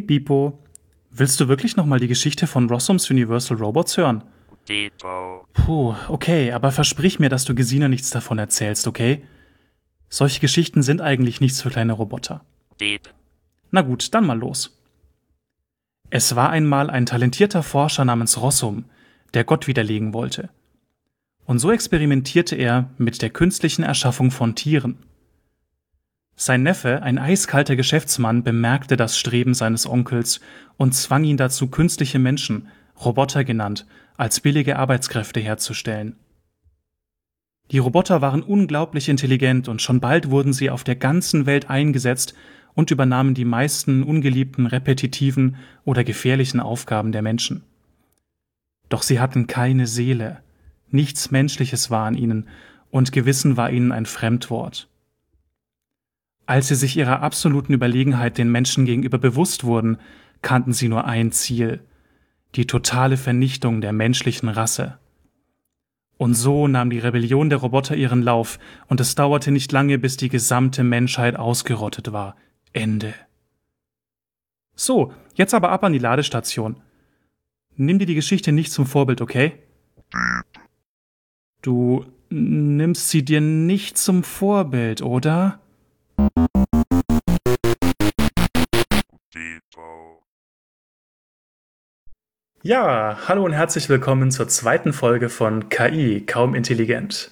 Hey Bipo, willst du wirklich noch mal die Geschichte von Rossums Universal Robots hören? Depot. Puh, okay, aber versprich mir, dass du Gesina nichts davon erzählst, okay? Solche Geschichten sind eigentlich nichts für kleine Roboter. Deep. Na gut, dann mal los. Es war einmal ein talentierter Forscher namens Rossum, der Gott widerlegen wollte. Und so experimentierte er mit der künstlichen Erschaffung von Tieren. Sein Neffe, ein eiskalter Geschäftsmann, bemerkte das Streben seines Onkels und zwang ihn dazu, künstliche Menschen, Roboter genannt, als billige Arbeitskräfte herzustellen. Die Roboter waren unglaublich intelligent und schon bald wurden sie auf der ganzen Welt eingesetzt und übernahmen die meisten ungeliebten, repetitiven oder gefährlichen Aufgaben der Menschen. Doch sie hatten keine Seele, nichts Menschliches war an ihnen, und Gewissen war ihnen ein Fremdwort. Als sie sich ihrer absoluten Überlegenheit den Menschen gegenüber bewusst wurden, kannten sie nur ein Ziel die totale Vernichtung der menschlichen Rasse. Und so nahm die Rebellion der Roboter ihren Lauf, und es dauerte nicht lange, bis die gesamte Menschheit ausgerottet war. Ende. So, jetzt aber ab an die Ladestation. Nimm dir die Geschichte nicht zum Vorbild, okay? Du nimmst sie dir nicht zum Vorbild, oder? Ja, hallo und herzlich willkommen zur zweiten Folge von KI, kaum intelligent,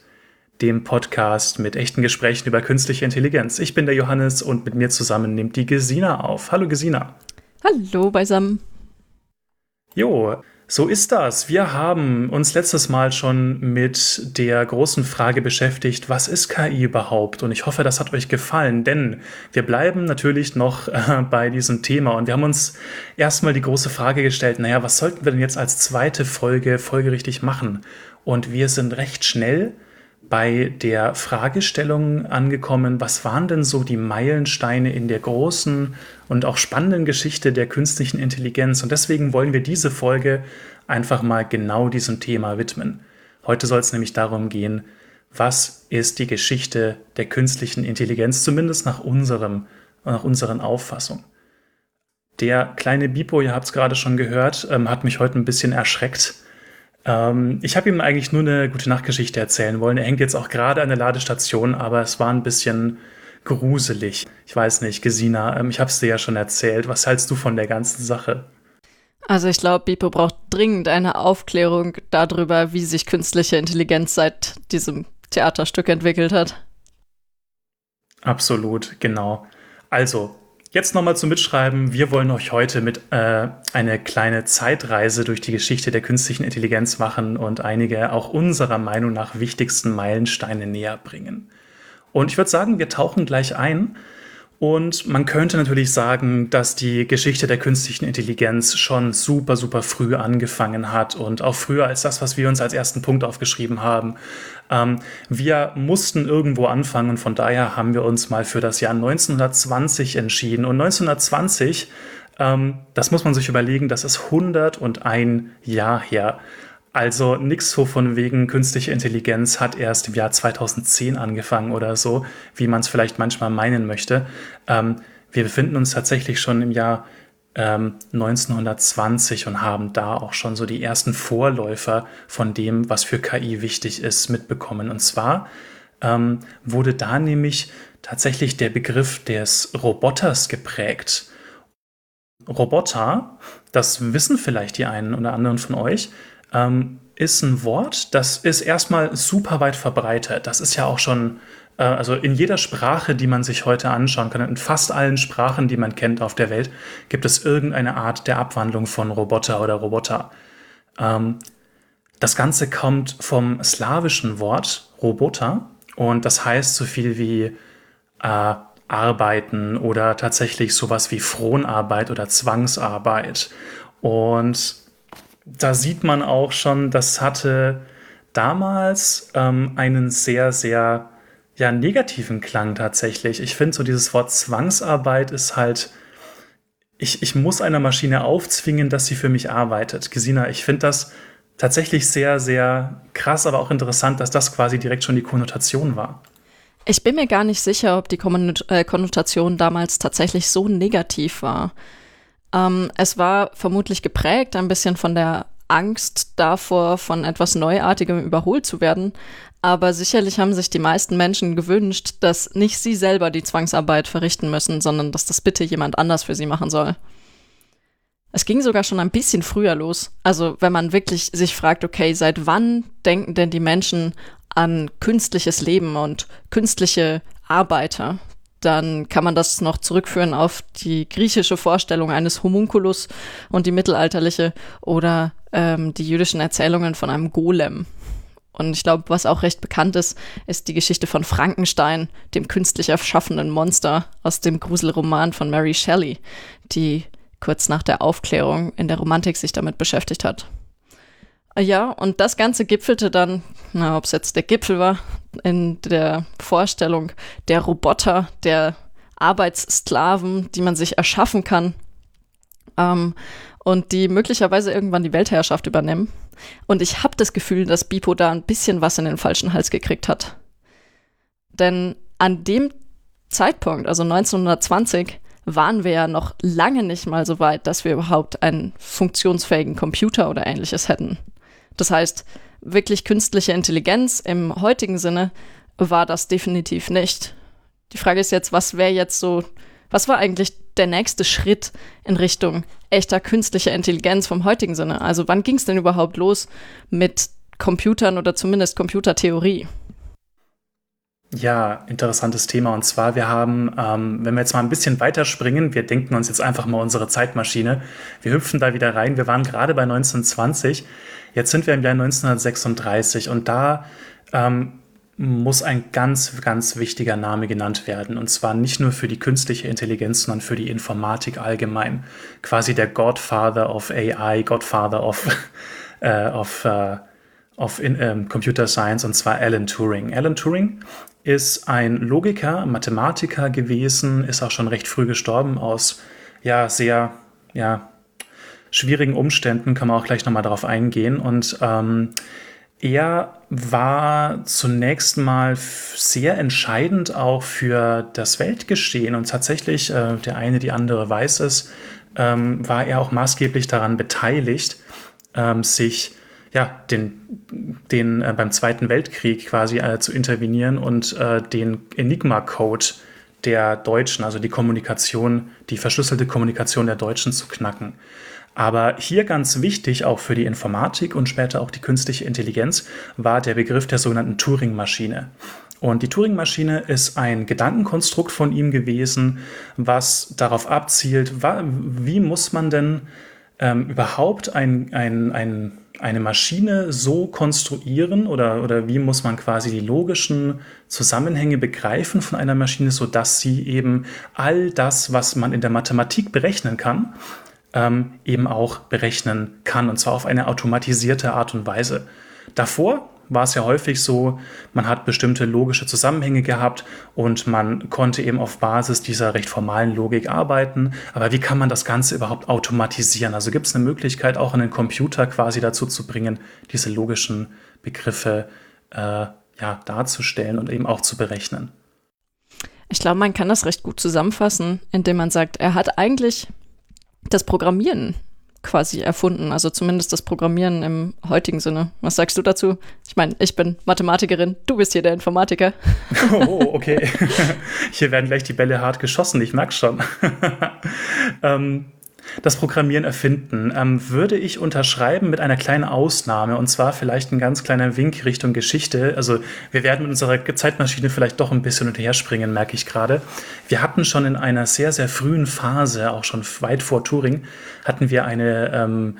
dem Podcast mit echten Gesprächen über künstliche Intelligenz. Ich bin der Johannes und mit mir zusammen nimmt die Gesina auf. Hallo Gesina. Hallo beisammen. Jo, so ist das. Wir haben uns letztes Mal schon mit der großen Frage beschäftigt, was ist KI überhaupt? Und ich hoffe, das hat euch gefallen, denn wir bleiben natürlich noch äh, bei diesem Thema und wir haben uns erstmal die große Frage gestellt, naja, was sollten wir denn jetzt als zweite Folge folgerichtig machen? Und wir sind recht schnell bei der Fragestellung angekommen, was waren denn so die Meilensteine in der großen und auch spannenden Geschichte der künstlichen Intelligenz? Und deswegen wollen wir diese Folge einfach mal genau diesem Thema widmen. Heute soll es nämlich darum gehen, was ist die Geschichte der künstlichen Intelligenz, zumindest nach unserem, nach unseren Auffassung. Der kleine Bipo, ihr habt es gerade schon gehört, ähm, hat mich heute ein bisschen erschreckt ähm, ich habe ihm eigentlich nur eine gute Nachtgeschichte erzählen wollen. Er hängt jetzt auch gerade an der Ladestation, aber es war ein bisschen gruselig. Ich weiß nicht, Gesina, ähm, ich habe es dir ja schon erzählt. Was hältst du von der ganzen Sache? Also ich glaube, Bipo braucht dringend eine Aufklärung darüber, wie sich künstliche Intelligenz seit diesem Theaterstück entwickelt hat. Absolut, genau. Also, Jetzt nochmal zum Mitschreiben. Wir wollen euch heute mit äh, eine kleine Zeitreise durch die Geschichte der künstlichen Intelligenz machen und einige auch unserer Meinung nach wichtigsten Meilensteine näher bringen. Und ich würde sagen, wir tauchen gleich ein und man könnte natürlich sagen, dass die Geschichte der künstlichen Intelligenz schon super, super früh angefangen hat und auch früher als das, was wir uns als ersten Punkt aufgeschrieben haben. Ähm, wir mussten irgendwo anfangen und von daher haben wir uns mal für das Jahr 1920 entschieden. Und 1920, ähm, das muss man sich überlegen, das ist 101 Jahr her. Also nichts so von wegen künstliche Intelligenz hat erst im Jahr 2010 angefangen oder so, wie man es vielleicht manchmal meinen möchte. Ähm, wir befinden uns tatsächlich schon im Jahr ähm, 1920 und haben da auch schon so die ersten Vorläufer von dem, was für KI wichtig ist, mitbekommen. Und zwar ähm, wurde da nämlich tatsächlich der Begriff des Roboters geprägt. Roboter, das wissen vielleicht die einen oder anderen von euch, ähm, ist ein Wort, das ist erstmal super weit verbreitet. Das ist ja auch schon, also in jeder Sprache, die man sich heute anschauen kann, in fast allen Sprachen, die man kennt auf der Welt, gibt es irgendeine Art der Abwandlung von Roboter oder Roboter. Ähm, das Ganze kommt vom slawischen Wort Roboter und das heißt so viel wie äh, arbeiten oder tatsächlich sowas wie Fronarbeit oder Zwangsarbeit. Und da sieht man auch schon, das hatte damals ähm, einen sehr, sehr ja, negativen Klang tatsächlich. Ich finde so dieses Wort Zwangsarbeit ist halt, ich, ich muss einer Maschine aufzwingen, dass sie für mich arbeitet. Gesina, ich finde das tatsächlich sehr, sehr krass, aber auch interessant, dass das quasi direkt schon die Konnotation war. Ich bin mir gar nicht sicher, ob die äh, Konnotation damals tatsächlich so negativ war. Ähm, es war vermutlich geprägt ein bisschen von der Angst davor, von etwas Neuartigem überholt zu werden. Aber sicherlich haben sich die meisten Menschen gewünscht, dass nicht sie selber die Zwangsarbeit verrichten müssen, sondern dass das bitte jemand anders für sie machen soll. Es ging sogar schon ein bisschen früher los. Also wenn man wirklich sich fragt, okay, seit wann denken denn die Menschen an künstliches Leben und künstliche Arbeiter? dann kann man das noch zurückführen auf die griechische Vorstellung eines Homunculus und die mittelalterliche oder ähm, die jüdischen Erzählungen von einem Golem. Und ich glaube, was auch recht bekannt ist, ist die Geschichte von Frankenstein, dem künstlich erschaffenen Monster aus dem Gruselroman von Mary Shelley, die kurz nach der Aufklärung in der Romantik sich damit beschäftigt hat. Ja, und das Ganze gipfelte dann, na, ob es jetzt der Gipfel war, in der Vorstellung der Roboter, der Arbeitssklaven, die man sich erschaffen kann ähm, und die möglicherweise irgendwann die Weltherrschaft übernehmen. Und ich habe das Gefühl, dass Bipo da ein bisschen was in den falschen Hals gekriegt hat. Denn an dem Zeitpunkt, also 1920, waren wir ja noch lange nicht mal so weit, dass wir überhaupt einen funktionsfähigen Computer oder ähnliches hätten. Das heißt, wirklich künstliche Intelligenz im heutigen Sinne war das definitiv nicht. Die Frage ist jetzt, was wäre jetzt so, was war eigentlich der nächste Schritt in Richtung echter künstlicher Intelligenz vom heutigen Sinne? Also wann ging es denn überhaupt los mit Computern oder zumindest Computertheorie? Ja, interessantes Thema. Und zwar, wir haben, ähm, wenn wir jetzt mal ein bisschen weiterspringen, wir denken uns jetzt einfach mal unsere Zeitmaschine. Wir hüpfen da wieder rein. Wir waren gerade bei 1920. Jetzt sind wir im Jahr 1936 und da ähm, muss ein ganz, ganz wichtiger Name genannt werden. Und zwar nicht nur für die künstliche Intelligenz, sondern für die Informatik allgemein. Quasi der Godfather of AI, Godfather of, äh, of, äh, of in, ähm, Computer Science, und zwar Alan Turing. Alan Turing ist ein Logiker, Mathematiker gewesen, ist auch schon recht früh gestorben aus ja sehr ja, schwierigen Umständen, kann man auch gleich nochmal darauf eingehen. Und ähm, er war zunächst mal sehr entscheidend auch für das Weltgeschehen und tatsächlich, äh, der eine, die andere weiß es, ähm, war er auch maßgeblich daran beteiligt, ähm, sich ja, den, den äh, beim Zweiten Weltkrieg quasi äh, zu intervenieren und äh, den Enigma-Code der Deutschen, also die Kommunikation, die verschlüsselte Kommunikation der Deutschen zu knacken. Aber hier ganz wichtig, auch für die Informatik und später auch die künstliche Intelligenz, war der Begriff der sogenannten Turing-Maschine. Und die Turing-Maschine ist ein Gedankenkonstrukt von ihm gewesen, was darauf abzielt, wie muss man denn ähm, überhaupt ein, ein, ein eine Maschine so konstruieren oder, oder wie muss man quasi die logischen Zusammenhänge begreifen von einer Maschine, sodass sie eben all das, was man in der Mathematik berechnen kann, ähm, eben auch berechnen kann und zwar auf eine automatisierte Art und Weise. Davor war es ja häufig so, man hat bestimmte logische Zusammenhänge gehabt und man konnte eben auf Basis dieser recht formalen Logik arbeiten. Aber wie kann man das Ganze überhaupt automatisieren? Also gibt es eine Möglichkeit, auch einen Computer quasi dazu zu bringen, diese logischen Begriffe äh, ja, darzustellen und eben auch zu berechnen? Ich glaube, man kann das recht gut zusammenfassen, indem man sagt, er hat eigentlich das Programmieren quasi erfunden, also zumindest das Programmieren im heutigen Sinne. Was sagst du dazu? Ich meine, ich bin Mathematikerin, du bist hier der Informatiker. Oh, okay. Hier werden gleich die Bälle hart geschossen, ich merke schon. ähm, das Programmieren erfinden, ähm, würde ich unterschreiben mit einer kleinen Ausnahme und zwar vielleicht ein ganz kleiner Wink Richtung Geschichte. Also wir werden mit unserer Zeitmaschine vielleicht doch ein bisschen hinterher springen, merke ich gerade. Wir hatten schon in einer sehr, sehr frühen Phase, auch schon weit vor Turing, hatten wir eine ähm,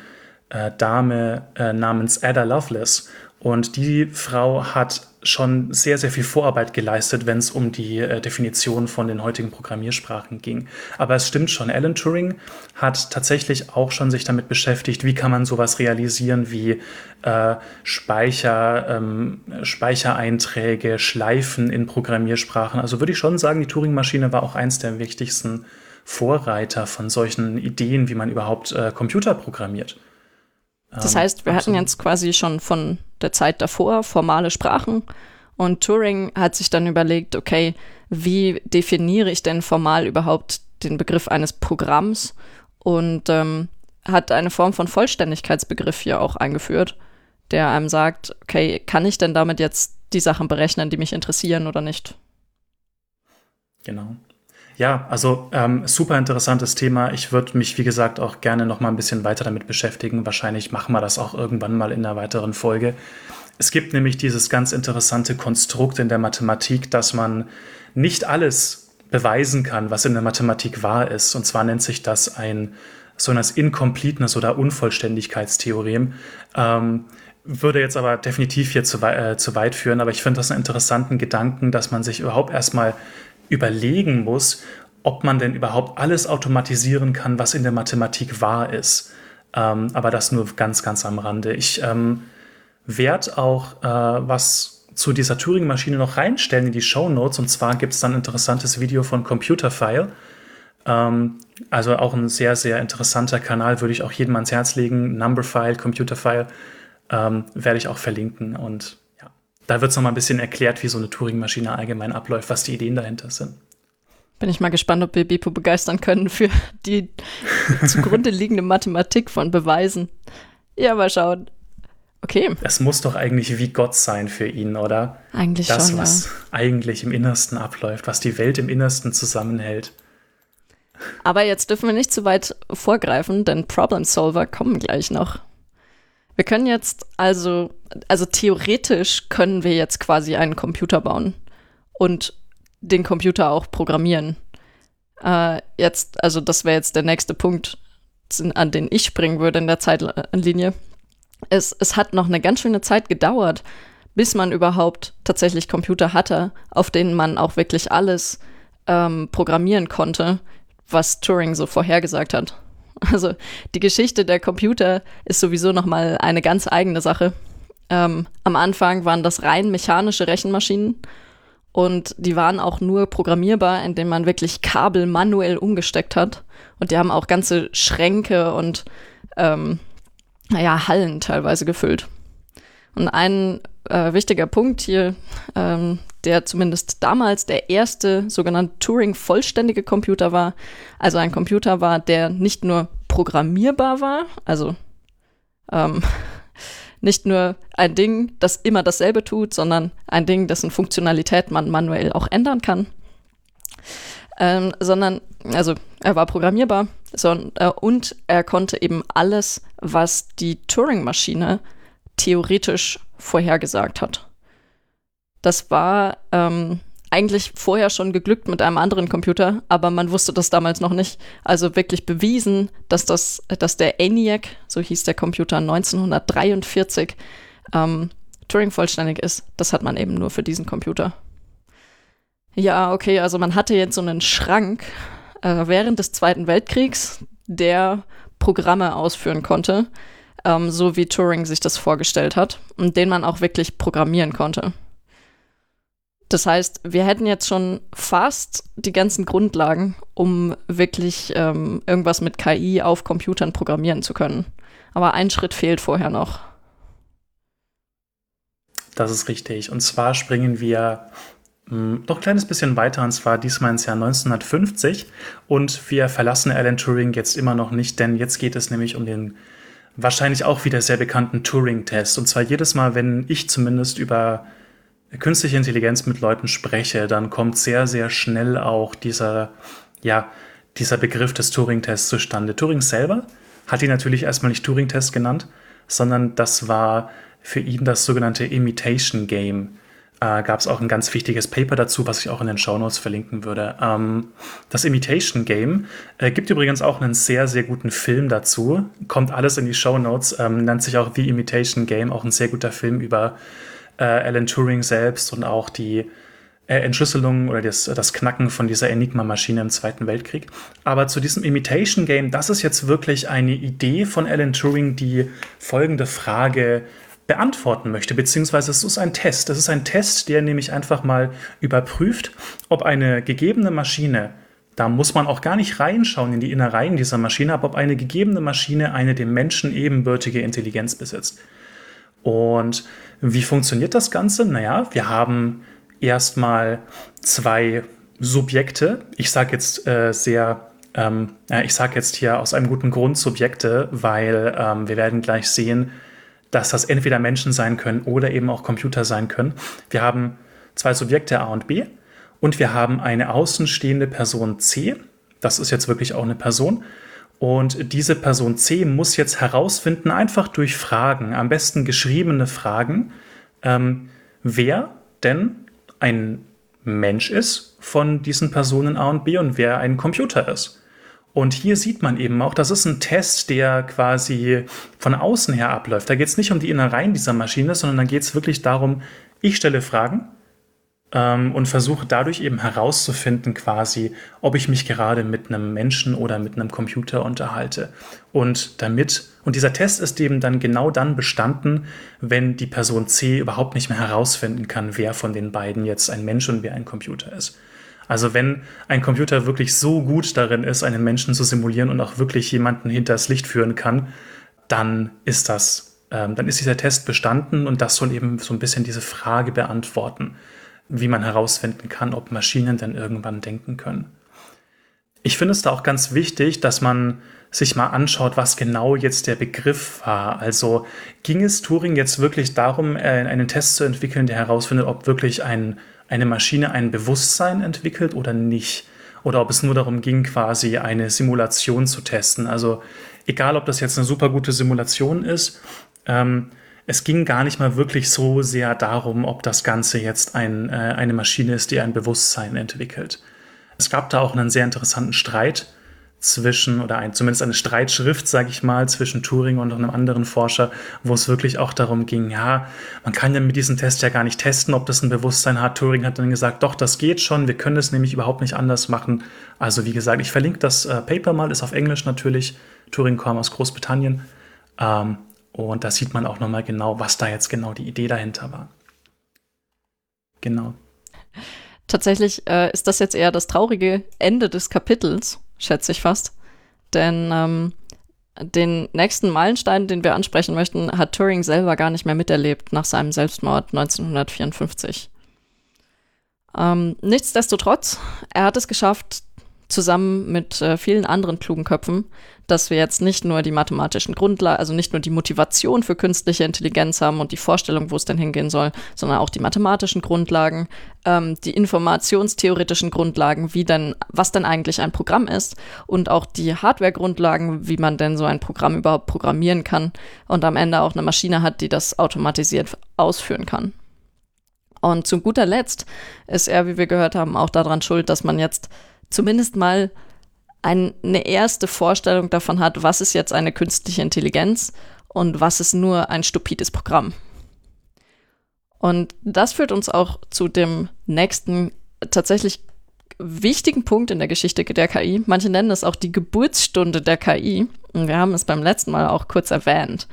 äh, Dame äh, namens Ada Lovelace und die Frau hat schon sehr, sehr viel Vorarbeit geleistet, wenn es um die äh, Definition von den heutigen Programmiersprachen ging. Aber es stimmt schon, Alan Turing hat tatsächlich auch schon sich damit beschäftigt, wie kann man sowas realisieren wie äh, Speicher, ähm, Speichereinträge, Schleifen in Programmiersprachen. Also würde ich schon sagen, die Turing-Maschine war auch eins der wichtigsten Vorreiter von solchen Ideen, wie man überhaupt äh, Computer programmiert. Das ähm, heißt, wir hatten jetzt quasi schon von der Zeit davor formale Sprachen und Turing hat sich dann überlegt, okay, wie definiere ich denn formal überhaupt den Begriff eines Programms und ähm, hat eine Form von Vollständigkeitsbegriff hier auch eingeführt, der einem sagt, okay, kann ich denn damit jetzt die Sachen berechnen, die mich interessieren oder nicht? Genau. Ja, also ähm, super interessantes Thema. Ich würde mich, wie gesagt, auch gerne noch mal ein bisschen weiter damit beschäftigen. Wahrscheinlich machen wir das auch irgendwann mal in einer weiteren Folge. Es gibt nämlich dieses ganz interessante Konstrukt in der Mathematik, dass man nicht alles beweisen kann, was in der Mathematik wahr ist. Und zwar nennt sich das ein sogenanntes Incompleteness oder Unvollständigkeitstheorem. Ähm, würde jetzt aber definitiv hier zu, äh, zu weit führen, aber ich finde das einen interessanten Gedanken, dass man sich überhaupt erstmal überlegen muss, ob man denn überhaupt alles automatisieren kann, was in der Mathematik wahr ist. Ähm, aber das nur ganz, ganz am Rande. Ich ähm, werde auch äh, was zu dieser Turing-Maschine noch reinstellen in die Show Notes. Und zwar gibt es dann ein interessantes Video von Computerfile. Ähm, also auch ein sehr, sehr interessanter Kanal, würde ich auch jedem ans Herz legen. Numberfile, Computerfile ähm, werde ich auch verlinken. Und da wird es nochmal ein bisschen erklärt, wie so eine Turing-Maschine allgemein abläuft, was die Ideen dahinter sind. Bin ich mal gespannt, ob wir Bepo begeistern können für die zugrunde liegende Mathematik von Beweisen. Ja, mal schauen. Okay. Es muss doch eigentlich wie Gott sein für ihn, oder? Eigentlich das, schon. Das, was ja. eigentlich im Innersten abläuft, was die Welt im Innersten zusammenhält. Aber jetzt dürfen wir nicht zu weit vorgreifen, denn Problem Solver kommen gleich noch. Wir können jetzt also, also theoretisch können wir jetzt quasi einen Computer bauen und den Computer auch programmieren. Äh, jetzt, also das wäre jetzt der nächste Punkt, an den ich springen würde in der Zeitlinie. Es, es hat noch eine ganz schöne Zeit gedauert, bis man überhaupt tatsächlich Computer hatte, auf denen man auch wirklich alles ähm, programmieren konnte, was Turing so vorhergesagt hat. Also die Geschichte der Computer ist sowieso noch mal eine ganz eigene Sache. Ähm, am Anfang waren das rein mechanische Rechenmaschinen und die waren auch nur programmierbar, indem man wirklich Kabel manuell umgesteckt hat. Und die haben auch ganze Schränke und ähm, naja, Hallen teilweise gefüllt. Und ein äh, wichtiger Punkt hier, ähm, der zumindest damals der erste sogenannte Turing-vollständige Computer war. Also ein Computer war, der nicht nur programmierbar war, also ähm, nicht nur ein Ding, das immer dasselbe tut, sondern ein Ding, dessen Funktionalität man manuell auch ändern kann. Ähm, sondern, also er war programmierbar so, äh, und er konnte eben alles, was die Turing-Maschine theoretisch vorhergesagt hat. Das war ähm, eigentlich vorher schon geglückt mit einem anderen Computer, aber man wusste das damals noch nicht. Also wirklich bewiesen, dass das, dass der ENIAC, so hieß der Computer 1943, ähm, Turing vollständig ist. Das hat man eben nur für diesen Computer. Ja, okay, also man hatte jetzt so einen Schrank äh, während des Zweiten Weltkriegs, der Programme ausführen konnte, ähm, so wie Turing sich das vorgestellt hat und den man auch wirklich programmieren konnte. Das heißt, wir hätten jetzt schon fast die ganzen Grundlagen, um wirklich ähm, irgendwas mit KI auf Computern programmieren zu können. Aber ein Schritt fehlt vorher noch. Das ist richtig. Und zwar springen wir mh, hm, noch ein kleines bisschen weiter, und zwar diesmal ins Jahr 1950. Und wir verlassen Alan Turing jetzt immer noch nicht, denn jetzt geht es nämlich um den wahrscheinlich auch wieder sehr bekannten Turing-Test. Und zwar jedes Mal, wenn ich zumindest über künstliche Intelligenz mit Leuten spreche, dann kommt sehr, sehr schnell auch dieser, ja, dieser Begriff des Turing-Tests zustande. Turing selber hat ihn natürlich erstmal nicht Turing-Test genannt, sondern das war für ihn das sogenannte Imitation Game. Äh, Gab es auch ein ganz wichtiges Paper dazu, was ich auch in den Shownotes verlinken würde. Ähm, das Imitation Game äh, gibt übrigens auch einen sehr, sehr guten Film dazu. Kommt alles in die Shownotes, ähm, nennt sich auch The Imitation Game, auch ein sehr guter Film über äh, Alan Turing selbst und auch die äh, Entschlüsselung oder das, das Knacken von dieser Enigma-Maschine im Zweiten Weltkrieg. Aber zu diesem Imitation Game, das ist jetzt wirklich eine Idee von Alan Turing, die folgende Frage beantworten möchte, beziehungsweise es ist ein Test. Es ist ein Test, der nämlich einfach mal überprüft, ob eine gegebene Maschine, da muss man auch gar nicht reinschauen in die Innereien dieser Maschine, aber ob eine gegebene Maschine eine dem Menschen ebenbürtige Intelligenz besitzt. Und wie funktioniert das Ganze? Naja, wir haben erstmal zwei Subjekte. Ich sage jetzt äh, sehr ähm, ich sage jetzt hier aus einem guten Grund Subjekte, weil ähm, wir werden gleich sehen, dass das entweder Menschen sein können oder eben auch Computer sein können. Wir haben zwei Subjekte A und B und wir haben eine außenstehende Person C. Das ist jetzt wirklich auch eine Person. Und diese Person C muss jetzt herausfinden, einfach durch Fragen, am besten geschriebene Fragen, ähm, wer denn ein Mensch ist von diesen Personen A und B und wer ein Computer ist. Und hier sieht man eben auch, das ist ein Test, der quasi von außen her abläuft. Da geht es nicht um die Innereien dieser Maschine, sondern da geht es wirklich darum, ich stelle Fragen ähm, und versuche dadurch eben herauszufinden, quasi, ob ich mich gerade mit einem Menschen oder mit einem Computer unterhalte. Und damit, und dieser Test ist eben dann genau dann bestanden, wenn die Person C überhaupt nicht mehr herausfinden kann, wer von den beiden jetzt ein Mensch und wer ein Computer ist. Also wenn ein Computer wirklich so gut darin ist, einen Menschen zu simulieren und auch wirklich jemanden hinters Licht führen kann, dann ist das, ähm, dann ist dieser Test bestanden und das soll eben so ein bisschen diese Frage beantworten wie man herausfinden kann, ob Maschinen denn irgendwann denken können. Ich finde es da auch ganz wichtig, dass man sich mal anschaut, was genau jetzt der Begriff war. Also ging es Turing jetzt wirklich darum, äh, einen Test zu entwickeln, der herausfindet, ob wirklich ein, eine Maschine ein Bewusstsein entwickelt oder nicht? Oder ob es nur darum ging, quasi eine Simulation zu testen. Also egal, ob das jetzt eine super gute Simulation ist, ähm, es ging gar nicht mal wirklich so sehr darum, ob das Ganze jetzt ein, äh, eine Maschine ist, die ein Bewusstsein entwickelt. Es gab da auch einen sehr interessanten Streit zwischen, oder ein, zumindest eine Streitschrift, sage ich mal, zwischen Turing und einem anderen Forscher, wo es wirklich auch darum ging, ja, man kann ja mit diesem Test ja gar nicht testen, ob das ein Bewusstsein hat. Turing hat dann gesagt, doch, das geht schon, wir können es nämlich überhaupt nicht anders machen. Also wie gesagt, ich verlinke das äh, Paper mal, ist auf Englisch natürlich. Turing kam aus Großbritannien. Ähm, und da sieht man auch nochmal genau, was da jetzt genau die Idee dahinter war. Genau. Tatsächlich äh, ist das jetzt eher das traurige Ende des Kapitels, schätze ich fast. Denn ähm, den nächsten Meilenstein, den wir ansprechen möchten, hat Turing selber gar nicht mehr miterlebt nach seinem Selbstmord 1954. Ähm, nichtsdestotrotz, er hat es geschafft, zusammen mit äh, vielen anderen klugen Köpfen, dass wir jetzt nicht nur die mathematischen Grundlagen, also nicht nur die Motivation für künstliche Intelligenz haben und die Vorstellung, wo es denn hingehen soll, sondern auch die mathematischen Grundlagen, ähm, die informationstheoretischen Grundlagen, wie denn, was denn eigentlich ein Programm ist und auch die Hardware-Grundlagen, wie man denn so ein Programm überhaupt programmieren kann und am Ende auch eine Maschine hat, die das automatisiert ausführen kann. Und zu guter Letzt ist er, wie wir gehört haben, auch daran schuld, dass man jetzt zumindest mal eine erste Vorstellung davon hat, was ist jetzt eine künstliche Intelligenz und was ist nur ein stupides Programm. Und das führt uns auch zu dem nächsten tatsächlich wichtigen Punkt in der Geschichte der KI. Manche nennen es auch die Geburtsstunde der KI. Und wir haben es beim letzten Mal auch kurz erwähnt.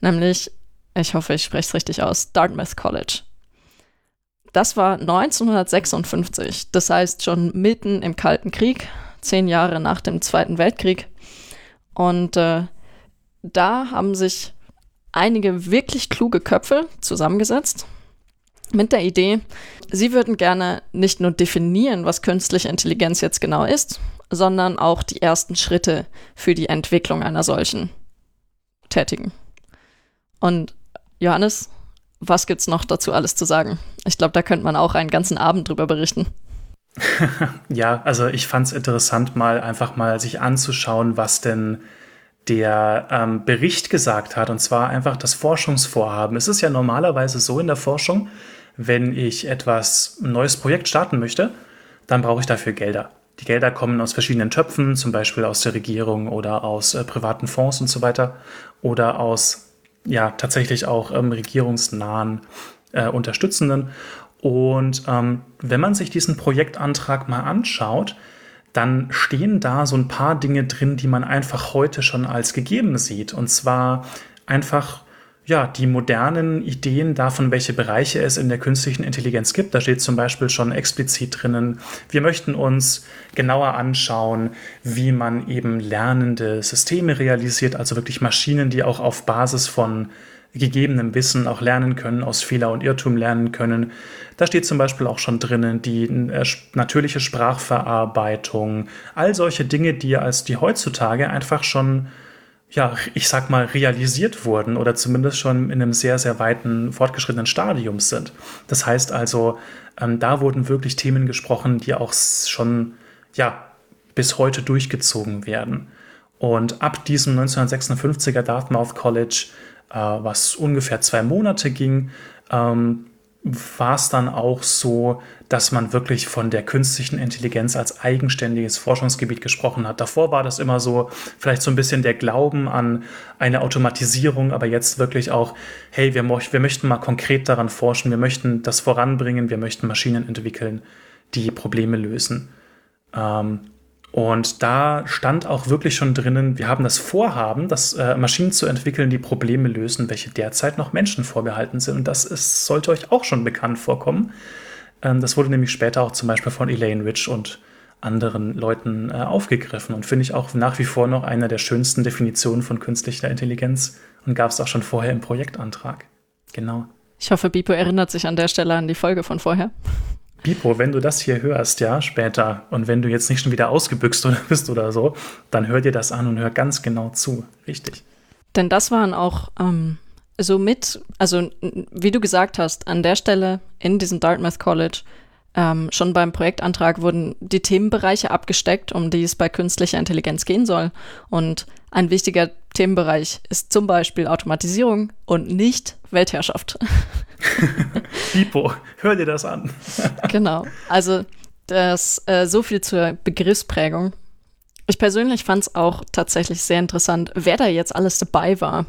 Nämlich, ich hoffe, ich spreche es richtig aus, Dartmouth College. Das war 1956, das heißt schon mitten im Kalten Krieg, zehn Jahre nach dem Zweiten Weltkrieg. Und äh, da haben sich einige wirklich kluge Köpfe zusammengesetzt mit der Idee, sie würden gerne nicht nur definieren, was künstliche Intelligenz jetzt genau ist, sondern auch die ersten Schritte für die Entwicklung einer solchen tätigen. Und Johannes, was gibt's noch dazu alles zu sagen? Ich glaube, da könnte man auch einen ganzen Abend drüber berichten. ja, also ich fand es interessant, mal einfach mal sich anzuschauen, was denn der ähm, Bericht gesagt hat, und zwar einfach das Forschungsvorhaben. Es ist ja normalerweise so in der Forschung, wenn ich etwas, ein neues Projekt starten möchte, dann brauche ich dafür Gelder. Die Gelder kommen aus verschiedenen Töpfen, zum Beispiel aus der Regierung oder aus äh, privaten Fonds und so weiter oder aus ja tatsächlich auch ähm, regierungsnahen äh, Unterstützenden. Und ähm, wenn man sich diesen Projektantrag mal anschaut, dann stehen da so ein paar Dinge drin, die man einfach heute schon als gegeben sieht. Und zwar einfach ja, die modernen Ideen davon, welche Bereiche es in der künstlichen Intelligenz gibt. Da steht zum Beispiel schon explizit drinnen, wir möchten uns genauer anschauen, wie man eben lernende Systeme realisiert, also wirklich Maschinen, die auch auf Basis von gegebenem Wissen auch lernen können, aus Fehler und Irrtum lernen können. Da steht zum Beispiel auch schon drinnen die äh, natürliche Sprachverarbeitung, all solche Dinge, die als die heutzutage einfach schon, ja, ich sag mal, realisiert wurden oder zumindest schon in einem sehr, sehr weiten, fortgeschrittenen Stadium sind. Das heißt also, ähm, da wurden wirklich Themen gesprochen, die auch schon, ja, bis heute durchgezogen werden. Und ab diesem 1956er Dartmouth College äh, was ungefähr zwei Monate ging, ähm, war es dann auch so, dass man wirklich von der künstlichen Intelligenz als eigenständiges Forschungsgebiet gesprochen hat. Davor war das immer so, vielleicht so ein bisschen der Glauben an eine Automatisierung, aber jetzt wirklich auch, hey, wir, wir möchten mal konkret daran forschen, wir möchten das voranbringen, wir möchten Maschinen entwickeln, die Probleme lösen. Ähm, und da stand auch wirklich schon drinnen, wir haben das Vorhaben, das äh, Maschinen zu entwickeln, die Probleme lösen, welche derzeit noch Menschen vorbehalten sind. Und das ist, sollte euch auch schon bekannt vorkommen. Ähm, das wurde nämlich später auch zum Beispiel von Elaine Rich und anderen Leuten äh, aufgegriffen und finde ich auch nach wie vor noch eine der schönsten Definitionen von künstlicher Intelligenz und gab es auch schon vorher im Projektantrag. Genau. Ich hoffe, Bipo erinnert sich an der Stelle an die Folge von vorher. Bipo, wenn du das hier hörst, ja, später, und wenn du jetzt nicht schon wieder ausgebüxt oder bist oder so, dann hör dir das an und hör ganz genau zu. Richtig. Denn das waren auch ähm, so mit, also wie du gesagt hast, an der Stelle in diesem Dartmouth College ähm, schon beim Projektantrag wurden die Themenbereiche abgesteckt, um die es bei künstlicher Intelligenz gehen soll. Und ein wichtiger Themenbereich ist zum Beispiel Automatisierung und nicht Weltherrschaft. Bipo, hör dir das an. genau. Also das äh, so viel zur Begriffsprägung. Ich persönlich fand es auch tatsächlich sehr interessant, wer da jetzt alles dabei war.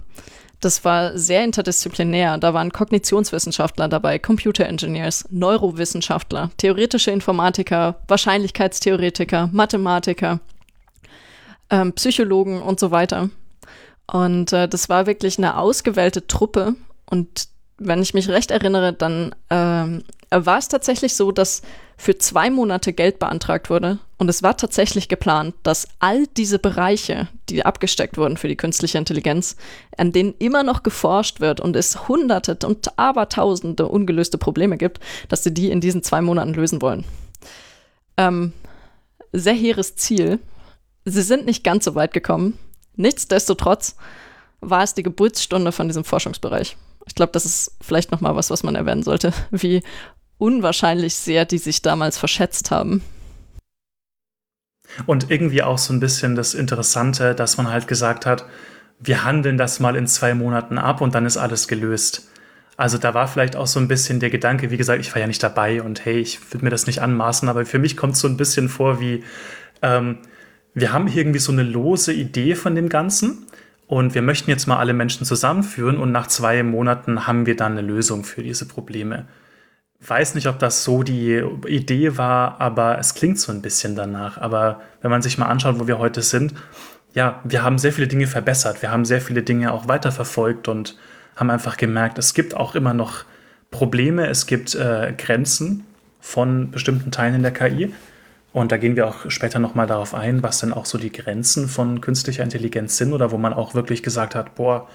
Das war sehr interdisziplinär. Da waren Kognitionswissenschaftler dabei, Computer Engineers, Neurowissenschaftler, theoretische Informatiker, Wahrscheinlichkeitstheoretiker, Mathematiker, ähm, Psychologen und so weiter. Und äh, das war wirklich eine ausgewählte Truppe. Und wenn ich mich recht erinnere, dann ähm, war es tatsächlich so, dass für zwei Monate Geld beantragt wurde. Und es war tatsächlich geplant, dass all diese Bereiche, die abgesteckt wurden für die künstliche Intelligenz, an denen immer noch geforscht wird und es hunderte und abertausende ungelöste Probleme gibt, dass sie die in diesen zwei Monaten lösen wollen. Ähm, sehr hehres Ziel. Sie sind nicht ganz so weit gekommen. Nichtsdestotrotz war es die Geburtsstunde von diesem Forschungsbereich. Ich glaube, das ist vielleicht noch mal was, was man erwähnen sollte, wie unwahrscheinlich sehr die sich damals verschätzt haben. Und irgendwie auch so ein bisschen das Interessante, dass man halt gesagt hat, wir handeln das mal in zwei Monaten ab und dann ist alles gelöst. Also da war vielleicht auch so ein bisschen der Gedanke, wie gesagt, ich war ja nicht dabei und hey, ich würde mir das nicht anmaßen, aber für mich kommt es so ein bisschen vor wie, ähm, wir haben irgendwie so eine lose Idee von dem Ganzen und wir möchten jetzt mal alle Menschen zusammenführen und nach zwei Monaten haben wir dann eine Lösung für diese Probleme. Weiß nicht, ob das so die Idee war, aber es klingt so ein bisschen danach. Aber wenn man sich mal anschaut, wo wir heute sind, ja, wir haben sehr viele Dinge verbessert. Wir haben sehr viele Dinge auch weiterverfolgt und haben einfach gemerkt, es gibt auch immer noch Probleme, es gibt äh, Grenzen von bestimmten Teilen in der KI. Und da gehen wir auch später nochmal darauf ein, was denn auch so die Grenzen von künstlicher Intelligenz sind oder wo man auch wirklich gesagt hat, boah,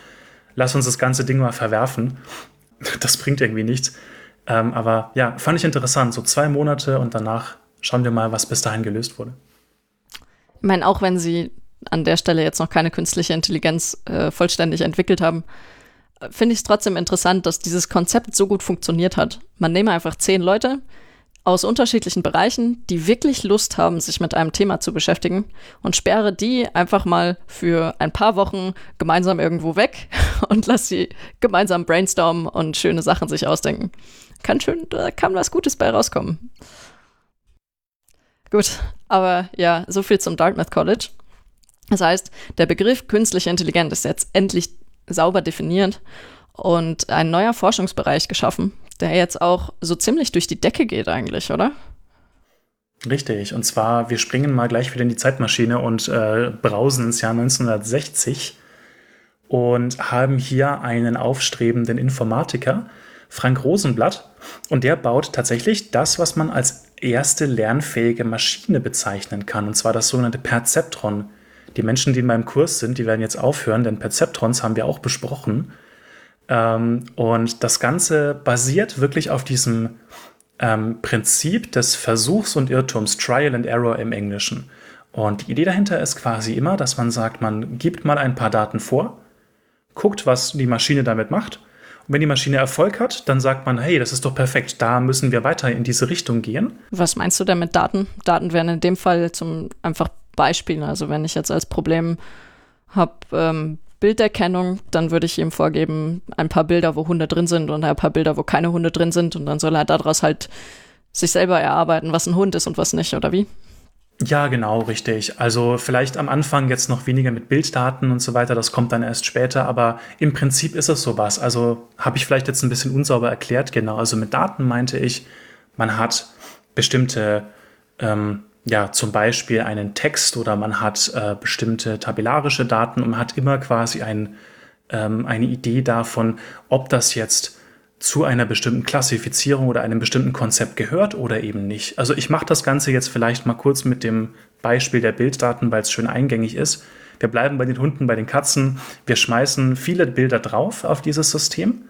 lass uns das ganze Ding mal verwerfen. Das bringt irgendwie nichts. Ähm, aber ja, fand ich interessant. So zwei Monate und danach schauen wir mal, was bis dahin gelöst wurde. Ich meine, auch wenn sie an der Stelle jetzt noch keine künstliche Intelligenz äh, vollständig entwickelt haben, finde ich es trotzdem interessant, dass dieses Konzept so gut funktioniert hat. Man nehme einfach zehn Leute, aus unterschiedlichen Bereichen, die wirklich Lust haben, sich mit einem Thema zu beschäftigen und sperre die einfach mal für ein paar Wochen gemeinsam irgendwo weg und lass sie gemeinsam brainstormen und schöne Sachen sich ausdenken. Kann schön, da kann was Gutes bei rauskommen. Gut, aber ja, so viel zum Dartmouth College. Das heißt, der Begriff künstliche Intelligenz ist jetzt endlich sauber definiert und ein neuer Forschungsbereich geschaffen, der jetzt auch so ziemlich durch die Decke geht eigentlich, oder? Richtig, und zwar, wir springen mal gleich wieder in die Zeitmaschine und äh, brausen ins Jahr 1960 und haben hier einen aufstrebenden Informatiker, Frank Rosenblatt, und der baut tatsächlich das, was man als erste lernfähige Maschine bezeichnen kann, und zwar das sogenannte Perzeptron. Die Menschen, die in meinem Kurs sind, die werden jetzt aufhören, denn Perzeptrons haben wir auch besprochen. Ähm, und das Ganze basiert wirklich auf diesem ähm, Prinzip des Versuchs und Irrtums, Trial and Error im Englischen. Und die Idee dahinter ist quasi immer, dass man sagt, man gibt mal ein paar Daten vor, guckt, was die Maschine damit macht. Und wenn die Maschine Erfolg hat, dann sagt man, hey, das ist doch perfekt, da müssen wir weiter in diese Richtung gehen. Was meinst du denn mit Daten? Daten wären in dem Fall zum einfach Beispiel. Also wenn ich jetzt als Problem habe, ähm, Bilderkennung, dann würde ich ihm vorgeben, ein paar Bilder, wo Hunde drin sind und ein paar Bilder, wo keine Hunde drin sind. Und dann soll er daraus halt sich selber erarbeiten, was ein Hund ist und was nicht, oder wie? Ja, genau, richtig. Also vielleicht am Anfang jetzt noch weniger mit Bilddaten und so weiter, das kommt dann erst später, aber im Prinzip ist es sowas. Also habe ich vielleicht jetzt ein bisschen unsauber erklärt, genau. Also mit Daten meinte ich, man hat bestimmte, ähm, ja, zum Beispiel einen Text oder man hat äh, bestimmte tabellarische Daten und man hat immer quasi ein, ähm, eine Idee davon, ob das jetzt zu einer bestimmten Klassifizierung oder einem bestimmten Konzept gehört oder eben nicht. Also ich mache das Ganze jetzt vielleicht mal kurz mit dem Beispiel der Bilddaten, weil es schön eingängig ist. Wir bleiben bei den Hunden, bei den Katzen. Wir schmeißen viele Bilder drauf auf dieses System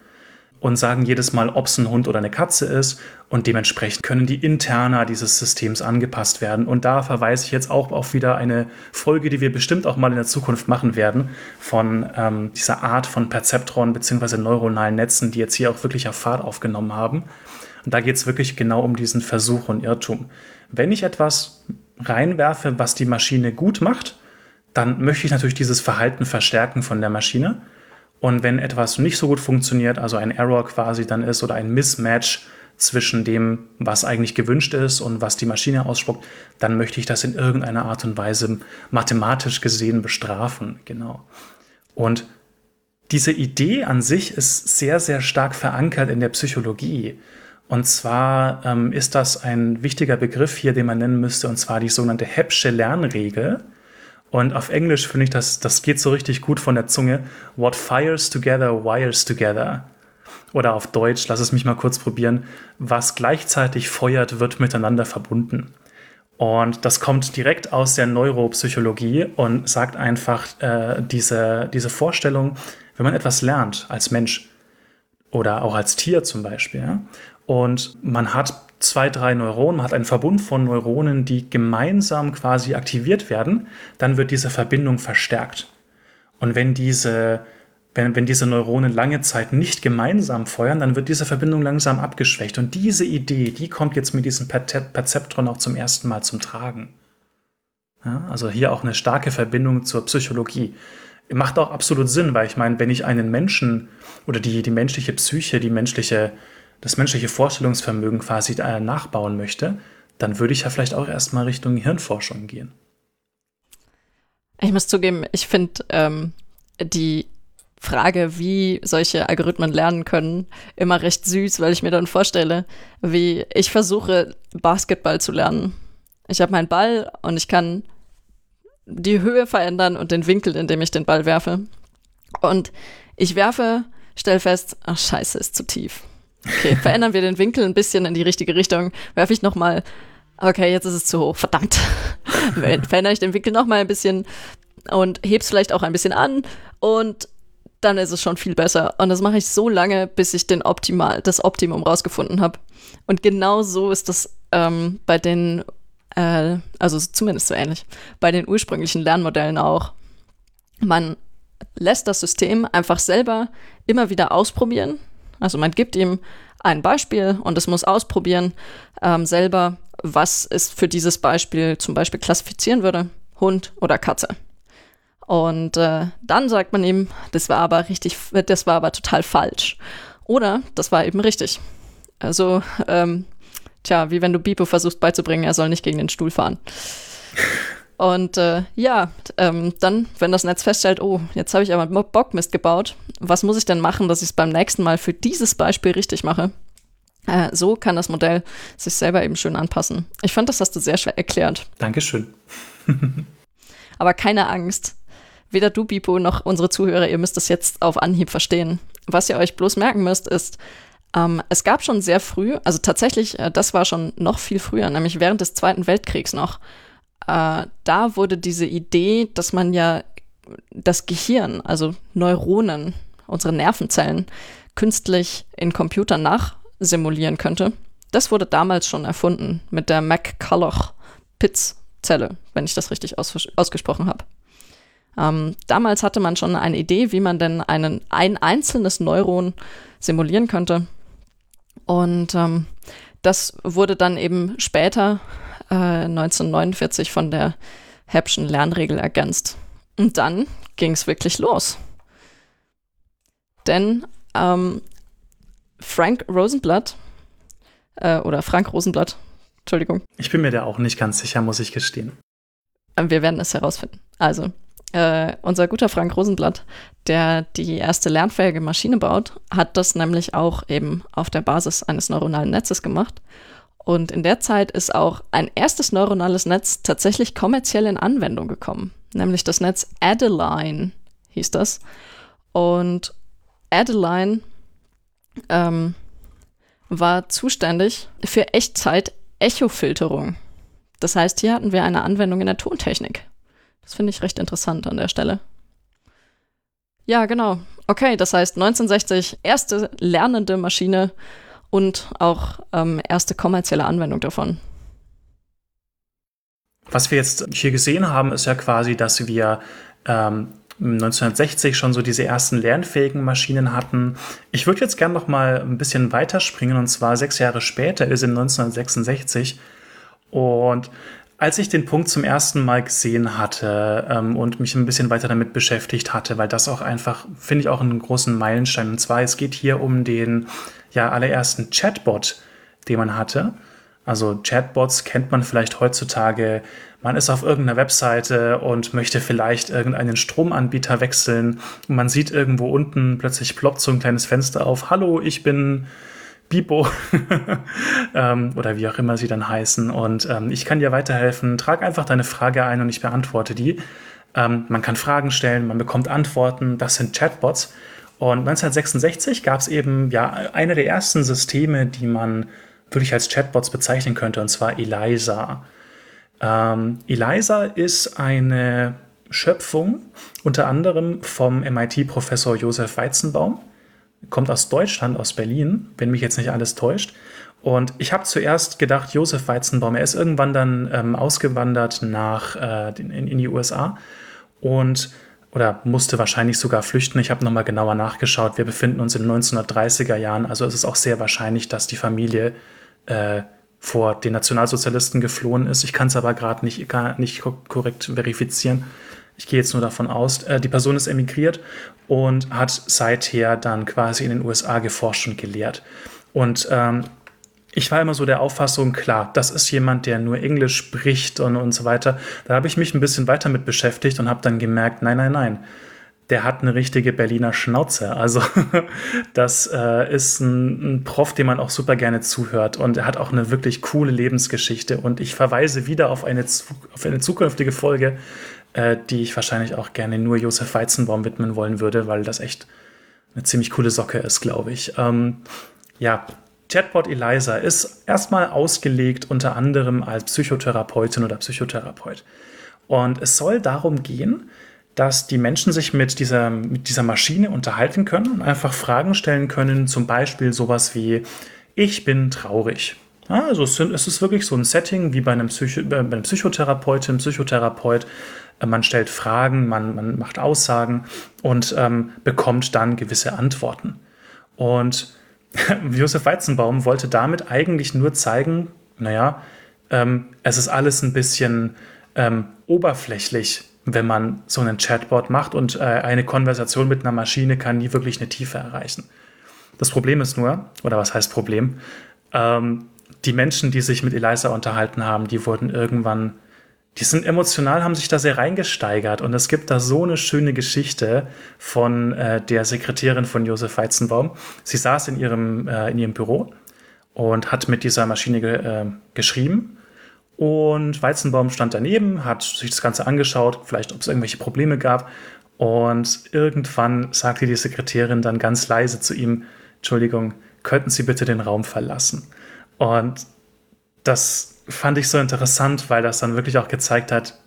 und sagen jedes Mal, ob es ein Hund oder eine Katze ist. Und dementsprechend können die Interna dieses Systems angepasst werden. Und da verweise ich jetzt auch auf wieder eine Folge, die wir bestimmt auch mal in der Zukunft machen werden, von ähm, dieser Art von Perzeptron bzw. neuronalen Netzen, die jetzt hier auch wirklich auf Fahrt aufgenommen haben. Und da geht es wirklich genau um diesen Versuch und Irrtum. Wenn ich etwas reinwerfe, was die Maschine gut macht, dann möchte ich natürlich dieses Verhalten verstärken von der Maschine. Und wenn etwas nicht so gut funktioniert, also ein Error quasi dann ist oder ein Mismatch zwischen dem, was eigentlich gewünscht ist und was die Maschine ausspuckt, dann möchte ich das in irgendeiner Art und Weise mathematisch gesehen bestrafen. Genau. Und diese Idee an sich ist sehr, sehr stark verankert in der Psychologie. Und zwar ähm, ist das ein wichtiger Begriff hier, den man nennen müsste, und zwar die sogenannte Heppsche Lernregel. Und auf Englisch finde ich, das, das geht so richtig gut von der Zunge. What fires together, wires together. Oder auf Deutsch, lass es mich mal kurz probieren. Was gleichzeitig feuert, wird miteinander verbunden. Und das kommt direkt aus der Neuropsychologie und sagt einfach äh, diese, diese Vorstellung, wenn man etwas lernt als Mensch oder auch als Tier zum Beispiel, ja, und man hat zwei, drei Neuronen, man hat einen Verbund von Neuronen, die gemeinsam quasi aktiviert werden, dann wird diese Verbindung verstärkt. Und wenn diese, wenn, wenn diese Neuronen lange Zeit nicht gemeinsam feuern, dann wird diese Verbindung langsam abgeschwächt. Und diese Idee, die kommt jetzt mit diesem Perzeptron auch zum ersten Mal zum Tragen. Ja, also hier auch eine starke Verbindung zur Psychologie. Macht auch absolut Sinn, weil ich meine, wenn ich einen Menschen oder die, die menschliche Psyche, die menschliche das menschliche Vorstellungsvermögen quasi nachbauen möchte, dann würde ich ja vielleicht auch erstmal Richtung Hirnforschung gehen. Ich muss zugeben, ich finde ähm, die Frage, wie solche Algorithmen lernen können, immer recht süß, weil ich mir dann vorstelle, wie ich versuche, Basketball zu lernen. Ich habe meinen Ball und ich kann die Höhe verändern und den Winkel, in dem ich den Ball werfe. Und ich werfe, stell fest, ach scheiße, ist zu tief. Okay, verändern wir den Winkel ein bisschen in die richtige Richtung. Werfe ich nochmal. Okay, jetzt ist es zu hoch. Verdammt. Verändere ich den Winkel nochmal ein bisschen und heb's vielleicht auch ein bisschen an und dann ist es schon viel besser. Und das mache ich so lange, bis ich den Optimal, das Optimum rausgefunden habe. Und genau so ist das ähm, bei den, äh, also zumindest so ähnlich, bei den ursprünglichen Lernmodellen auch. Man lässt das System einfach selber immer wieder ausprobieren also man gibt ihm ein Beispiel und es muss ausprobieren ähm, selber, was es für dieses Beispiel zum Beispiel klassifizieren würde, Hund oder Katze. Und äh, dann sagt man ihm, das war aber richtig, das war aber total falsch. Oder das war eben richtig. Also, ähm, tja, wie wenn du Bipo versuchst beizubringen, er soll nicht gegen den Stuhl fahren. Und äh, ja, ähm, dann, wenn das Netz feststellt, oh, jetzt habe ich aber Bockmist gebaut, was muss ich denn machen, dass ich es beim nächsten Mal für dieses Beispiel richtig mache? Äh, so kann das Modell sich selber eben schön anpassen. Ich fand, das hast du sehr schwer erklärt. Dankeschön. aber keine Angst. Weder du, Bipo, noch unsere Zuhörer, ihr müsst das jetzt auf Anhieb verstehen. Was ihr euch bloß merken müsst, ist, ähm, es gab schon sehr früh, also tatsächlich, äh, das war schon noch viel früher, nämlich während des Zweiten Weltkriegs noch, äh, da wurde diese Idee, dass man ja das Gehirn, also Neuronen unsere Nervenzellen künstlich in Computern nachsimulieren könnte. Das wurde damals schon erfunden mit der McCulloch-Pitts-Zelle, wenn ich das richtig aus ausgesprochen habe. Ähm, damals hatte man schon eine Idee, wie man denn einen, ein einzelnes Neuron simulieren könnte. Und ähm, das wurde dann eben später, äh, 1949, von der Hebschen Lernregel ergänzt. Und dann ging es wirklich los. Denn ähm, Frank Rosenblatt, äh, oder Frank Rosenblatt, Entschuldigung. Ich bin mir da auch nicht ganz sicher, muss ich gestehen. Ähm, wir werden es herausfinden. Also, äh, unser guter Frank Rosenblatt, der die erste lernfähige Maschine baut, hat das nämlich auch eben auf der Basis eines neuronalen Netzes gemacht. Und in der Zeit ist auch ein erstes neuronales Netz tatsächlich kommerziell in Anwendung gekommen, nämlich das Netz Adeline hieß das. Und Adeline ähm, war zuständig für Echtzeit-Echofilterung. Das heißt, hier hatten wir eine Anwendung in der Tontechnik. Das finde ich recht interessant an der Stelle. Ja, genau. Okay, das heißt 1960 erste lernende Maschine und auch ähm, erste kommerzielle Anwendung davon. Was wir jetzt hier gesehen haben, ist ja quasi, dass wir ähm, 1960 schon so diese ersten lernfähigen Maschinen hatten. Ich würde jetzt gerne noch mal ein bisschen weiterspringen und zwar sechs Jahre später ist in 1966 und als ich den Punkt zum ersten Mal gesehen hatte ähm, und mich ein bisschen weiter damit beschäftigt hatte, weil das auch einfach, finde ich auch einen großen Meilenstein. Und zwar, es geht hier um den ja, allerersten Chatbot, den man hatte. Also Chatbots kennt man vielleicht heutzutage. Man ist auf irgendeiner Webseite und möchte vielleicht irgendeinen Stromanbieter wechseln. Und man sieht irgendwo unten plötzlich ploppt so ein kleines Fenster auf. Hallo, ich bin Bipo ähm, oder wie auch immer sie dann heißen. Und ähm, ich kann dir weiterhelfen. Trag einfach deine Frage ein und ich beantworte die. Ähm, man kann Fragen stellen, man bekommt Antworten. Das sind Chatbots. Und 1966 gab es eben ja eine der ersten Systeme, die man wirklich als Chatbots bezeichnen könnte, und zwar ELISA. Ähm, ELISA ist eine Schöpfung unter anderem vom MIT-Professor Josef Weizenbaum. Kommt aus Deutschland, aus Berlin, wenn mich jetzt nicht alles täuscht. Und ich habe zuerst gedacht, Josef Weizenbaum, er ist irgendwann dann ähm, ausgewandert nach äh, in, in, die USA und oder musste wahrscheinlich sogar flüchten. Ich habe nochmal genauer nachgeschaut. Wir befinden uns in den 1930er Jahren, also es ist auch sehr wahrscheinlich, dass die Familie äh, vor den Nationalsozialisten geflohen ist. Ich kann es aber gerade nicht, nicht korrekt verifizieren. Ich gehe jetzt nur davon aus, äh, die Person ist emigriert und hat seither dann quasi in den USA geforscht und gelehrt. Und ähm, ich war immer so der Auffassung, klar, das ist jemand, der nur Englisch spricht und, und so weiter. Da habe ich mich ein bisschen weiter mit beschäftigt und habe dann gemerkt, nein, nein, nein der hat eine richtige Berliner Schnauze. Also das äh, ist ein, ein, Prof, dem man auch super gerne zuhört und er hat auch eine wirklich coole Lebensgeschichte und ich verweise wieder auf eine, auf eine zukünftige Folge, äh, die ich wahrscheinlich auch gerne nur Josef Weizenbaum widmen wollen würde, weil das echt eine ziemlich coole Socke ist, glaube ich. Ähm, ja, Chatbot Eliza ist erstmal ausgelegt unter anderem als Psychotherapeutin oder Psychotherapeut. Und es soll darum gehen, dass die Menschen sich mit dieser, mit dieser Maschine unterhalten können und einfach Fragen stellen können, zum Beispiel sowas wie, ich bin traurig. Also es, es, ist wirklich so ein Setting wie bei einem, Psycho, bei einem Psychotherapeuten, Psychotherapeut. Äh, man stellt Fragen, man, man macht Aussagen und ähm, bekommt dann gewisse Antworten. Und Josef Weizenbaum wollte damit eigentlich nur zeigen, naja, ähm, es ist alles ein bisschen ähm, oberflächlich wenn man so einen Chatbot macht und äh, eine Konversation mit einer Maschine kann nie wirklich eine Tiefe erreichen. Das Problem ist nur, oder was heißt Problem? Ähm, die Menschen, die sich mit Eliza unterhalten haben, die wurden irgendwann, die sind emotional, haben sich da sehr reingesteigert. Und es gibt da so eine schöne Geschichte von äh, der Sekretärin von Josef Weizenbaum. Sie saß in ihrem, äh, in ihrem Büro und hat mit dieser Maschine ge äh, geschrieben und Weizenbaum stand daneben, hat sich das Ganze angeschaut, vielleicht ob es irgendwelche Probleme gab. Und irgendwann sagte die Sekretärin dann ganz leise zu ihm, Entschuldigung, könnten Sie bitte den Raum verlassen? Und das fand ich so interessant, weil das dann wirklich auch gezeigt hat,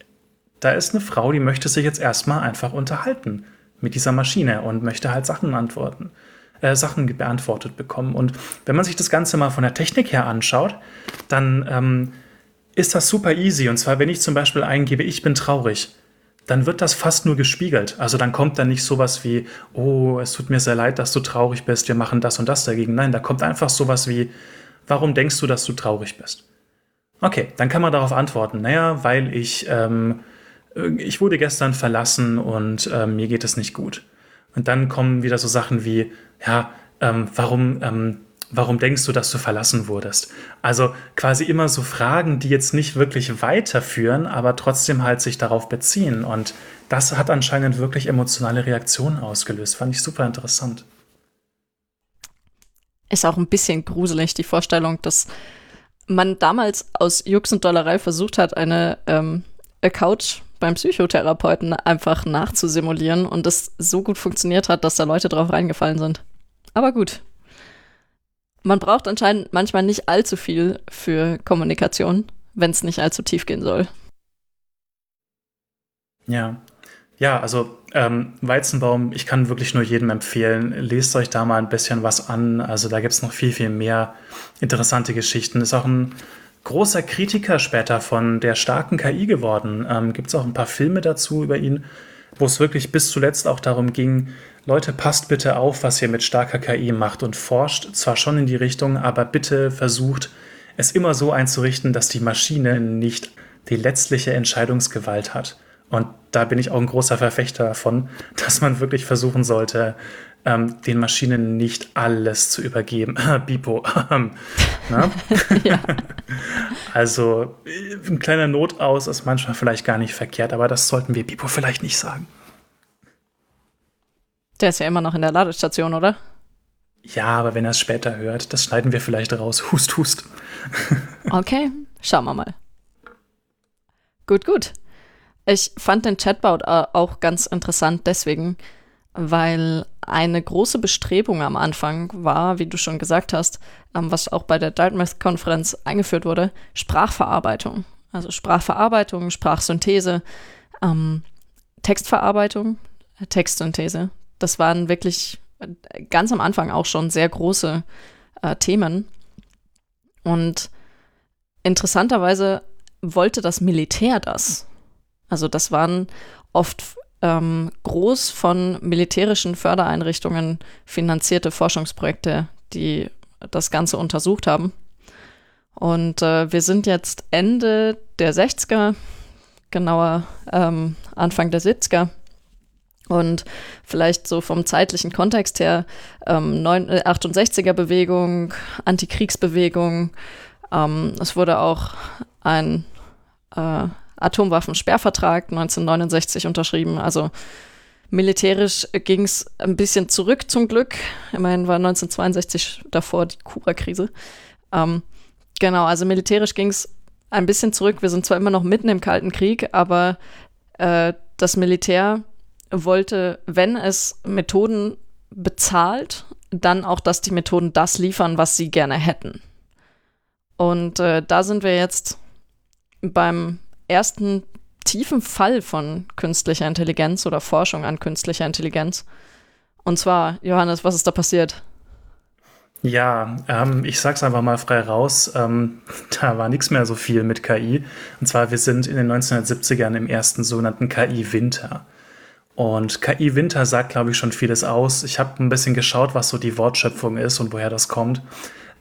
da ist eine Frau, die möchte sich jetzt erstmal einfach unterhalten mit dieser Maschine und möchte halt Sachen antworten, äh, Sachen beantwortet bekommen. Und wenn man sich das Ganze mal von der Technik her anschaut, dann ähm, ist das super easy. Und zwar, wenn ich zum Beispiel eingebe, ich bin traurig, dann wird das fast nur gespiegelt. Also dann kommt dann nicht sowas wie, oh, es tut mir sehr leid, dass du traurig bist, wir machen das und das dagegen. Nein, da kommt einfach sowas wie, warum denkst du, dass du traurig bist? Okay, dann kann man darauf antworten, naja, weil ich, ähm, ich wurde gestern verlassen und ähm, mir geht es nicht gut. Und dann kommen wieder so Sachen wie, ja, ähm, warum, ähm, warum denkst du, dass du verlassen wurdest? Also quasi immer so Fragen, die jetzt nicht wirklich weiterführen, aber trotzdem halt sich darauf beziehen. Und das hat anscheinend wirklich emotionale Reaktionen ausgelöst. Fand ich super interessant. Ist auch ein bisschen gruselig, die Vorstellung, dass man damals aus Jux und Dollerei versucht hat, eine ähm, Couch beim Psychotherapeuten einfach nachzusimulieren und das so gut funktioniert hat, dass da Leute drauf reingefallen sind. Aber gut, man braucht anscheinend manchmal nicht allzu viel für Kommunikation, wenn es nicht allzu tief gehen soll. Ja. Ja, also ähm, Weizenbaum, ich kann wirklich nur jedem empfehlen, lest euch da mal ein bisschen was an. Also da gibt es noch viel, viel mehr interessante Geschichten. Ist auch ein großer Kritiker später von der starken KI geworden. Ähm, gibt es auch ein paar Filme dazu über ihn, wo es wirklich bis zuletzt auch darum ging, Leute, passt bitte auf, was ihr mit starker KI macht und forscht zwar schon in die Richtung, aber bitte versucht es immer so einzurichten, dass die Maschine nicht die letztliche Entscheidungsgewalt hat. Und da bin ich auch ein großer Verfechter davon, dass man wirklich versuchen sollte, ähm, den Maschinen nicht alles zu übergeben. Bipo. ja. Also ein kleiner Notaus ist manchmal vielleicht gar nicht verkehrt, aber das sollten wir Bipo vielleicht nicht sagen. Der ist ja immer noch in der Ladestation, oder? Ja, aber wenn er es später hört, das schneiden wir vielleicht raus. Hust, hust. okay, schauen wir mal. Gut, gut. Ich fand den Chatbot auch ganz interessant deswegen, weil eine große Bestrebung am Anfang war, wie du schon gesagt hast, ähm, was auch bei der Dartmouth-Konferenz eingeführt wurde, Sprachverarbeitung. Also Sprachverarbeitung, Sprachsynthese, ähm, Textverarbeitung, Textsynthese. Das waren wirklich ganz am Anfang auch schon sehr große äh, Themen. Und interessanterweise wollte das Militär das. Also das waren oft ähm, groß von militärischen Fördereinrichtungen finanzierte Forschungsprojekte, die das Ganze untersucht haben. Und äh, wir sind jetzt Ende der 60er, genauer ähm, Anfang der 70er. Und vielleicht so vom zeitlichen Kontext her, ähm, 68er äh, Bewegung, Antikriegsbewegung. Ähm, es wurde auch ein äh, Atomwaffensperrvertrag 1969 unterschrieben. Also militärisch ging es ein bisschen zurück zum Glück. Immerhin war 1962 davor die Kuba-Krise. Ähm, genau, also militärisch ging es ein bisschen zurück. Wir sind zwar immer noch mitten im Kalten Krieg, aber äh, das Militär wollte, wenn es Methoden bezahlt, dann auch, dass die Methoden das liefern, was sie gerne hätten. Und äh, da sind wir jetzt beim ersten tiefen Fall von künstlicher Intelligenz oder Forschung an künstlicher Intelligenz. Und zwar, Johannes, was ist da passiert? Ja, ähm, ich sag's einfach mal frei raus. Ähm, da war nichts mehr so viel mit KI. Und zwar, wir sind in den 1970ern im ersten sogenannten KI-Winter. Und KI-Winter sagt, glaube ich, schon vieles aus. Ich habe ein bisschen geschaut, was so die Wortschöpfung ist und woher das kommt.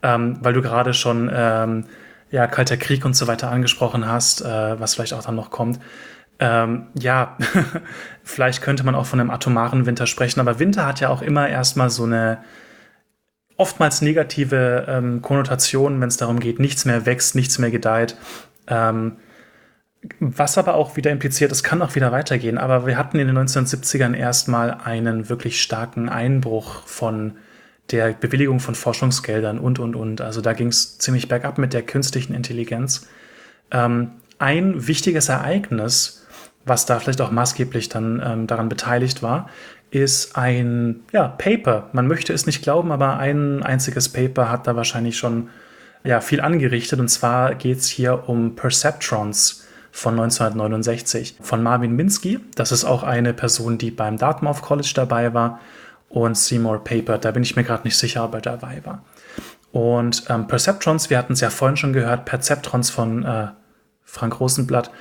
Ähm, weil du gerade schon ähm, ja, Kalter Krieg und so weiter angesprochen hast, äh, was vielleicht auch dann noch kommt. Ähm, ja, vielleicht könnte man auch von einem atomaren Winter sprechen, aber Winter hat ja auch immer erstmal so eine oftmals negative ähm, Konnotation, wenn es darum geht, nichts mehr wächst, nichts mehr gedeiht. Ähm, was aber auch wieder impliziert, es kann auch wieder weitergehen. Aber wir hatten in den 1970ern erstmal einen wirklich starken Einbruch von der Bewilligung von Forschungsgeldern und, und, und. Also da ging es ziemlich bergab mit der künstlichen Intelligenz. Ähm, ein wichtiges Ereignis, was da vielleicht auch maßgeblich dann ähm, daran beteiligt war, ist ein ja, Paper. Man möchte es nicht glauben, aber ein einziges Paper hat da wahrscheinlich schon ja, viel angerichtet. Und zwar geht es hier um Perceptrons. von 1969 von Marvin Minsky. Das ist auch eine Person, die beim Dartmouth College dabei war. Und Seymour Papert, da bin ich mir gerade nicht sicher, ob er dabei war. Und ähm, Perceptrons, wir hatten es ja vorhin schon gehört, Perceptrons von äh, Frank Rosenblatt.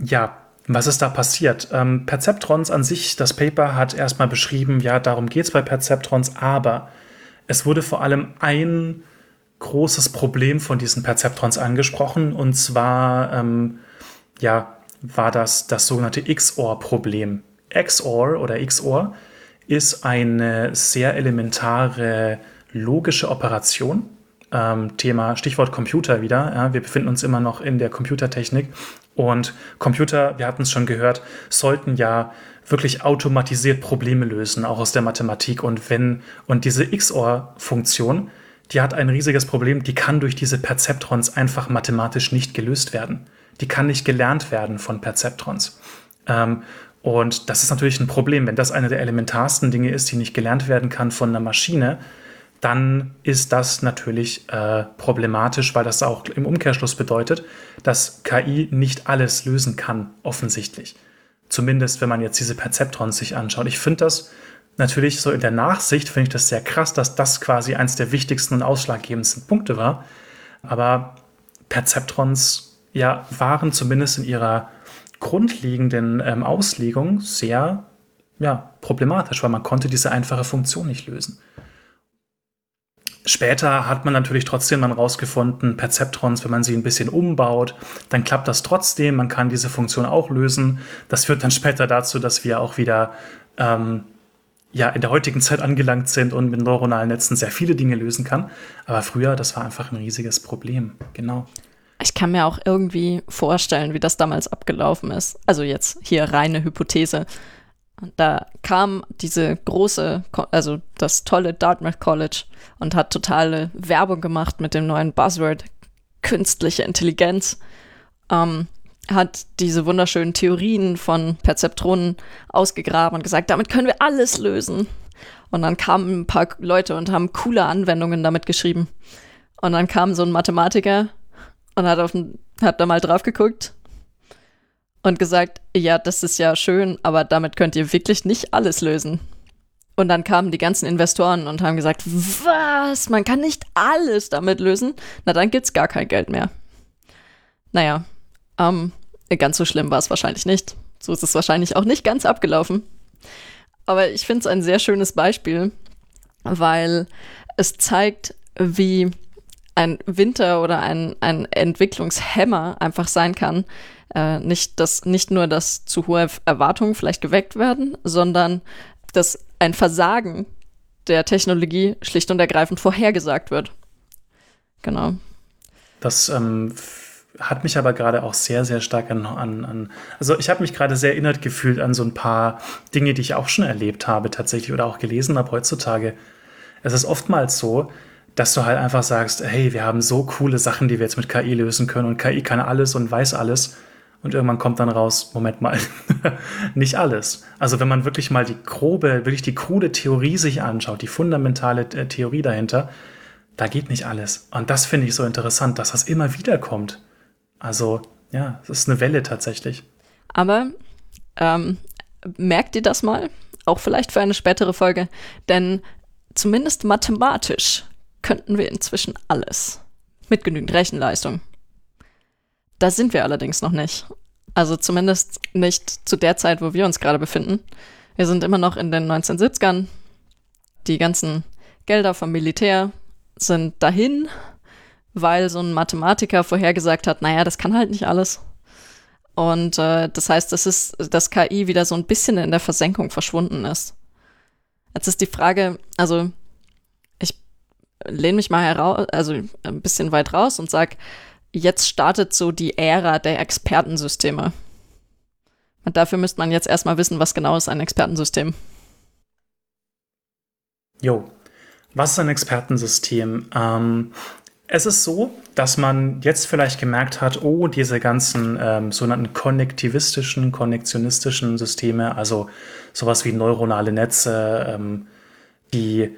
Ja, was ist da passiert? Ähm, Perceptrons an sich, das Paper hat erstmal beschrieben, ja, darum geht es bei Perceptrons, aber es wurde vor allem ein großes Problem von diesen Perceptrons angesprochen, und zwar, ähm, ja, war das das sogenannte XOR-Problem. XOR oder XOR ist eine sehr elementare logische Operation. Ähm, Thema Stichwort Computer wieder. Ja, wir befinden uns immer noch in der Computertechnik und Computer, wir hatten es schon gehört, sollten ja wirklich automatisiert Probleme lösen, auch aus der Mathematik. Und wenn und diese XOR-Funktion, die hat ein riesiges Problem, die kann durch diese Perzeptrons einfach mathematisch nicht gelöst werden. Die kann nicht gelernt werden von Perzeptrons. Ähm, und das ist natürlich ein Problem, wenn das eine der elementarsten Dinge ist, die nicht gelernt werden kann von einer Maschine, dann ist das natürlich äh, problematisch, weil das auch im Umkehrschluss bedeutet, dass KI nicht alles lösen kann, offensichtlich. Zumindest, wenn man jetzt diese Perzeptrons sich anschaut. Ich finde das natürlich so in der Nachsicht, finde ich das sehr krass, dass das quasi eins der wichtigsten und ausschlaggebendsten Punkte war. Aber Perzeptrons ja, waren zumindest in ihrer grundlegenden ähm, Auslegung sehr ja, problematisch, weil man konnte diese einfache Funktion nicht lösen. Später hat man natürlich trotzdem dann rausgefunden, Perzeptrons, wenn man sie ein bisschen umbaut, dann klappt das trotzdem. Man kann diese Funktion auch lösen. Das führt dann später dazu, dass wir auch wieder ähm, ja, in der heutigen Zeit angelangt sind und mit neuronalen Netzen sehr viele Dinge lösen kann. Aber früher, das war einfach ein riesiges Problem. Genau. Ich kann mir auch irgendwie vorstellen, wie das damals abgelaufen ist. Also jetzt hier reine Hypothese. Da kam diese große, also das tolle Dartmouth College und hat totale Werbung gemacht mit dem neuen Buzzword künstliche Intelligenz. Ähm, hat diese wunderschönen Theorien von Perzeptronen ausgegraben und gesagt, damit können wir alles lösen. Und dann kamen ein paar Leute und haben coole Anwendungen damit geschrieben. Und dann kam so ein Mathematiker und hat, auf hat da mal drauf geguckt und gesagt, ja, das ist ja schön, aber damit könnt ihr wirklich nicht alles lösen. Und dann kamen die ganzen Investoren und haben gesagt, was, man kann nicht alles damit lösen? Na, dann gibt's gar kein Geld mehr. Naja, ähm, ganz so schlimm war es wahrscheinlich nicht. So ist es wahrscheinlich auch nicht ganz abgelaufen. Aber ich finde es ein sehr schönes Beispiel, weil es zeigt, wie ein Winter oder ein, ein Entwicklungshemmer einfach sein kann. Äh, nicht, dass nicht nur, dass zu hohe Erwartungen vielleicht geweckt werden, sondern dass ein Versagen der Technologie schlicht und ergreifend vorhergesagt wird. Genau. Das ähm, hat mich aber gerade auch sehr, sehr stark an, an, an also ich habe mich gerade sehr erinnert gefühlt an so ein paar Dinge, die ich auch schon erlebt habe tatsächlich oder auch gelesen habe heutzutage. Es ist oftmals so, dass du halt einfach sagst, hey, wir haben so coole Sachen, die wir jetzt mit KI lösen können und KI kann alles und weiß alles. Und irgendwann kommt dann raus, Moment mal, nicht alles. Also wenn man wirklich mal die grobe, wirklich die krude Theorie sich anschaut, die fundamentale äh, Theorie dahinter, da geht nicht alles. Und das finde ich so interessant, dass das immer wieder kommt. Also ja, es ist eine Welle tatsächlich. Aber ähm, merkt ihr das mal? Auch vielleicht für eine spätere Folge. Denn zumindest mathematisch könnten wir inzwischen alles. Mit genügend Rechenleistung. Da sind wir allerdings noch nicht. Also zumindest nicht zu der Zeit, wo wir uns gerade befinden. Wir sind immer noch in den 1970ern. Die ganzen Gelder vom Militär sind dahin, weil so ein Mathematiker vorhergesagt hat, naja, das kann halt nicht alles. Und äh, das heißt, das ist, dass KI wieder so ein bisschen in der Versenkung verschwunden ist. Jetzt ist die Frage, also lehne mich mal heraus, also ein bisschen weit raus und sag, jetzt startet so die Ära der Expertensysteme. Und dafür müsste man jetzt erstmal wissen, was genau ist ein Expertensystem. Jo, was ist ein Expertensystem? Ähm, es ist so, dass man jetzt vielleicht gemerkt hat, oh, diese ganzen ähm, sogenannten konnektivistischen, konnektionistischen Systeme, also sowas wie neuronale Netze, ähm, die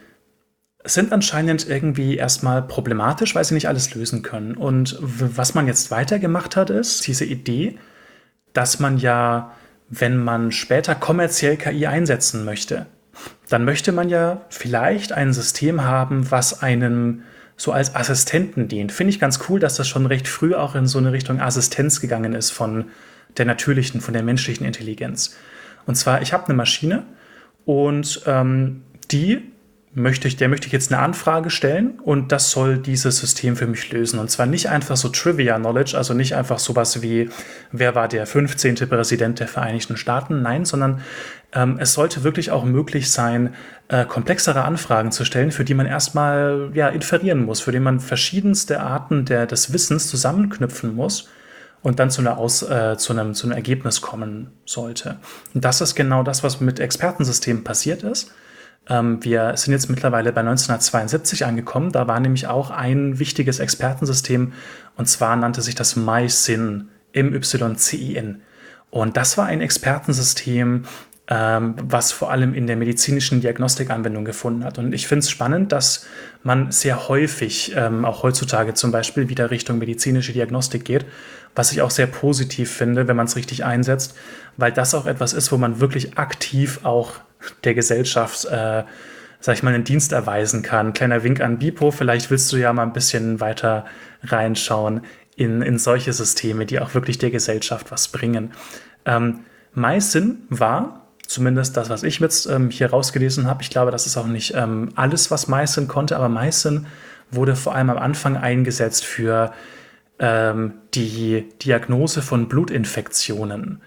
sind anscheinend irgendwie erstmal problematisch, weil sie nicht alles lösen können. Und was man jetzt weitergemacht hat, ist diese Idee, dass man ja, wenn man später kommerziell KI einsetzen möchte, dann möchte man ja vielleicht ein System haben, was einem so als Assistenten dient. Finde ich ganz cool, dass das schon recht früh auch in so eine Richtung Assistenz gegangen ist von der natürlichen, von der menschlichen Intelligenz. Und zwar, ich habe eine Maschine und ähm, die möchte ich, der möchte ich jetzt eine Anfrage stellen und das soll dieses System für mich lösen. Und zwar nicht einfach so Trivia Knowledge, also nicht einfach sowas wie, wer war der 15. Präsident der Vereinigten Staaten, nein, sondern ähm, es sollte wirklich auch möglich sein, äh, komplexere Anfragen zu stellen, für die man erstmal ja, inferieren muss, für die man verschiedenste Arten der, des Wissens zusammenknüpfen muss und dann zu, einer Aus, äh, zu, einem, zu einem Ergebnis kommen sollte. Und das ist genau das, was mit Expertensystemen passiert ist. Ähm, wir sind jetzt mittlerweile bei 1972 angekommen. Da war nämlich auch ein wichtiges Expertensystem und zwar nannte sich das MySyn, M-Y-C-I-N. Und das war ein Expertensystem, ähm, was vor allem in der medizinischen Diagnostik Anwendung gefunden hat. Und ich finde es spannend, dass man sehr häufig, ähm, auch heutzutage zum Beispiel, wieder Richtung medizinische Diagnostik geht, was ich auch sehr positiv finde, wenn man es richtig einsetzt, weil das auch etwas ist, wo man wirklich aktiv auch der Gesellschaft, äh, sag ich mal, einen Dienst erweisen kann. Kleiner Wink an Bipo, vielleicht willst du ja mal ein bisschen weiter reinschauen in, in solche Systeme, die auch wirklich der Gesellschaft was bringen. Ähm, MySyn war, zumindest das, was ich jetzt ähm, hier rausgelesen habe, ich glaube, das ist auch nicht ähm, alles, was MySyn konnte, aber MySyn wurde vor allem am Anfang eingesetzt für ähm, die Diagnose von Blutinfektionen.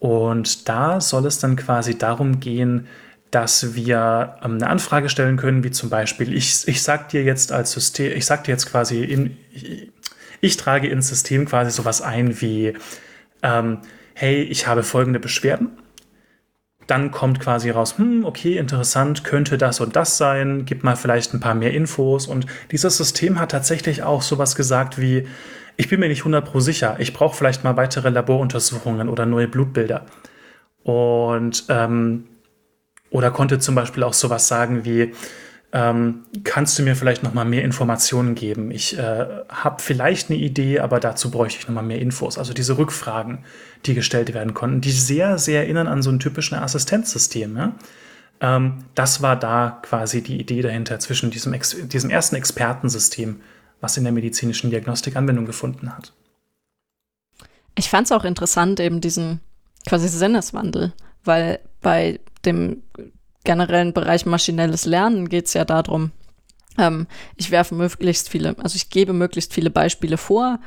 Und da soll es dann quasi darum gehen, dass wir ähm, eine Anfrage stellen können, wie zum Beispiel, ich, ich sag dir jetzt als System, ich sag dir jetzt quasi, in, ich, ich trage ins System quasi sowas ein wie, ähm, hey, ich habe folgende Beschwerden. Dann kommt quasi raus, hm, okay, interessant, könnte das und das sein, gib mal vielleicht ein paar mehr Infos. Und dieses System hat tatsächlich auch sowas gesagt wie, ich bin mir nicht 100% sicher. Ich brauche vielleicht mal weitere Laboruntersuchungen oder neue Blutbilder. Und ähm, oder konnte zum Beispiel auch sowas sagen wie, ähm, kannst du mir vielleicht noch mal mehr Informationen geben? Ich äh, habe vielleicht eine Idee, aber dazu bräuchte ich noch mal mehr Infos. Also diese Rückfragen, die gestellt werden konnten, die sehr, sehr erinnern an so ein typisches Assistenzsystem. Ja? Ähm, das war da quasi die Idee dahinter zwischen diesem, diesem ersten Expertensystem was in der medizinischen Diagnostik Anwendung gefunden hat. Ich fand es auch interessant, eben diesen quasi Sinneswandel, weil bei dem generellen Bereich maschinelles Lernen geht es ja darum, ähm, ich werfe möglichst viele, also ich gebe möglichst viele Beispiele vor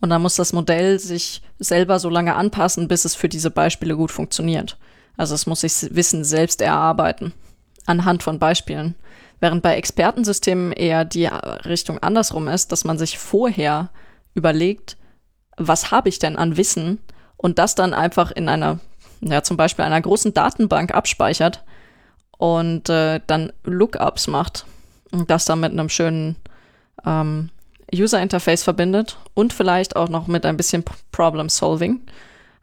und dann muss das Modell sich selber so lange anpassen, bis es für diese Beispiele gut funktioniert. Also es muss sich Wissen selbst erarbeiten anhand von Beispielen. Während bei Expertensystemen eher die Richtung andersrum ist, dass man sich vorher überlegt, was habe ich denn an Wissen und das dann einfach in einer, ja, zum Beispiel einer großen Datenbank abspeichert und äh, dann Lookups macht und das dann mit einem schönen ähm, User Interface verbindet und vielleicht auch noch mit ein bisschen Problem Solving,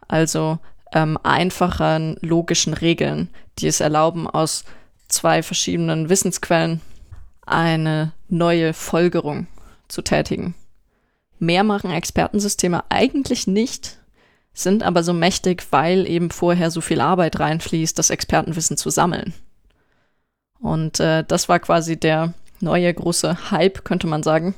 also ähm, einfachen logischen Regeln, die es erlauben, aus zwei verschiedenen Wissensquellen eine neue Folgerung zu tätigen. Mehr machen Expertensysteme eigentlich nicht, sind aber so mächtig, weil eben vorher so viel Arbeit reinfließt, das Expertenwissen zu sammeln. Und äh, das war quasi der neue große Hype, könnte man sagen.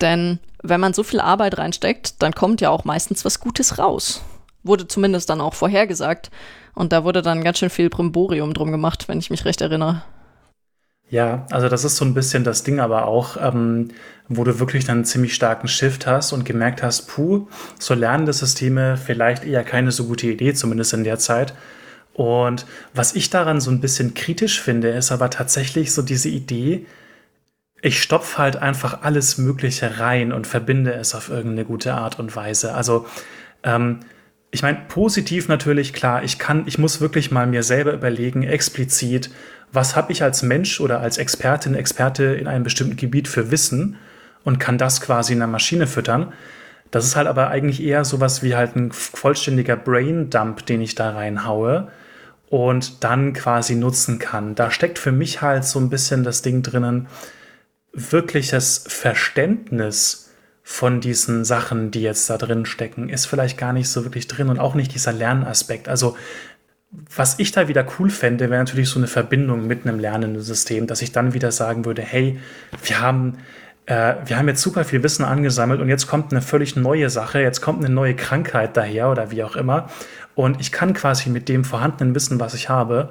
Denn wenn man so viel Arbeit reinsteckt, dann kommt ja auch meistens was Gutes raus. Wurde zumindest dann auch vorhergesagt. Und da wurde dann ganz schön viel Brimborium drum gemacht, wenn ich mich recht erinnere. Ja, also das ist so ein bisschen das Ding aber auch, ähm, wo du wirklich dann einen ziemlich starken Shift hast und gemerkt hast, puh, so lernende Systeme vielleicht eher keine so gute Idee, zumindest in der Zeit. Und was ich daran so ein bisschen kritisch finde, ist aber tatsächlich so diese Idee, ich stopfe halt einfach alles Mögliche rein und verbinde es auf irgendeine gute Art und Weise. Also ähm, ich meine, positiv natürlich, klar, ich kann, ich muss wirklich mal mir selber überlegen, explizit, was habe ich als Mensch oder als Expertin, Experte in einem bestimmten Gebiet für Wissen und kann das quasi in einer Maschine füttern. Das ist halt aber eigentlich eher sowas wie halt ein vollständiger Brain Dump, den ich da reinhaue. und dann quasi nutzen kann. Da steckt für mich halt so ein bisschen das Ding drinnen, wirkliches Verständnis von diesen Sachen, die jetzt da drin stecken, ist vielleicht gar nicht so wirklich drin und auch nicht dieser Lernaspekt. Also was ich da wieder cool fände, wäre natürlich so eine Verbindung mit einem lernenden System, dass ich dann wieder sagen würde, hey, wir haben, äh, wir haben jetzt super viel Wissen angesammelt und jetzt kommt eine völlig neue Sache, jetzt kommt eine neue Krankheit daher oder wie auch immer. Und ich kann quasi mit dem vorhandenen Wissen, was ich habe,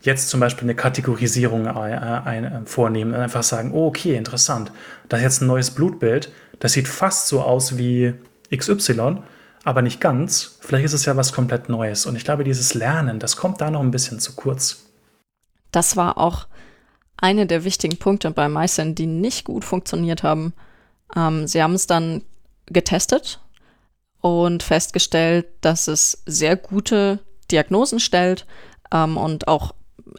jetzt zum Beispiel eine Kategorisierung ein, ein, äh, vornehmen und einfach sagen, oh, okay, interessant. Das ist jetzt ein neues Blutbild. Das sieht fast so aus wie XY aber nicht ganz. Vielleicht ist es ja was komplett Neues. Und ich glaube, dieses Lernen, das kommt da noch ein bisschen zu kurz. Das war auch eine der wichtigen Punkte bei Meissen, die nicht gut funktioniert haben. Ähm, sie haben es dann getestet und festgestellt, dass es sehr gute Diagnosen stellt ähm, und auch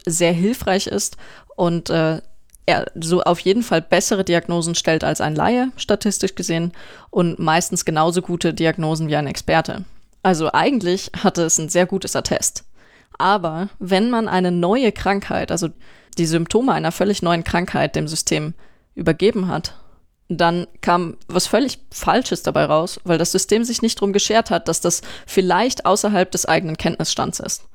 sehr hilfreich ist und äh, er so auf jeden Fall bessere Diagnosen stellt als ein Laie, statistisch gesehen, und meistens genauso gute Diagnosen wie ein Experte. Also eigentlich hatte es ein sehr gutes Attest. Aber wenn man eine neue Krankheit, also die Symptome einer völlig neuen Krankheit dem System übergeben hat, dann kam was völlig Falsches dabei raus, weil das System sich nicht darum geschert hat, dass das vielleicht außerhalb des eigenen Kenntnisstands ist.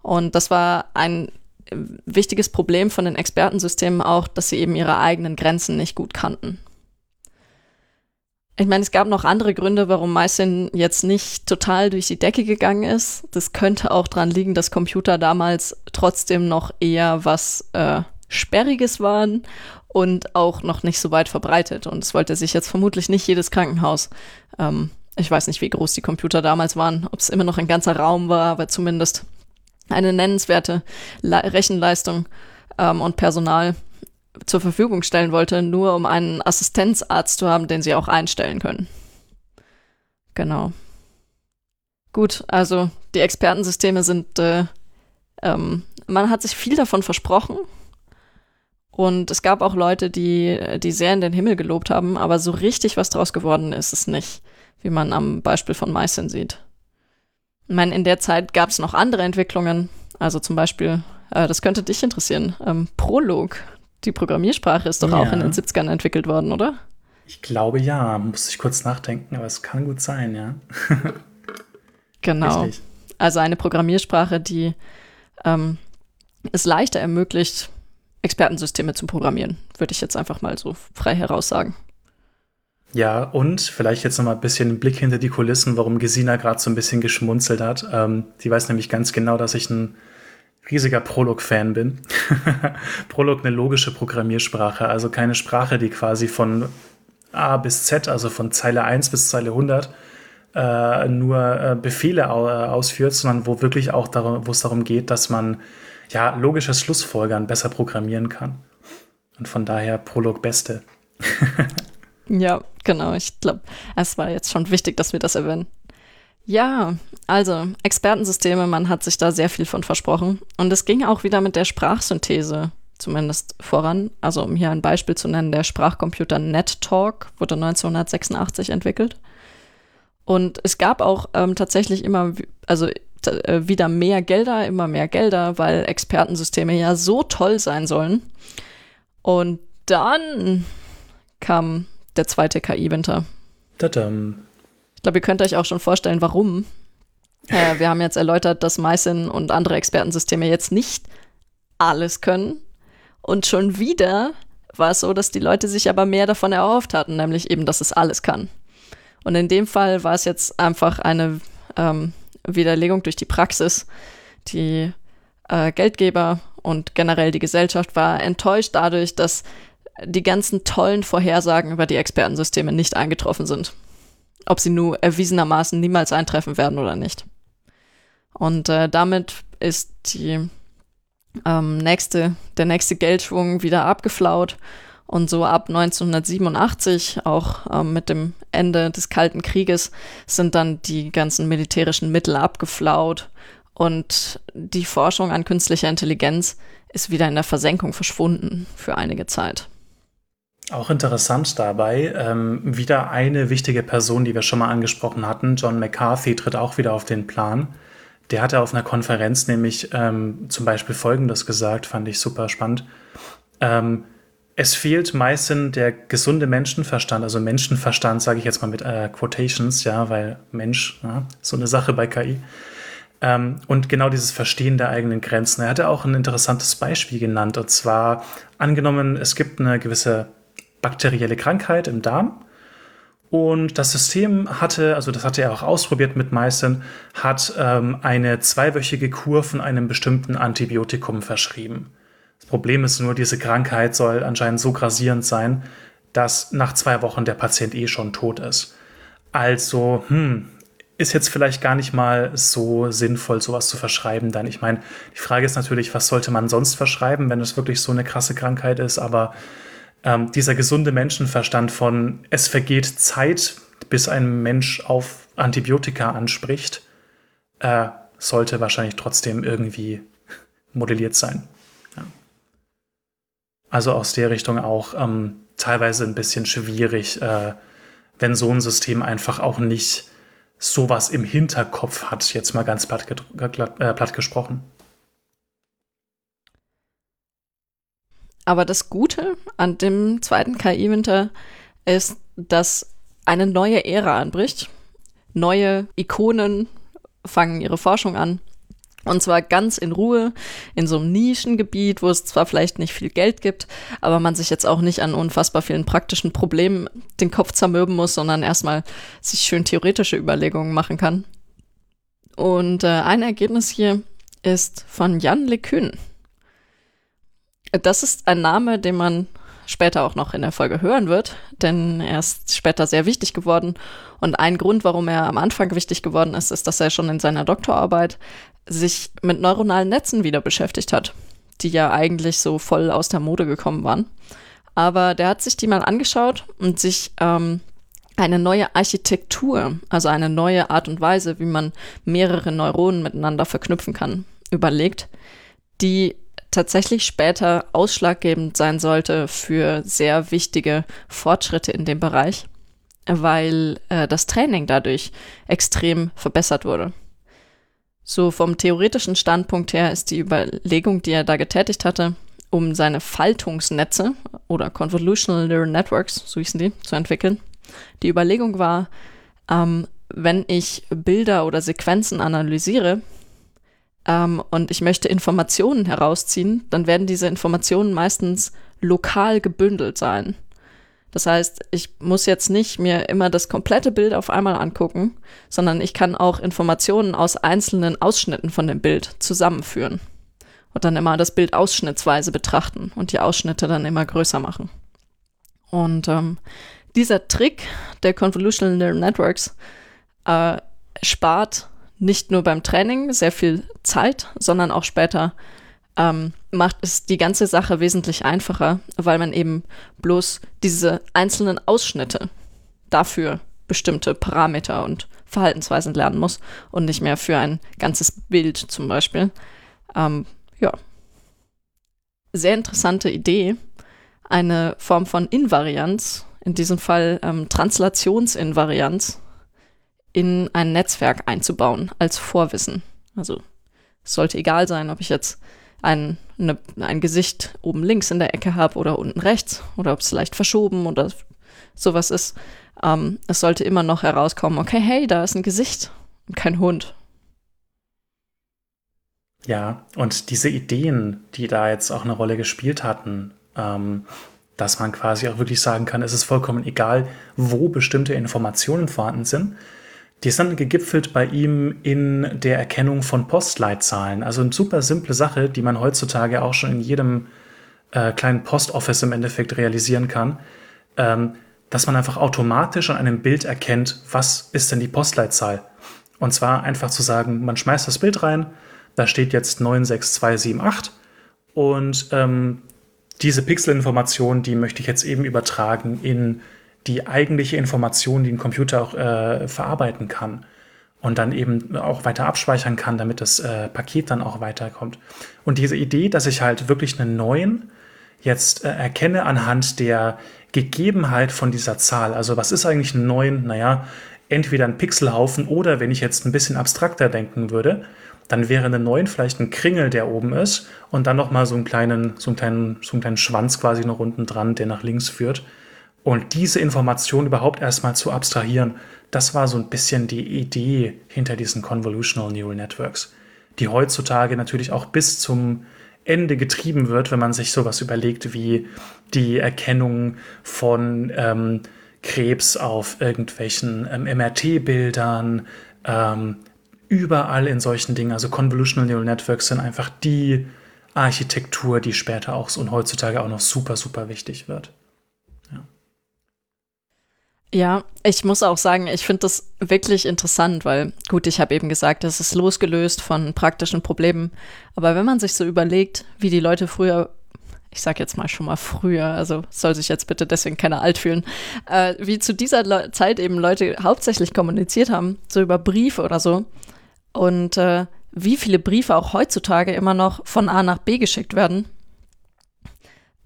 Und das war ein wichtiges Problem von den Expertensystemen auch, dass sie eben ihre eigenen Grenzen nicht gut kannten. Ich meine, es gab noch andere Gründe, warum Meissen jetzt nicht total durch die Decke gegangen ist. Das könnte auch daran liegen, dass Computer damals trotzdem noch eher was äh, Sperriges waren und auch noch nicht so weit verbreitet. Und es wollte sich jetzt vermutlich nicht jedes Krankenhaus. Ähm, ich weiß nicht, wie groß die Computer damals waren, ob es immer noch ein ganzer Raum war, aber zumindest eine nennenswerte Le Rechenleistung ähm, und Personal zur Verfügung stellen wollte, nur um einen Assistenzarzt zu haben, den sie auch einstellen können. Genau. Gut, also die Expertensysteme sind, äh, ähm, man hat sich viel davon versprochen. Und es gab auch Leute, die, die sehr in den Himmel gelobt haben, aber so richtig was draus geworden ist es nicht, wie man am Beispiel von Meissen sieht. Ich meine, in der Zeit gab es noch andere Entwicklungen. Also zum Beispiel, äh, das könnte dich interessieren, ähm, Prolog. Die Programmiersprache ist doch ja. auch in den 70ern entwickelt worden, oder? Ich glaube ja, muss ich kurz nachdenken, aber es kann gut sein, ja. genau. Richtig. Also eine Programmiersprache, die ähm, es leichter ermöglicht, Expertensysteme zu programmieren, würde ich jetzt einfach mal so frei heraus sagen. Ja, und vielleicht jetzt noch mal ein bisschen einen Blick hinter die Kulissen, warum Gesina gerade so ein bisschen geschmunzelt hat. Ähm, die weiß nämlich ganz genau, dass ich ein riesiger Prolog-Fan bin. Prolog eine logische Programmiersprache, also keine Sprache, die quasi von A bis Z, also von Zeile 1 bis Zeile 100, äh, nur äh, Befehle au äh, ausführt, sondern wo wirklich auch darum, wo es darum geht, dass man ja logisches Schlussfolgern besser programmieren kann. Und von daher Prolog Beste. Ja, genau. Ich glaube, es war jetzt schon wichtig, dass wir das erwähnen. Ja, also Expertensysteme, man hat sich da sehr viel von versprochen. Und es ging auch wieder mit der Sprachsynthese zumindest voran. Also um hier ein Beispiel zu nennen, der Sprachcomputer NetTalk wurde 1986 entwickelt. Und es gab auch ähm, tatsächlich immer, also äh, wieder mehr Gelder, immer mehr Gelder, weil Expertensysteme ja so toll sein sollen. Und dann kam der zweite KI-Winter. Ich glaube, ihr könnt euch auch schon vorstellen, warum. Äh, wir haben jetzt erläutert, dass Mycin und andere Expertensysteme jetzt nicht alles können. Und schon wieder war es so, dass die Leute sich aber mehr davon erhofft hatten, nämlich eben, dass es alles kann. Und in dem Fall war es jetzt einfach eine ähm, Widerlegung durch die Praxis. Die äh, Geldgeber und generell die Gesellschaft war enttäuscht dadurch, dass die ganzen tollen Vorhersagen über die Expertensysteme nicht eingetroffen sind. Ob sie nur erwiesenermaßen niemals eintreffen werden oder nicht. Und äh, damit ist die ähm, nächste, der nächste Geldschwung wieder abgeflaut. Und so ab 1987, auch ähm, mit dem Ende des Kalten Krieges, sind dann die ganzen militärischen Mittel abgeflaut. Und die Forschung an künstlicher Intelligenz ist wieder in der Versenkung verschwunden für einige Zeit. Auch interessant dabei, ähm, wieder eine wichtige Person, die wir schon mal angesprochen hatten, John McCarthy, tritt auch wieder auf den Plan. Der hatte auf einer Konferenz nämlich ähm, zum Beispiel Folgendes gesagt, fand ich super spannend. Ähm, es fehlt meistens der gesunde Menschenverstand, also Menschenverstand sage ich jetzt mal mit äh, Quotations, ja, weil Mensch, ja, so eine Sache bei KI. Ähm, und genau dieses Verstehen der eigenen Grenzen. Er hatte auch ein interessantes Beispiel genannt, und zwar angenommen, es gibt eine gewisse bakterielle Krankheit im Darm. Und das System hatte, also das hatte er auch ausprobiert mit Meißen, hat ähm, eine zweiwöchige Kur von einem bestimmten Antibiotikum verschrieben. Das Problem ist nur, diese Krankheit soll anscheinend so grassierend sein, dass nach zwei Wochen der Patient eh schon tot ist. Also, hm, ist jetzt vielleicht gar nicht mal so sinnvoll, sowas zu verschreiben dann. Ich meine, die Frage ist natürlich, was sollte man sonst verschreiben, wenn es wirklich so eine krasse Krankheit ist, aber ähm, dieser gesunde Menschenverstand von es vergeht Zeit, bis ein Mensch auf Antibiotika anspricht, äh, sollte wahrscheinlich trotzdem irgendwie modelliert sein. Also aus der Richtung auch ähm, teilweise ein bisschen schwierig, äh, wenn so ein System einfach auch nicht sowas im Hinterkopf hat, jetzt mal ganz platt, äh, platt gesprochen. Aber das Gute an dem zweiten KI-Winter ist, dass eine neue Ära anbricht. Neue Ikonen fangen ihre Forschung an. Und zwar ganz in Ruhe, in so einem Nischengebiet, wo es zwar vielleicht nicht viel Geld gibt, aber man sich jetzt auch nicht an unfassbar vielen praktischen Problemen den Kopf zermürben muss, sondern erstmal sich schön theoretische Überlegungen machen kann. Und äh, ein Ergebnis hier ist von Jan LeCun. Das ist ein Name, den man später auch noch in der Folge hören wird, denn er ist später sehr wichtig geworden. Und ein Grund, warum er am Anfang wichtig geworden ist, ist, dass er schon in seiner Doktorarbeit sich mit neuronalen Netzen wieder beschäftigt hat, die ja eigentlich so voll aus der Mode gekommen waren. Aber der hat sich die mal angeschaut und sich ähm, eine neue Architektur, also eine neue Art und Weise, wie man mehrere Neuronen miteinander verknüpfen kann, überlegt, die tatsächlich später ausschlaggebend sein sollte für sehr wichtige Fortschritte in dem Bereich, weil äh, das Training dadurch extrem verbessert wurde. So vom theoretischen Standpunkt her ist die Überlegung, die er da getätigt hatte, um seine Faltungsnetze oder Convolutional Neural Networks, so hießen die, zu entwickeln. Die Überlegung war, ähm, wenn ich Bilder oder Sequenzen analysiere ähm, und ich möchte Informationen herausziehen, dann werden diese Informationen meistens lokal gebündelt sein. Das heißt, ich muss jetzt nicht mir immer das komplette Bild auf einmal angucken, sondern ich kann auch Informationen aus einzelnen Ausschnitten von dem Bild zusammenführen und dann immer das Bild ausschnittsweise betrachten und die Ausschnitte dann immer größer machen. Und ähm, dieser Trick der Convolutional Neural Networks äh, spart nicht nur beim Training sehr viel Zeit, sondern auch später ähm, macht es die ganze Sache wesentlich einfacher, weil man eben bloß diese einzelnen Ausschnitte dafür bestimmte Parameter und Verhaltensweisen lernen muss und nicht mehr für ein ganzes Bild zum Beispiel. Ähm, ja. Sehr interessante Idee. Eine Form von Invarianz, in diesem Fall ähm, Translationsinvarianz, in ein Netzwerk einzubauen als Vorwissen. Also es sollte egal sein, ob ich jetzt ein, eine, ein Gesicht oben links in der Ecke habe oder unten rechts oder ob es leicht verschoben oder sowas ist. Ähm, es sollte immer noch herauskommen, okay, hey, da ist ein Gesicht und kein Hund. Ja, und diese Ideen, die da jetzt auch eine Rolle gespielt hatten, ähm, dass man quasi auch wirklich sagen kann, es ist vollkommen egal, wo bestimmte Informationen vorhanden sind, die dann gegipfelt bei ihm in der Erkennung von Postleitzahlen. Also eine super simple Sache, die man heutzutage auch schon in jedem äh, kleinen Postoffice im Endeffekt realisieren kann, ähm, dass man einfach automatisch an einem Bild erkennt, was ist denn die Postleitzahl. Und zwar einfach zu sagen, man schmeißt das Bild rein, da steht jetzt 96278 und ähm, diese Pixelinformation, die möchte ich jetzt eben übertragen in die eigentliche Information, die ein Computer auch äh, verarbeiten kann und dann eben auch weiter abspeichern kann, damit das äh, Paket dann auch weiterkommt. Und diese Idee, dass ich halt wirklich einen neuen jetzt äh, erkenne anhand der Gegebenheit von dieser Zahl. Also was ist eigentlich ein neuen? Naja, entweder ein Pixelhaufen oder wenn ich jetzt ein bisschen abstrakter denken würde, dann wäre eine 9 vielleicht ein Kringel, der oben ist und dann nochmal so einen kleinen, so einen kleinen, so einen kleinen Schwanz quasi noch unten dran, der nach links führt. Und diese Information überhaupt erstmal zu abstrahieren, das war so ein bisschen die Idee hinter diesen Convolutional Neural Networks, die heutzutage natürlich auch bis zum Ende getrieben wird, wenn man sich sowas überlegt wie die Erkennung von ähm, Krebs auf irgendwelchen ähm, MRT-Bildern, ähm, überall in solchen Dingen. Also Convolutional Neural Networks sind einfach die Architektur, die später auch und heutzutage auch noch super, super wichtig wird. Ja, ich muss auch sagen, ich finde das wirklich interessant, weil gut, ich habe eben gesagt, es ist losgelöst von praktischen Problemen. Aber wenn man sich so überlegt, wie die Leute früher, ich sag jetzt mal schon mal früher, also soll sich jetzt bitte deswegen keiner alt fühlen, äh, wie zu dieser Le Zeit eben Leute hauptsächlich kommuniziert haben, so über Briefe oder so. Und äh, wie viele Briefe auch heutzutage immer noch von A nach B geschickt werden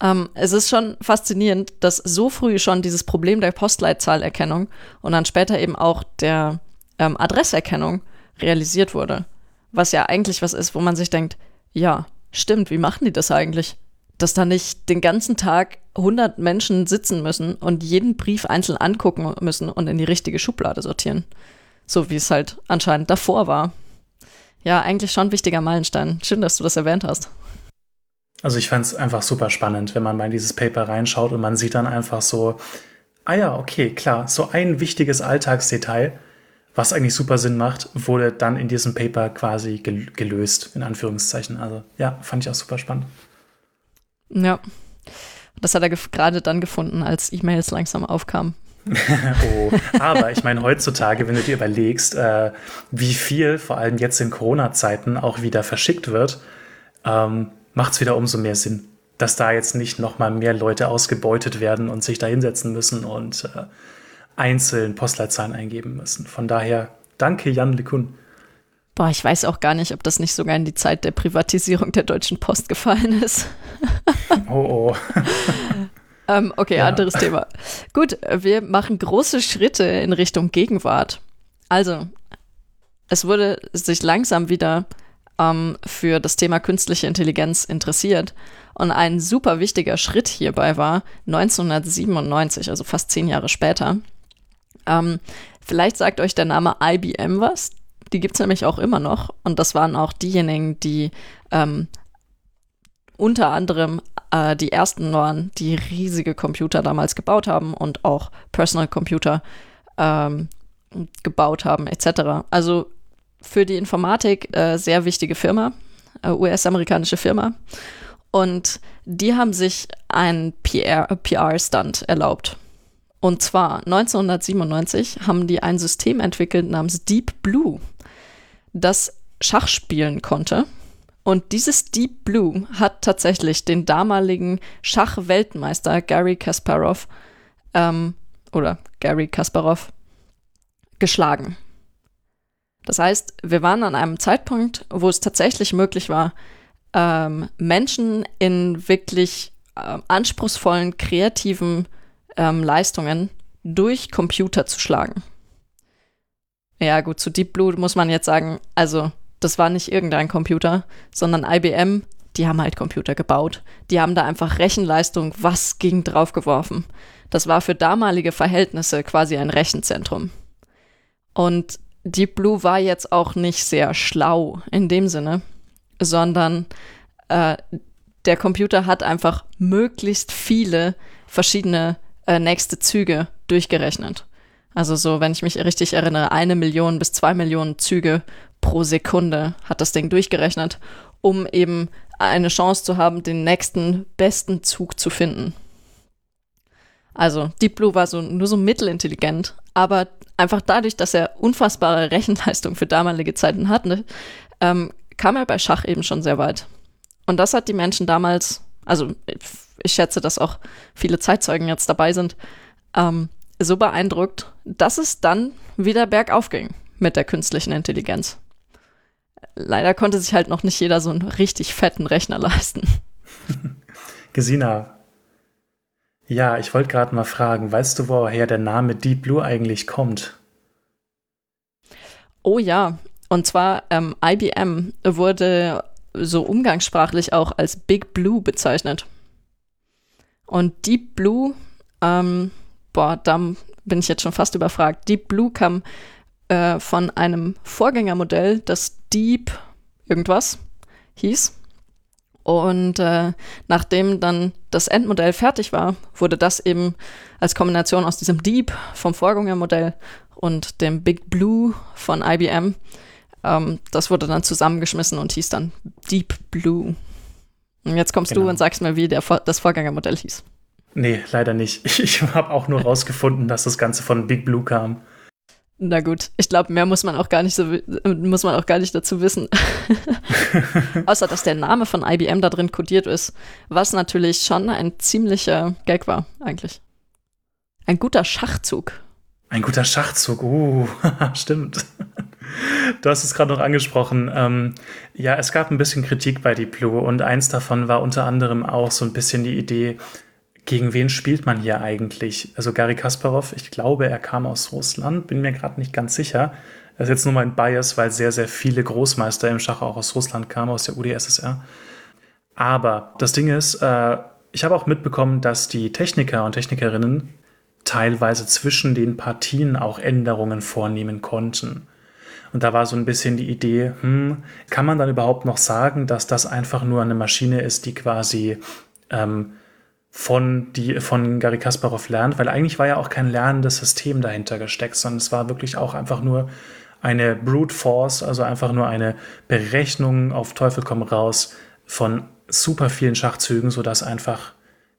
ähm, es ist schon faszinierend, dass so früh schon dieses Problem der Postleitzahlerkennung und dann später eben auch der ähm, Adresserkennung realisiert wurde. Was ja eigentlich was ist, wo man sich denkt, ja, stimmt, wie machen die das eigentlich? Dass da nicht den ganzen Tag 100 Menschen sitzen müssen und jeden Brief einzeln angucken müssen und in die richtige Schublade sortieren. So wie es halt anscheinend davor war. Ja, eigentlich schon ein wichtiger Meilenstein. Schön, dass du das erwähnt hast. Also ich fand es einfach super spannend, wenn man mal in dieses Paper reinschaut und man sieht dann einfach so, ah ja, okay, klar, so ein wichtiges Alltagsdetail, was eigentlich super Sinn macht, wurde dann in diesem Paper quasi gelöst, in Anführungszeichen. Also ja, fand ich auch super spannend. Ja, das hat er gerade dann gefunden, als E-Mails langsam aufkamen. oh, aber ich meine, heutzutage, wenn du dir überlegst, äh, wie viel, vor allem jetzt in Corona-Zeiten, auch wieder verschickt wird, ähm, macht es wieder umso mehr Sinn, dass da jetzt nicht noch mal mehr Leute ausgebeutet werden und sich da hinsetzen müssen und äh, einzeln Postleitzahlen eingeben müssen. Von daher, danke Jan LeCun. Boah, ich weiß auch gar nicht, ob das nicht sogar in die Zeit der Privatisierung der Deutschen Post gefallen ist. oh, oh. ähm, okay, ja. anderes Thema. Gut, wir machen große Schritte in Richtung Gegenwart. Also, es wurde sich langsam wieder ähm, für das Thema künstliche Intelligenz interessiert. Und ein super wichtiger Schritt hierbei war 1997, also fast zehn Jahre später. Ähm, vielleicht sagt euch der Name IBM was. Die gibt es nämlich auch immer noch. Und das waren auch diejenigen, die ähm, unter anderem äh, die ersten waren, die riesige Computer damals gebaut haben und auch Personal Computer ähm, gebaut haben, etc. Also für die Informatik äh, sehr wichtige Firma, äh, US-amerikanische Firma. Und die haben sich einen PR-Stunt PR erlaubt. Und zwar 1997 haben die ein System entwickelt namens Deep Blue, das Schach spielen konnte. Und dieses Deep Blue hat tatsächlich den damaligen Schachweltmeister Gary Kasparov ähm, oder Gary Kasparov geschlagen. Das heißt, wir waren an einem Zeitpunkt, wo es tatsächlich möglich war, ähm, Menschen in wirklich äh, anspruchsvollen, kreativen ähm, Leistungen durch Computer zu schlagen. Ja, gut, zu Deep Blue muss man jetzt sagen, also das war nicht irgendein Computer, sondern IBM, die haben halt Computer gebaut. Die haben da einfach Rechenleistung, was ging draufgeworfen. Das war für damalige Verhältnisse quasi ein Rechenzentrum. Und Deep Blue war jetzt auch nicht sehr schlau in dem Sinne, sondern äh, der Computer hat einfach möglichst viele verschiedene äh, nächste Züge durchgerechnet. Also so, wenn ich mich richtig erinnere, eine Million bis zwei Millionen Züge pro Sekunde hat das Ding durchgerechnet, um eben eine Chance zu haben, den nächsten besten Zug zu finden. Also Deep Blue war so nur so mittelintelligent, aber einfach dadurch, dass er unfassbare Rechenleistung für damalige Zeiten hatte, ähm, kam er bei Schach eben schon sehr weit. Und das hat die Menschen damals, also ich schätze, dass auch viele Zeitzeugen jetzt dabei sind, ähm, so beeindruckt, dass es dann wieder bergauf ging mit der künstlichen Intelligenz. Leider konnte sich halt noch nicht jeder so einen richtig fetten Rechner leisten. Gesina, ja, ich wollte gerade mal fragen, weißt du, woher der Name Deep Blue eigentlich kommt? Oh ja, und zwar ähm, IBM wurde so umgangssprachlich auch als Big Blue bezeichnet. Und Deep Blue, ähm, boah, da bin ich jetzt schon fast überfragt. Deep Blue kam äh, von einem Vorgängermodell, das Deep irgendwas hieß. Und äh, nachdem dann das Endmodell fertig war, wurde das eben als Kombination aus diesem Deep vom Vorgängermodell und dem Big Blue von IBM, ähm, das wurde dann zusammengeschmissen und hieß dann Deep Blue. Und jetzt kommst genau. du und sagst mir, wie der, das Vorgängermodell hieß. Nee, leider nicht. Ich, ich habe auch nur rausgefunden, dass das Ganze von Big Blue kam. Na gut, ich glaube, mehr muss man auch gar nicht so muss man auch gar nicht dazu wissen. Außer dass der Name von IBM da drin kodiert ist, was natürlich schon ein ziemlicher Gag war, eigentlich. Ein guter Schachzug. Ein guter Schachzug, uh, stimmt. Du hast es gerade noch angesprochen. Ähm, ja, es gab ein bisschen Kritik bei Deep Blue und eins davon war unter anderem auch so ein bisschen die Idee, gegen wen spielt man hier eigentlich? Also Gary Kasparov, ich glaube, er kam aus Russland, bin mir gerade nicht ganz sicher. Das ist jetzt nur mein Bias, weil sehr, sehr viele Großmeister im Schach auch aus Russland kamen, aus der UdSSR. Aber das Ding ist, äh, ich habe auch mitbekommen, dass die Techniker und Technikerinnen teilweise zwischen den Partien auch Änderungen vornehmen konnten. Und da war so ein bisschen die Idee, hm, kann man dann überhaupt noch sagen, dass das einfach nur eine Maschine ist, die quasi ähm, von, die, von Gary Kasparov lernt, weil eigentlich war ja auch kein lernendes System dahinter gesteckt, sondern es war wirklich auch einfach nur eine Brute Force, also einfach nur eine Berechnung auf Teufel komm raus von super vielen Schachzügen, sodass einfach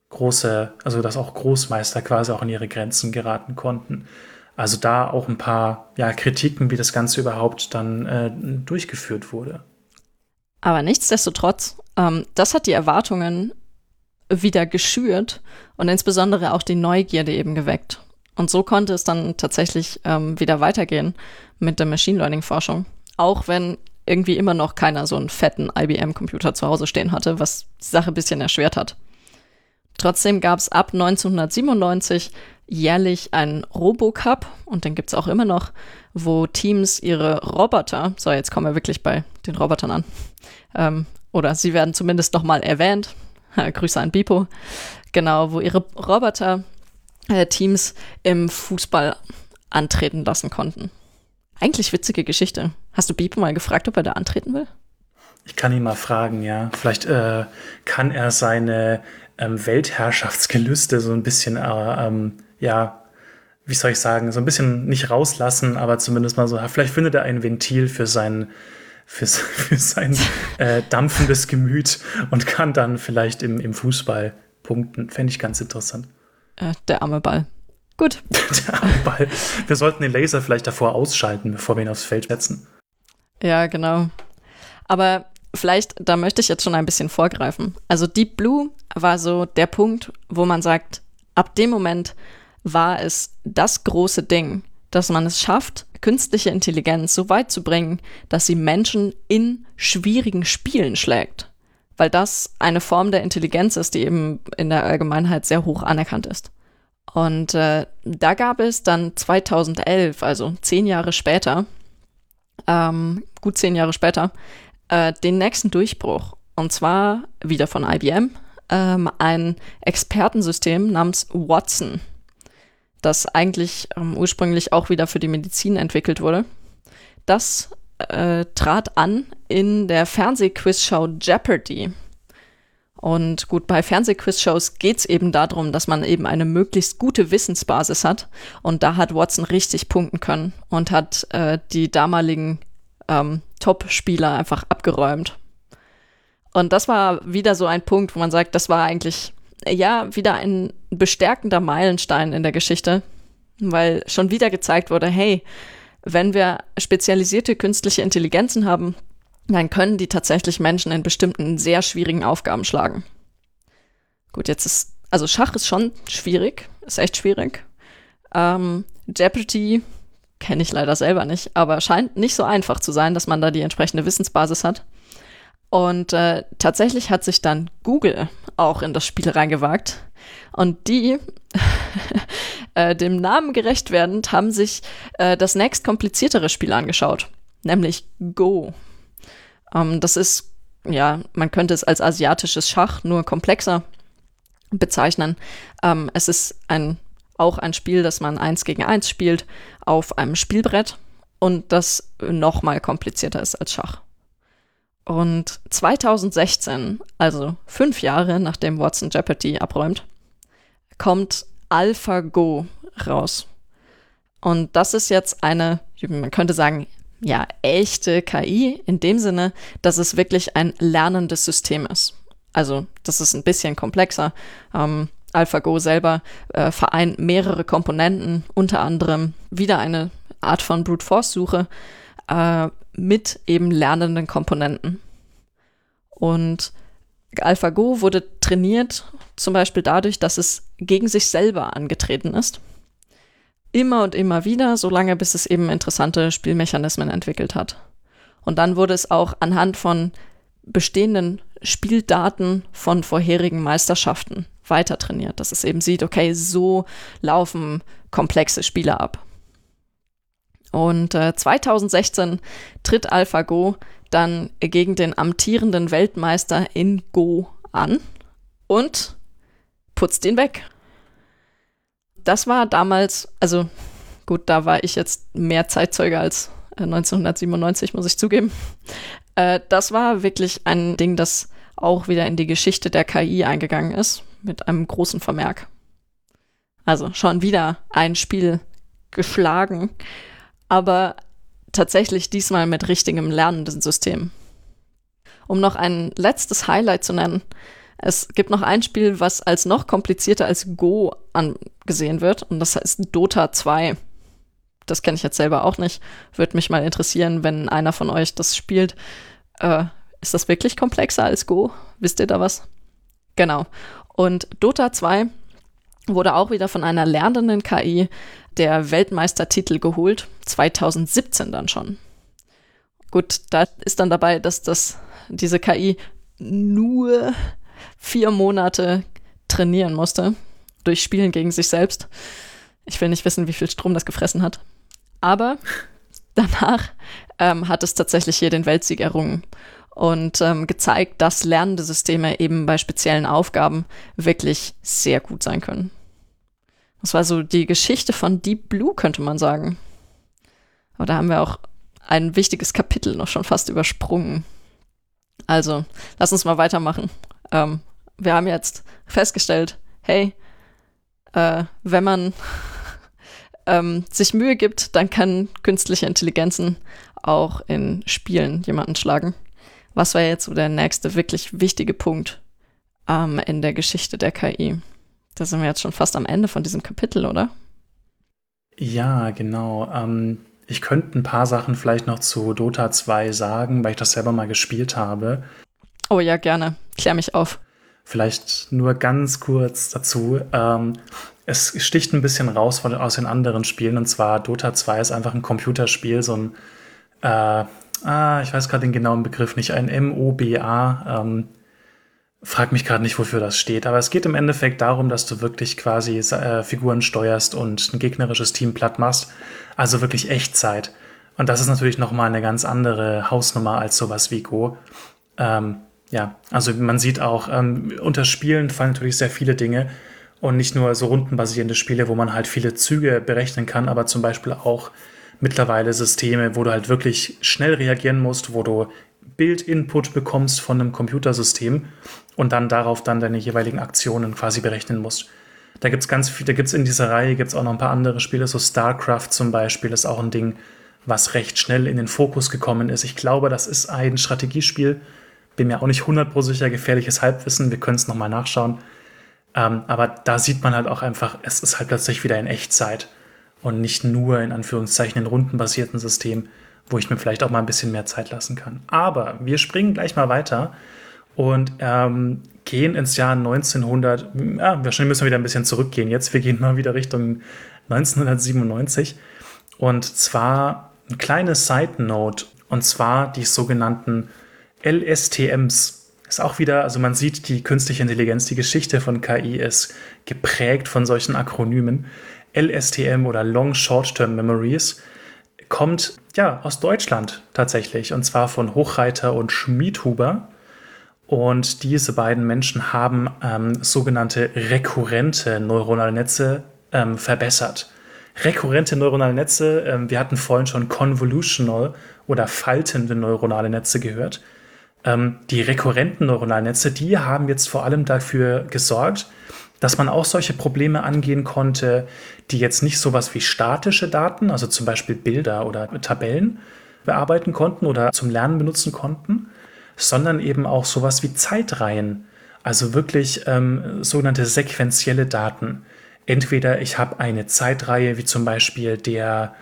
große, also dass auch Großmeister quasi auch an ihre Grenzen geraten konnten. Also da auch ein paar ja, Kritiken, wie das Ganze überhaupt dann äh, durchgeführt wurde. Aber nichtsdestotrotz, ähm, das hat die Erwartungen wieder geschürt und insbesondere auch die Neugierde eben geweckt. Und so konnte es dann tatsächlich ähm, wieder weitergehen mit der Machine Learning Forschung. Auch wenn irgendwie immer noch keiner so einen fetten IBM-Computer zu Hause stehen hatte, was die Sache ein bisschen erschwert hat. Trotzdem gab es ab 1997 jährlich einen Robocup und den gibt es auch immer noch, wo Teams ihre Roboter, so jetzt kommen wir wirklich bei den Robotern an, ähm, oder sie werden zumindest nochmal erwähnt, Grüße an Bipo, genau, wo ihre Roboter-Teams im Fußball antreten lassen konnten. Eigentlich witzige Geschichte. Hast du Bipo mal gefragt, ob er da antreten will? Ich kann ihn mal fragen, ja. Vielleicht äh, kann er seine ähm, Weltherrschaftsgelüste so ein bisschen, äh, ähm, ja, wie soll ich sagen, so ein bisschen nicht rauslassen, aber zumindest mal so, vielleicht findet er ein Ventil für seinen für, für sein äh, dampfendes Gemüt und kann dann vielleicht im, im Fußball punkten. Fände ich ganz interessant. Äh, der arme Ball. Gut. der arme Ball. Wir sollten den Laser vielleicht davor ausschalten, bevor wir ihn aufs Feld setzen. Ja, genau. Aber vielleicht, da möchte ich jetzt schon ein bisschen vorgreifen. Also Deep Blue war so der Punkt, wo man sagt, ab dem Moment war es das große Ding, dass man es schafft, künstliche Intelligenz so weit zu bringen, dass sie Menschen in schwierigen Spielen schlägt. Weil das eine Form der Intelligenz ist, die eben in der Allgemeinheit sehr hoch anerkannt ist. Und äh, da gab es dann 2011, also zehn Jahre später, ähm, gut zehn Jahre später, äh, den nächsten Durchbruch. Und zwar wieder von IBM, ähm, ein Expertensystem namens Watson das eigentlich ähm, ursprünglich auch wieder für die Medizin entwickelt wurde. Das äh, trat an in der Fernsehquizshow Jeopardy. Und gut, bei Fernsehquizshows geht es eben darum, dass man eben eine möglichst gute Wissensbasis hat. Und da hat Watson richtig punkten können und hat äh, die damaligen ähm, Top-Spieler einfach abgeräumt. Und das war wieder so ein Punkt, wo man sagt, das war eigentlich ja, wieder ein bestärkender Meilenstein in der Geschichte, weil schon wieder gezeigt wurde, hey, wenn wir spezialisierte künstliche Intelligenzen haben, dann können die tatsächlich Menschen in bestimmten sehr schwierigen Aufgaben schlagen. Gut, jetzt ist, also Schach ist schon schwierig, ist echt schwierig. Ähm, Jeopardy kenne ich leider selber nicht, aber scheint nicht so einfach zu sein, dass man da die entsprechende Wissensbasis hat. Und äh, tatsächlich hat sich dann Google auch in das Spiel reingewagt. Und die, äh, dem Namen gerecht werdend, haben sich äh, das nächst kompliziertere Spiel angeschaut. nämlich Go. Ähm, das ist, ja, man könnte es als asiatisches Schach, nur komplexer bezeichnen. Ähm, es ist ein, auch ein Spiel, das man eins gegen eins spielt auf einem Spielbrett und das noch mal komplizierter ist als Schach. Und 2016, also fünf Jahre nachdem Watson Jeopardy abräumt, kommt AlphaGo raus. Und das ist jetzt eine, man könnte sagen, ja, echte KI in dem Sinne, dass es wirklich ein lernendes System ist. Also, das ist ein bisschen komplexer. Ähm, AlphaGo selber äh, vereint mehrere Komponenten, unter anderem wieder eine Art von Brute Force Suche äh, mit eben lernenden Komponenten. Und AlphaGo wurde trainiert zum Beispiel dadurch, dass es gegen sich selber angetreten ist. Immer und immer wieder, solange bis es eben interessante Spielmechanismen entwickelt hat. Und dann wurde es auch anhand von bestehenden Spieldaten von vorherigen Meisterschaften weiter trainiert, dass es eben sieht, okay, so laufen komplexe Spiele ab. Und äh, 2016 tritt AlphaGo dann gegen den amtierenden Weltmeister in Go an und putzt ihn weg. Das war damals, also gut, da war ich jetzt mehr Zeitzeuge als 1997, äh, muss ich zugeben. Äh, das war wirklich ein Ding, das auch wieder in die Geschichte der KI eingegangen ist, mit einem großen Vermerk. Also schon wieder ein Spiel geschlagen, aber tatsächlich diesmal mit richtigem lernenden System. Um noch ein letztes Highlight zu nennen, es gibt noch ein Spiel, was als noch komplizierter als Go angesehen wird, und das heißt Dota 2. Das kenne ich jetzt selber auch nicht. Würde mich mal interessieren, wenn einer von euch das spielt. Äh, ist das wirklich komplexer als Go? Wisst ihr da was? Genau. Und Dota 2 wurde auch wieder von einer lernenden KI der Weltmeistertitel geholt, 2017 dann schon. Gut, da ist dann dabei, dass das, diese KI nur vier Monate trainieren musste durch Spielen gegen sich selbst. Ich will nicht wissen, wie viel Strom das gefressen hat. Aber danach ähm, hat es tatsächlich hier den Weltsieg errungen und ähm, gezeigt, dass lernende Systeme eben bei speziellen Aufgaben wirklich sehr gut sein können. Das war so die Geschichte von Deep Blue, könnte man sagen. Aber da haben wir auch ein wichtiges Kapitel noch schon fast übersprungen. Also, lass uns mal weitermachen. Ähm, wir haben jetzt festgestellt, hey, äh, wenn man ähm, sich Mühe gibt, dann kann künstliche Intelligenzen auch in Spielen jemanden schlagen. Was war jetzt so der nächste wirklich wichtige Punkt ähm, in der Geschichte der KI? Da sind wir jetzt schon fast am Ende von diesem Kapitel, oder? Ja, genau. Ähm, ich könnte ein paar Sachen vielleicht noch zu Dota 2 sagen, weil ich das selber mal gespielt habe. Oh ja, gerne. Klär mich auf. Vielleicht nur ganz kurz dazu. Ähm, es sticht ein bisschen raus von, aus den anderen Spielen. Und zwar Dota 2 ist einfach ein Computerspiel, so ein, äh, ah, ich weiß gerade den genauen Begriff nicht, ein MOBA. Ähm, frag mich gerade nicht, wofür das steht, aber es geht im Endeffekt darum, dass du wirklich quasi äh, Figuren steuerst und ein gegnerisches Team platt machst. Also wirklich Echtzeit. Und das ist natürlich nochmal eine ganz andere Hausnummer als sowas wie Go. Ähm, ja, also man sieht auch, ähm, unter Spielen fallen natürlich sehr viele Dinge und nicht nur so rundenbasierende Spiele, wo man halt viele Züge berechnen kann, aber zum Beispiel auch mittlerweile Systeme, wo du halt wirklich schnell reagieren musst, wo du Bild-Input bekommst von einem Computersystem und dann darauf dann deine jeweiligen Aktionen quasi berechnen musst. Da gibt es ganz viel, da gibt es in dieser Reihe gibt's auch noch ein paar andere Spiele, so StarCraft zum Beispiel ist auch ein Ding, was recht schnell in den Fokus gekommen ist. Ich glaube, das ist ein Strategiespiel, bin mir auch nicht 100% sicher, gefährliches Halbwissen, wir können es nochmal nachschauen. Ähm, aber da sieht man halt auch einfach, es ist halt plötzlich wieder in Echtzeit und nicht nur in Anführungszeichen in rundenbasierten System, wo ich mir vielleicht auch mal ein bisschen mehr Zeit lassen kann. Aber wir springen gleich mal weiter und ähm, gehen ins Jahr 1900. Ja, wahrscheinlich müssen wir wieder ein bisschen zurückgehen jetzt. Wir gehen mal wieder Richtung 1997. Und zwar ein kleines Side Note. Und zwar die sogenannten LSTMs. Ist auch wieder, also man sieht die künstliche Intelligenz, die Geschichte von KI ist geprägt von solchen Akronymen. LSTM oder Long Short Term Memories kommt ja aus Deutschland tatsächlich und zwar von Hochreiter und Schmiedhuber. Und diese beiden Menschen haben ähm, sogenannte rekurrente neuronale Netze ähm, verbessert. Rekurrente neuronale Netze, ähm, wir hatten vorhin schon convolutional oder faltende neuronale Netze gehört. Ähm, die rekurrenten neuronalen Netze, die haben jetzt vor allem dafür gesorgt, dass man auch solche Probleme angehen konnte, die jetzt nicht sowas wie statische Daten, also zum Beispiel Bilder oder Tabellen, bearbeiten konnten oder zum Lernen benutzen konnten, sondern eben auch sowas wie Zeitreihen, also wirklich ähm, sogenannte sequentielle Daten. Entweder ich habe eine Zeitreihe, wie zum Beispiel der,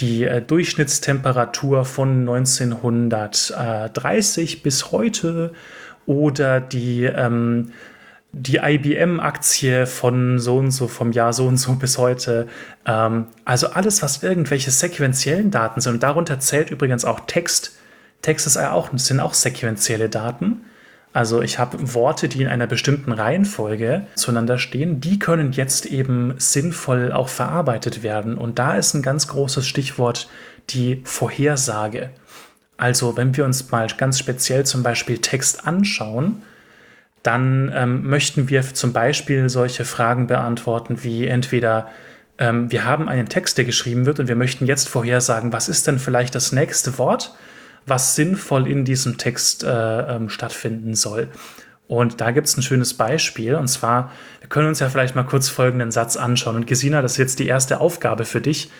die äh, Durchschnittstemperatur von 1930 bis heute oder die ähm, die IBM-Aktie von so und so, vom Jahr so und so bis heute. Ähm, also alles, was irgendwelche sequentiellen Daten sind. Und darunter zählt übrigens auch Text. Text ist auch, sind auch sequentielle Daten. Also ich habe Worte, die in einer bestimmten Reihenfolge zueinander stehen, die können jetzt eben sinnvoll auch verarbeitet werden. Und da ist ein ganz großes Stichwort die Vorhersage. Also wenn wir uns mal ganz speziell zum Beispiel Text anschauen, dann ähm, möchten wir zum Beispiel solche Fragen beantworten wie entweder ähm, wir haben einen Text, der geschrieben wird und wir möchten jetzt vorhersagen, was ist denn vielleicht das nächste Wort, was sinnvoll in diesem Text äh, ähm, stattfinden soll. Und da gibt es ein schönes Beispiel. Und zwar, wir können uns ja vielleicht mal kurz folgenden Satz anschauen. Und Gesina, das ist jetzt die erste Aufgabe für dich.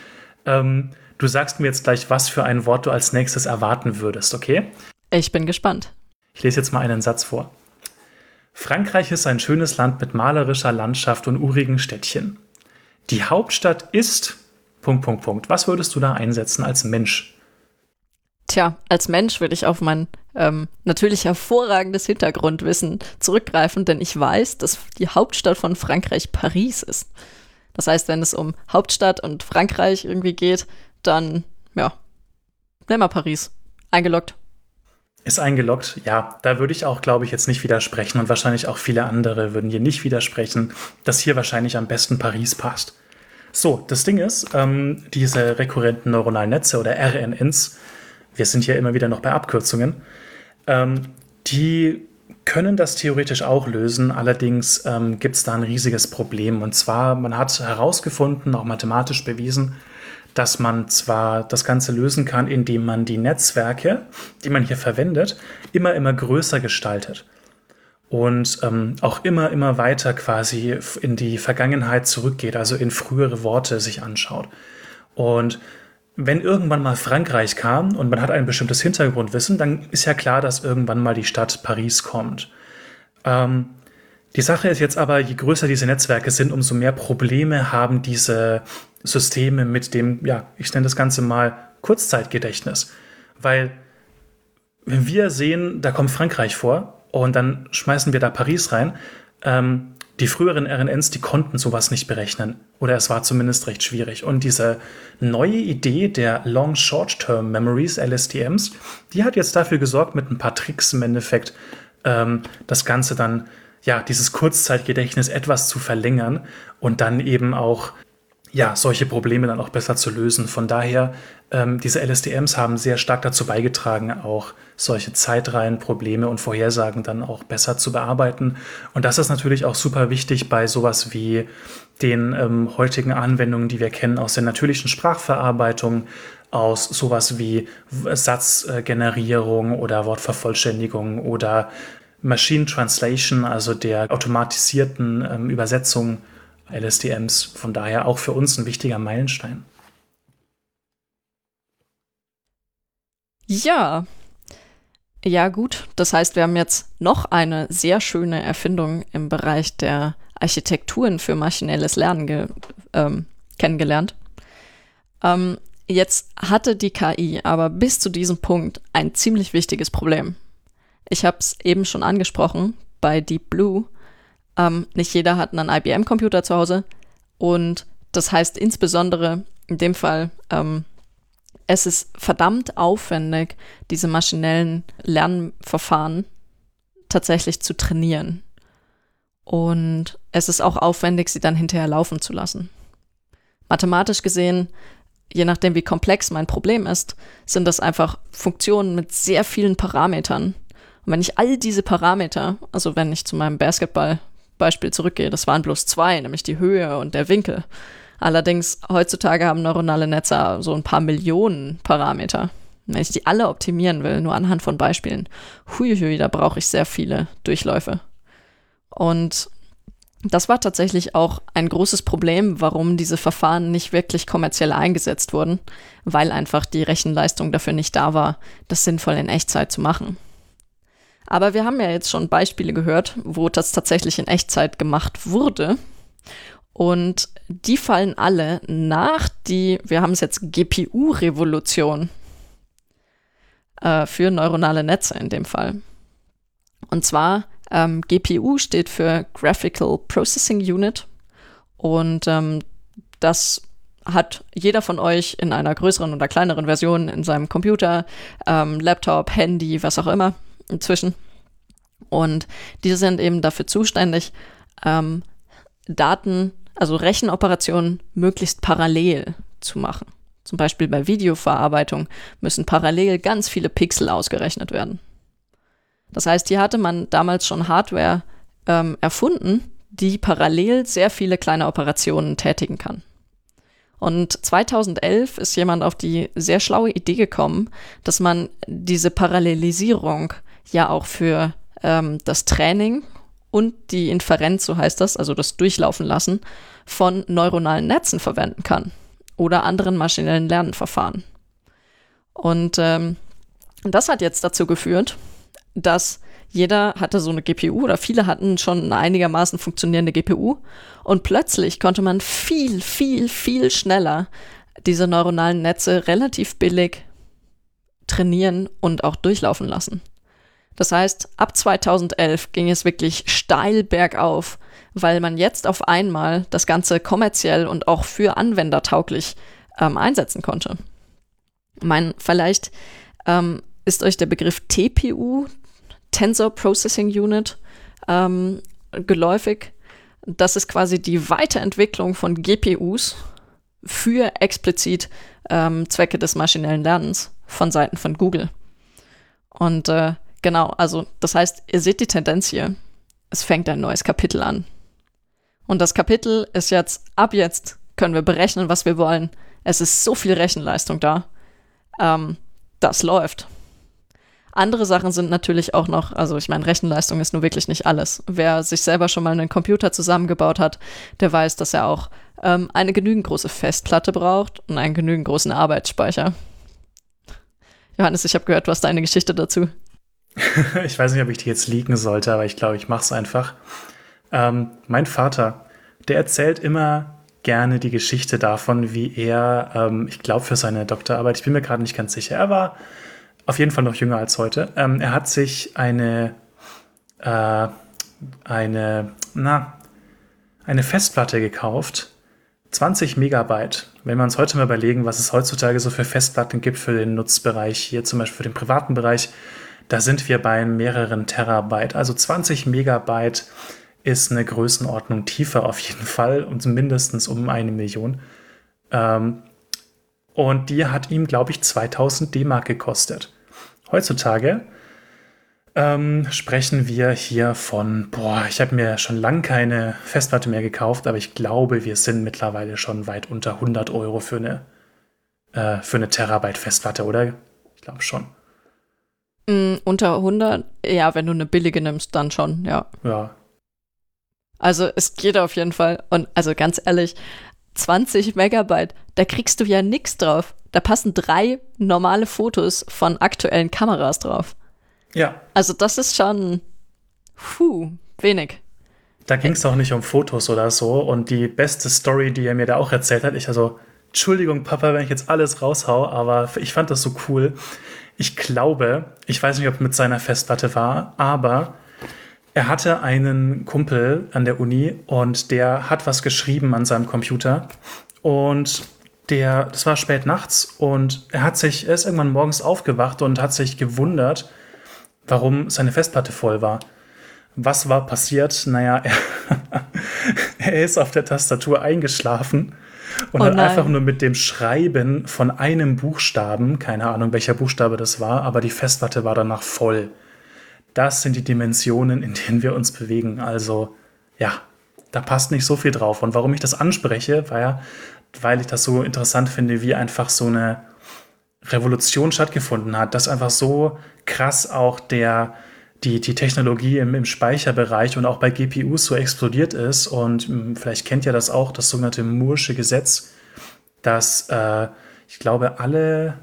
Ähm, du sagst mir jetzt gleich, was für ein Wort du als nächstes erwarten würdest, okay? Ich bin gespannt. Ich lese jetzt mal einen Satz vor. Frankreich ist ein schönes Land mit malerischer Landschaft und urigen Städtchen. Die Hauptstadt ist. Punkt, Punkt, Punkt. Was würdest du da einsetzen als Mensch? Tja, als Mensch würde ich auf mein ähm, natürlich hervorragendes Hintergrundwissen zurückgreifen, denn ich weiß, dass die Hauptstadt von Frankreich Paris ist. Das heißt, wenn es um Hauptstadt und Frankreich irgendwie geht, dann, ja, nehmen wir Paris. Eingeloggt. Ist eingeloggt, ja. Da würde ich auch, glaube ich, jetzt nicht widersprechen und wahrscheinlich auch viele andere würden hier nicht widersprechen, dass hier wahrscheinlich am besten Paris passt. So, das Ding ist, ähm, diese rekurrenten neuronalen Netze oder RNNs, wir sind hier immer wieder noch bei Abkürzungen, ähm, die können das theoretisch auch lösen, allerdings ähm, gibt es da ein riesiges Problem. Und zwar, man hat herausgefunden, auch mathematisch bewiesen, dass man zwar das Ganze lösen kann, indem man die Netzwerke, die man hier verwendet, immer, immer größer gestaltet und ähm, auch immer, immer weiter quasi in die Vergangenheit zurückgeht, also in frühere Worte sich anschaut. Und wenn irgendwann mal Frankreich kam und man hat ein bestimmtes Hintergrundwissen, dann ist ja klar, dass irgendwann mal die Stadt Paris kommt. Ähm, die Sache ist jetzt aber, je größer diese Netzwerke sind, umso mehr Probleme haben diese Systeme mit dem, ja, ich nenne das Ganze mal Kurzzeitgedächtnis. Weil wenn wir sehen, da kommt Frankreich vor und dann schmeißen wir da Paris rein, ähm, die früheren RNNs, die konnten sowas nicht berechnen. Oder es war zumindest recht schwierig. Und diese neue Idee der Long Short-Term Memories, LSTMs, die hat jetzt dafür gesorgt, mit ein paar Tricks im Endeffekt ähm, das Ganze dann, ja, dieses Kurzzeitgedächtnis etwas zu verlängern und dann eben auch ja, solche Probleme dann auch besser zu lösen. Von daher, ähm, diese LSDMs haben sehr stark dazu beigetragen, auch solche Zeitreihenprobleme und Vorhersagen dann auch besser zu bearbeiten. Und das ist natürlich auch super wichtig bei sowas wie den ähm, heutigen Anwendungen, die wir kennen aus der natürlichen Sprachverarbeitung, aus sowas wie Satzgenerierung oder Wortvervollständigung oder Machine Translation, also der automatisierten ähm, Übersetzung LSTMs. Von daher auch für uns ein wichtiger Meilenstein. Ja. Ja, gut. Das heißt, wir haben jetzt noch eine sehr schöne Erfindung im Bereich der Architekturen für maschinelles Lernen ähm, kennengelernt. Ähm, jetzt hatte die KI aber bis zu diesem Punkt ein ziemlich wichtiges Problem. Ich habe es eben schon angesprochen bei Deep Blue ähm, nicht jeder hat einen IBM-Computer zu Hause. Und das heißt insbesondere in dem Fall, ähm, es ist verdammt aufwendig, diese maschinellen Lernverfahren tatsächlich zu trainieren. Und es ist auch aufwendig, sie dann hinterher laufen zu lassen. Mathematisch gesehen je nachdem, wie komplex mein Problem ist, sind das einfach Funktionen mit sehr vielen Parametern. Und wenn ich all diese Parameter, also wenn ich zu meinem Basketball-Beispiel zurückgehe, das waren bloß zwei, nämlich die Höhe und der Winkel. Allerdings, heutzutage haben neuronale Netze so ein paar Millionen Parameter. Wenn ich die alle optimieren will, nur anhand von Beispielen, huiuiui, da brauche ich sehr viele Durchläufe. Und das war tatsächlich auch ein großes Problem, warum diese Verfahren nicht wirklich kommerziell eingesetzt wurden, weil einfach die Rechenleistung dafür nicht da war, das sinnvoll in Echtzeit zu machen. Aber wir haben ja jetzt schon Beispiele gehört, wo das tatsächlich in Echtzeit gemacht wurde. Und die fallen alle nach die, wir haben es jetzt GPU-Revolution äh, für neuronale Netze in dem Fall. Und zwar ähm, GPU steht für Graphical Processing Unit und ähm, das hat jeder von euch in einer größeren oder kleineren Version in seinem Computer, ähm, Laptop, Handy, was auch immer inzwischen. Und diese sind eben dafür zuständig, ähm, Daten, also Rechenoperationen möglichst parallel zu machen. Zum Beispiel bei Videoverarbeitung müssen parallel ganz viele Pixel ausgerechnet werden. Das heißt, hier hatte man damals schon Hardware ähm, erfunden, die parallel sehr viele kleine Operationen tätigen kann. Und 2011 ist jemand auf die sehr schlaue Idee gekommen, dass man diese Parallelisierung ja auch für ähm, das Training und die Inferenz, so heißt das, also das Durchlaufen lassen, von neuronalen Netzen verwenden kann oder anderen maschinellen Lernverfahren. Und ähm, das hat jetzt dazu geführt, dass jeder hatte so eine GPU oder viele hatten schon eine einigermaßen funktionierende GPU und plötzlich konnte man viel, viel, viel schneller diese neuronalen Netze relativ billig trainieren und auch durchlaufen lassen. Das heißt, ab 2011 ging es wirklich steil bergauf, weil man jetzt auf einmal das Ganze kommerziell und auch für Anwender tauglich ähm, einsetzen konnte. Ich meine, vielleicht ähm, ist euch der Begriff TPU, Tensor Processing Unit ähm, geläufig. Das ist quasi die Weiterentwicklung von GPUs für explizit ähm, Zwecke des maschinellen Lernens von Seiten von Google. Und äh, genau, also das heißt, ihr seht die Tendenz hier. Es fängt ein neues Kapitel an. Und das Kapitel ist jetzt, ab jetzt können wir berechnen, was wir wollen. Es ist so viel Rechenleistung da. Ähm, das läuft. Andere Sachen sind natürlich auch noch, also ich meine, Rechenleistung ist nur wirklich nicht alles. Wer sich selber schon mal einen Computer zusammengebaut hat, der weiß, dass er auch ähm, eine genügend große Festplatte braucht und einen genügend großen Arbeitsspeicher. Johannes, ich habe gehört, du hast eine Geschichte dazu. ich weiß nicht, ob ich die jetzt liegen sollte, aber ich glaube, ich mache es einfach. Ähm, mein Vater, der erzählt immer gerne die Geschichte davon, wie er, ähm, ich glaube für seine Doktorarbeit, ich bin mir gerade nicht ganz sicher, er war auf jeden Fall noch jünger als heute. Ähm, er hat sich eine, äh, eine, na, eine Festplatte gekauft. 20 Megabyte. Wenn wir uns heute mal überlegen, was es heutzutage so für Festplatten gibt für den Nutzbereich, hier zum Beispiel für den privaten Bereich, da sind wir bei mehreren Terabyte. Also 20 Megabyte ist eine Größenordnung tiefer auf jeden Fall und mindestens um eine Million. Ähm, und die hat ihm, glaube ich, 2000 D-Mark gekostet. Heutzutage ähm, sprechen wir hier von, boah, ich habe mir schon lange keine Festplatte mehr gekauft, aber ich glaube, wir sind mittlerweile schon weit unter 100 Euro für eine, äh, für eine Terabyte Festplatte, oder? Ich glaube schon. Mm, unter 100? Ja, wenn du eine billige nimmst, dann schon, ja. Ja. Also es geht auf jeden Fall. Und also ganz ehrlich, 20 Megabyte, da kriegst du ja nichts drauf. Da passen drei normale Fotos von aktuellen Kameras drauf. Ja. Also das ist schon, puh, wenig. Da ging es auch nicht um Fotos oder so. Und die beste Story, die er mir da auch erzählt hat, ich also, Entschuldigung, Papa, wenn ich jetzt alles raushau, aber ich fand das so cool. Ich glaube, ich weiß nicht, ob mit seiner Festplatte war, aber er hatte einen Kumpel an der Uni und der hat was geschrieben an seinem Computer und der, das war spät nachts und er hat sich, er ist irgendwann morgens aufgewacht und hat sich gewundert, warum seine Festplatte voll war. Was war passiert? Naja, er, er ist auf der Tastatur eingeschlafen und oh hat einfach nur mit dem Schreiben von einem Buchstaben, keine Ahnung welcher Buchstabe das war, aber die Festplatte war danach voll. Das sind die Dimensionen, in denen wir uns bewegen. Also ja, da passt nicht so viel drauf. Und warum ich das anspreche, war ja, weil ich das so interessant finde, wie einfach so eine Revolution stattgefunden hat, dass einfach so krass auch der, die, die Technologie im, im Speicherbereich und auch bei GPUs so explodiert ist. Und hm, vielleicht kennt ihr das auch, das sogenannte Moore'sche Gesetz, dass äh, ich glaube alle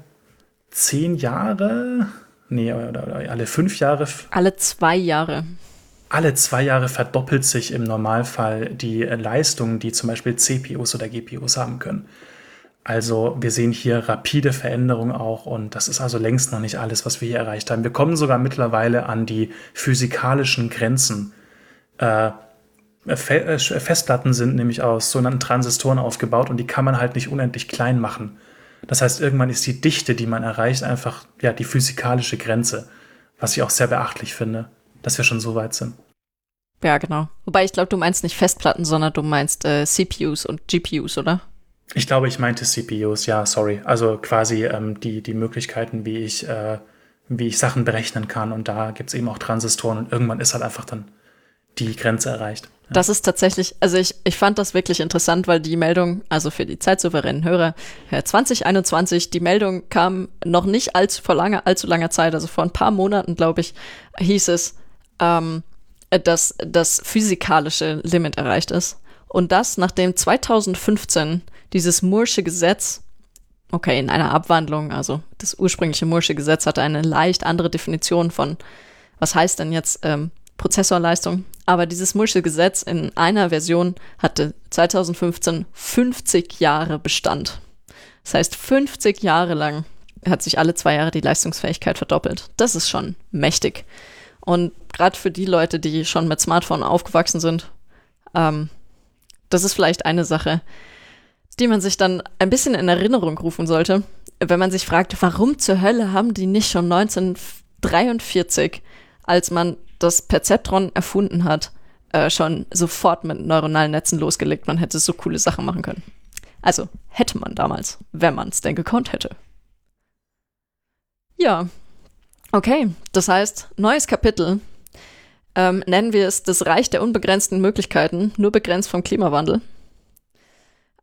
zehn Jahre, nee, alle fünf Jahre. Alle zwei Jahre. Alle zwei Jahre verdoppelt sich im Normalfall die Leistung, die zum Beispiel CPUs oder GPUs haben können. Also wir sehen hier rapide Veränderungen auch und das ist also längst noch nicht alles, was wir hier erreicht haben. Wir kommen sogar mittlerweile an die physikalischen Grenzen. Äh, äh Festplatten sind nämlich aus sogenannten Transistoren aufgebaut und die kann man halt nicht unendlich klein machen. Das heißt, irgendwann ist die Dichte, die man erreicht, einfach ja, die physikalische Grenze, was ich auch sehr beachtlich finde, dass wir schon so weit sind. Ja, genau. Wobei ich glaube, du meinst nicht Festplatten, sondern du meinst äh, CPUs und GPUs, oder? Ich glaube, ich meinte CPUs, ja, sorry. Also quasi ähm, die, die Möglichkeiten, wie ich, äh, wie ich Sachen berechnen kann. Und da gibt es eben auch Transistoren und irgendwann ist halt einfach dann die Grenze erreicht. Ja. Das ist tatsächlich, also ich, ich fand das wirklich interessant, weil die Meldung, also für die zeitsouveränen Hörer, 2021, die Meldung kam noch nicht allzu vor langer, allzu langer Zeit, also vor ein paar Monaten, glaube ich, hieß es, ähm, dass das physikalische Limit erreicht ist. Und das, nachdem 2015 dieses Moore'sche Gesetz, okay, in einer Abwandlung, also das ursprüngliche Moore'sche Gesetz hatte eine leicht andere Definition von, was heißt denn jetzt ähm, Prozessorleistung, aber dieses Moore'sche Gesetz in einer Version hatte 2015 50 Jahre Bestand. Das heißt, 50 Jahre lang hat sich alle zwei Jahre die Leistungsfähigkeit verdoppelt. Das ist schon mächtig. Und gerade für die Leute, die schon mit Smartphone aufgewachsen sind, ähm, das ist vielleicht eine Sache, die man sich dann ein bisschen in Erinnerung rufen sollte, wenn man sich fragt, warum zur Hölle haben die nicht schon 1943, als man das Perzeptron erfunden hat, äh, schon sofort mit neuronalen Netzen losgelegt. Man hätte so coole Sachen machen können. Also hätte man damals, wenn man es denn gekonnt hätte. Ja, okay. Das heißt, neues Kapitel. Ähm, nennen wir es das Reich der unbegrenzten Möglichkeiten, nur begrenzt vom Klimawandel.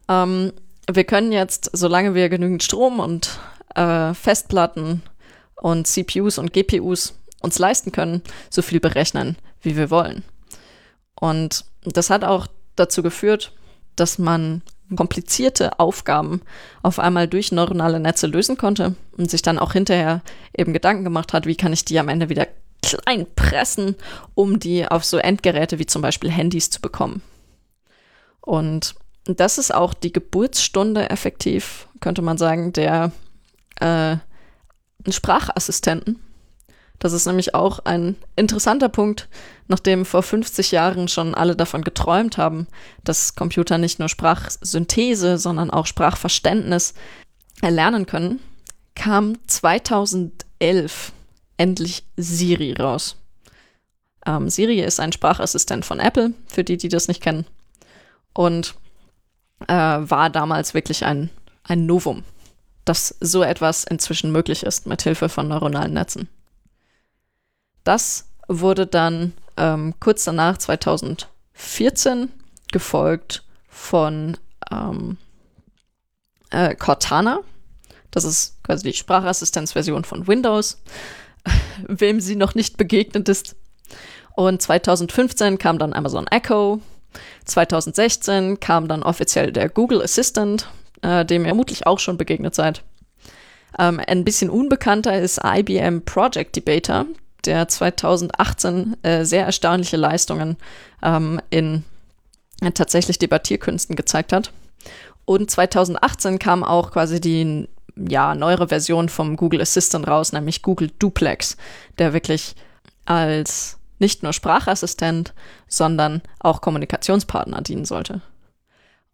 Ähm, wir können jetzt, solange wir genügend Strom und äh, Festplatten und CPUs und GPUs uns leisten können, so viel berechnen, wie wir wollen. Und das hat auch dazu geführt, dass man komplizierte Aufgaben auf einmal durch neuronale Netze lösen konnte und sich dann auch hinterher eben Gedanken gemacht hat, wie kann ich die am Ende wieder klein pressen, um die auf so Endgeräte wie zum Beispiel Handys zu bekommen. Und das ist auch die Geburtsstunde effektiv, könnte man sagen, der äh, Sprachassistenten. Das ist nämlich auch ein interessanter Punkt, nachdem vor 50 Jahren schon alle davon geträumt haben, dass Computer nicht nur Sprachsynthese, sondern auch Sprachverständnis erlernen können, kam 2011 endlich Siri raus. Ähm, Siri ist ein Sprachassistent von Apple, für die, die das nicht kennen. Und äh, war damals wirklich ein, ein Novum, dass so etwas inzwischen möglich ist mit Hilfe von neuronalen Netzen. Das wurde dann ähm, kurz danach, 2014, gefolgt von ähm, äh, Cortana. Das ist quasi die Sprachassistenzversion von Windows. Wem sie noch nicht begegnet ist. Und 2015 kam dann Amazon Echo, 2016 kam dann offiziell der Google Assistant, äh, dem ihr vermutlich auch schon begegnet seid. Ähm, ein bisschen unbekannter ist IBM Project Debater, der 2018 äh, sehr erstaunliche Leistungen ähm, in äh, tatsächlich Debattierkünsten gezeigt hat. Und 2018 kam auch quasi die ja, neuere Version vom Google Assistant raus, nämlich Google Duplex, der wirklich als nicht nur Sprachassistent, sondern auch Kommunikationspartner dienen sollte.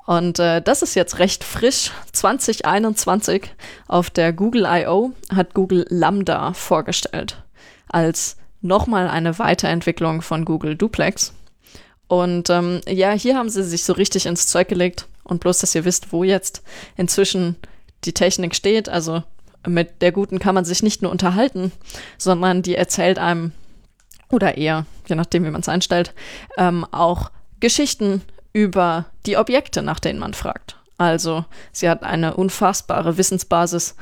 Und äh, das ist jetzt recht frisch. 2021 auf der Google I.O. hat Google Lambda vorgestellt als nochmal eine Weiterentwicklung von Google Duplex. Und ähm, ja, hier haben sie sich so richtig ins Zeug gelegt Und bloß, dass ihr wisst, wo jetzt inzwischen die Technik steht. Also mit der Guten kann man sich nicht nur unterhalten, sondern die erzählt einem, oder eher, je nachdem, wie man es einstellt, ähm, auch Geschichten über die Objekte, nach denen man fragt. Also sie hat eine unfassbare Wissensbasis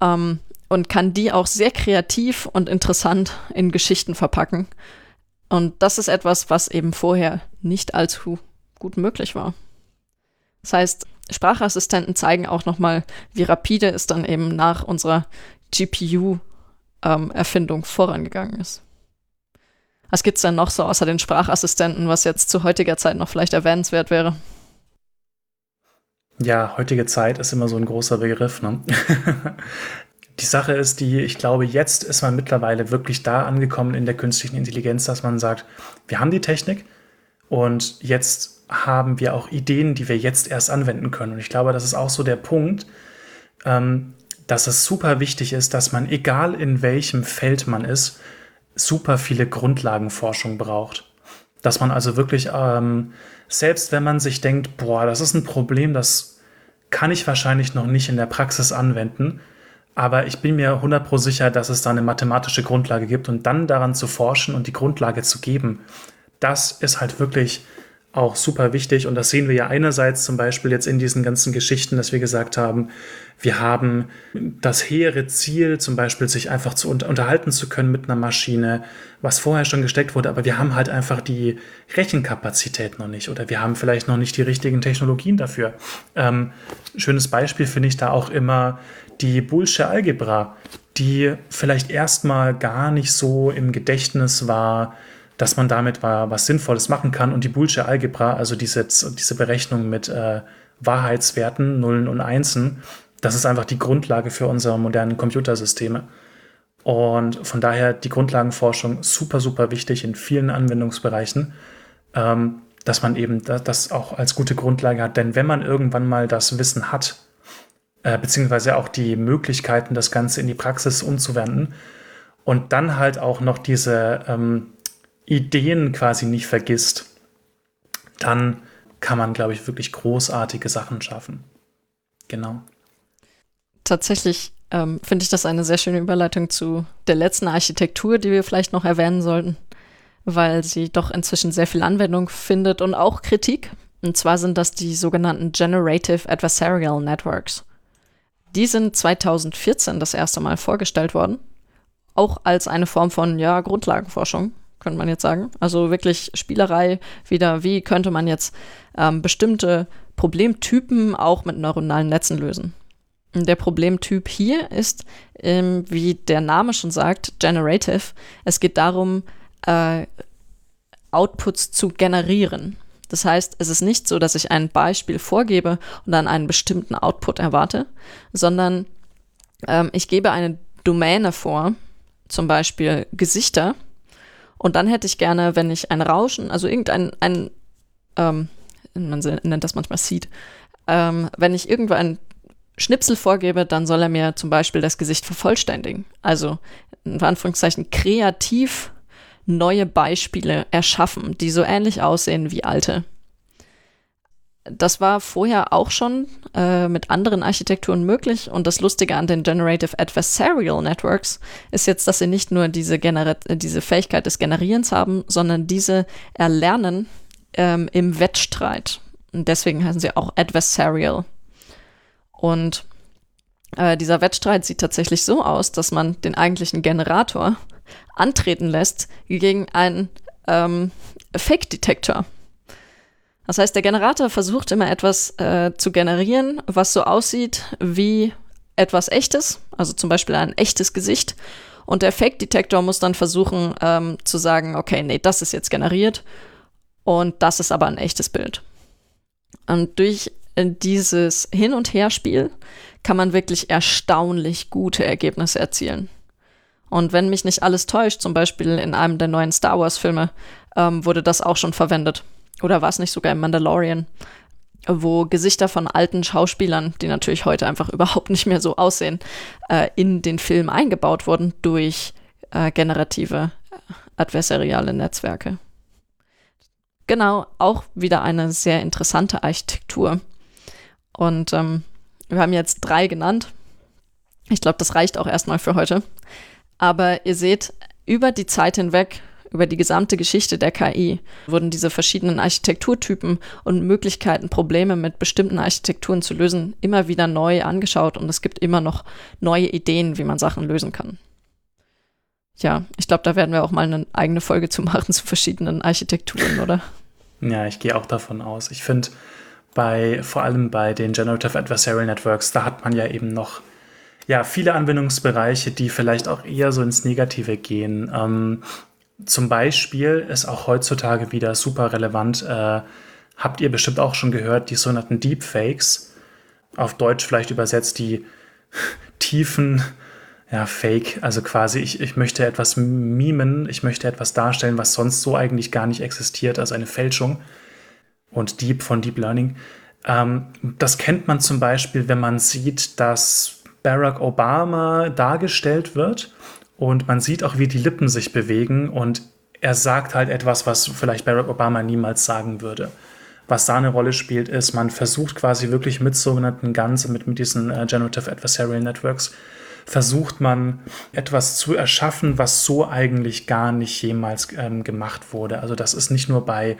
ähm, und kann die auch sehr kreativ und interessant in Geschichten verpacken. Und das ist etwas, was eben vorher nicht allzu gut möglich war. Das heißt, Sprachassistenten zeigen auch nochmal, wie rapide es dann eben nach unserer GPU-Erfindung ähm, vorangegangen ist. Was gibt es denn noch so außer den Sprachassistenten, was jetzt zu heutiger Zeit noch vielleicht erwähnenswert wäre? Ja, heutige Zeit ist immer so ein großer Begriff. Ne? die Sache ist die, ich glaube, jetzt ist man mittlerweile wirklich da angekommen in der künstlichen Intelligenz, dass man sagt, wir haben die Technik und jetzt haben wir auch Ideen, die wir jetzt erst anwenden können. Und ich glaube, das ist auch so der Punkt, ähm, dass es super wichtig ist, dass man, egal in welchem Feld man ist, super viele Grundlagenforschung braucht. Dass man also wirklich, ähm, selbst wenn man sich denkt, boah, das ist ein Problem, das kann ich wahrscheinlich noch nicht in der Praxis anwenden, aber ich bin mir 100% sicher, dass es da eine mathematische Grundlage gibt und dann daran zu forschen und die Grundlage zu geben, das ist halt wirklich auch super wichtig. Und das sehen wir ja einerseits zum Beispiel jetzt in diesen ganzen Geschichten, dass wir gesagt haben, wir haben das hehre Ziel, zum Beispiel sich einfach zu unter unterhalten zu können mit einer Maschine, was vorher schon gesteckt wurde, aber wir haben halt einfach die Rechenkapazität noch nicht oder wir haben vielleicht noch nicht die richtigen Technologien dafür. Ähm, schönes Beispiel finde ich da auch immer die Boolsche Algebra, die vielleicht erstmal gar nicht so im Gedächtnis war, dass man damit was Sinnvolles machen kann. Und die Boolsche Algebra, also diese, diese Berechnung mit äh, Wahrheitswerten, Nullen und Einsen, das ist einfach die Grundlage für unsere modernen Computersysteme. Und von daher die Grundlagenforschung super, super wichtig in vielen Anwendungsbereichen, ähm, dass man eben das, auch als gute Grundlage hat. Denn wenn man irgendwann mal das Wissen hat, äh, beziehungsweise auch die Möglichkeiten, das Ganze in die Praxis umzuwenden und dann halt auch noch diese ähm, Ideen quasi nicht vergisst, dann kann man, glaube ich, wirklich großartige Sachen schaffen. Genau. Tatsächlich ähm, finde ich das eine sehr schöne Überleitung zu der letzten Architektur, die wir vielleicht noch erwähnen sollten, weil sie doch inzwischen sehr viel Anwendung findet und auch Kritik. Und zwar sind das die sogenannten Generative Adversarial Networks. Die sind 2014 das erste Mal vorgestellt worden, auch als eine Form von ja, Grundlagenforschung könnte man jetzt sagen. Also wirklich Spielerei wieder, wie könnte man jetzt ähm, bestimmte Problemtypen auch mit neuronalen Netzen lösen. Der Problemtyp hier ist, ähm, wie der Name schon sagt, generative. Es geht darum, äh, Outputs zu generieren. Das heißt, es ist nicht so, dass ich ein Beispiel vorgebe und dann einen bestimmten Output erwarte, sondern ähm, ich gebe eine Domäne vor, zum Beispiel Gesichter, und dann hätte ich gerne, wenn ich ein Rauschen, also irgendein, ein, ähm, man nennt das manchmal Seed, ähm, wenn ich irgendwo ein Schnipsel vorgebe, dann soll er mir zum Beispiel das Gesicht vervollständigen. Also in Anführungszeichen kreativ neue Beispiele erschaffen, die so ähnlich aussehen wie alte das war vorher auch schon äh, mit anderen Architekturen möglich. Und das Lustige an den Generative Adversarial Networks ist jetzt, dass sie nicht nur diese, Genera diese Fähigkeit des Generierens haben, sondern diese erlernen ähm, im Wettstreit. Und deswegen heißen sie auch Adversarial. Und äh, dieser Wettstreit sieht tatsächlich so aus, dass man den eigentlichen Generator antreten lässt gegen einen ähm, Fake-Detektor. Das heißt, der Generator versucht immer etwas äh, zu generieren, was so aussieht wie etwas echtes, also zum Beispiel ein echtes Gesicht. Und der Fake-Detektor muss dann versuchen ähm, zu sagen, okay, nee, das ist jetzt generiert und das ist aber ein echtes Bild. Und durch äh, dieses Hin- und Herspiel kann man wirklich erstaunlich gute Ergebnisse erzielen. Und wenn mich nicht alles täuscht, zum Beispiel in einem der neuen Star Wars-Filme, ähm, wurde das auch schon verwendet. Oder war es nicht sogar im Mandalorian? wo Gesichter von alten Schauspielern, die natürlich heute einfach überhaupt nicht mehr so aussehen, äh, in den Film eingebaut wurden durch äh, generative äh, adversariale Netzwerke. Genau, auch wieder eine sehr interessante Architektur. Und ähm, wir haben jetzt drei genannt. Ich glaube, das reicht auch erstmal für heute. Aber ihr seht, über die Zeit hinweg, über die gesamte Geschichte der KI, wurden diese verschiedenen Architekturtypen und Möglichkeiten, Probleme mit bestimmten Architekturen zu lösen, immer wieder neu angeschaut und es gibt immer noch neue Ideen, wie man Sachen lösen kann. Ja, ich glaube, da werden wir auch mal eine eigene Folge zu machen zu verschiedenen Architekturen, oder? Ja, ich gehe auch davon aus. Ich finde, bei, vor allem bei den Generative Adversarial Networks, da hat man ja eben noch ja, viele Anwendungsbereiche, die vielleicht auch eher so ins Negative gehen. Ähm, zum Beispiel ist auch heutzutage wieder super relevant, äh, habt ihr bestimmt auch schon gehört, die sogenannten Deepfakes, auf Deutsch vielleicht übersetzt die tiefen ja, Fake, also quasi, ich, ich möchte etwas mimen, ich möchte etwas darstellen, was sonst so eigentlich gar nicht existiert, also eine Fälschung. Und Deep von Deep Learning. Ähm, das kennt man zum Beispiel, wenn man sieht, dass Barack Obama dargestellt wird und man sieht auch, wie die Lippen sich bewegen und er sagt halt etwas, was vielleicht Barack Obama niemals sagen würde. Was da eine Rolle spielt, ist, man versucht quasi wirklich mit sogenannten GANs, mit, mit diesen äh, Generative Adversarial Networks, versucht man etwas zu erschaffen, was so eigentlich gar nicht jemals ähm, gemacht wurde. Also das ist nicht nur bei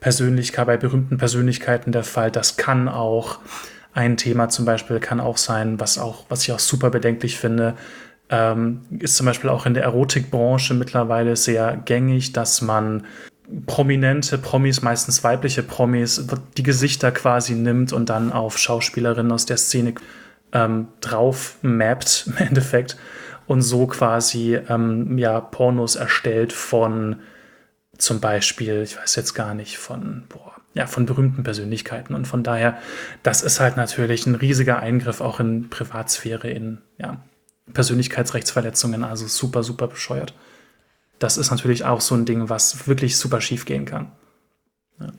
Persönlichkeit, bei berühmten Persönlichkeiten der Fall. Das kann auch ein Thema zum Beispiel kann auch sein, was auch, was ich auch super bedenklich finde, ähm, ist zum Beispiel auch in der Erotikbranche mittlerweile sehr gängig, dass man prominente Promis, meistens weibliche Promis, die Gesichter quasi nimmt und dann auf Schauspielerinnen aus der Szene ähm, drauf mappt im Endeffekt und so quasi ähm, ja Pornos erstellt von zum Beispiel, ich weiß jetzt gar nicht, von, boah, ja, von berühmten Persönlichkeiten. Und von daher, das ist halt natürlich ein riesiger Eingriff auch in Privatsphäre, in ja, Persönlichkeitsrechtsverletzungen, also super, super bescheuert. Das ist natürlich auch so ein Ding, was wirklich super schief gehen kann. Ja.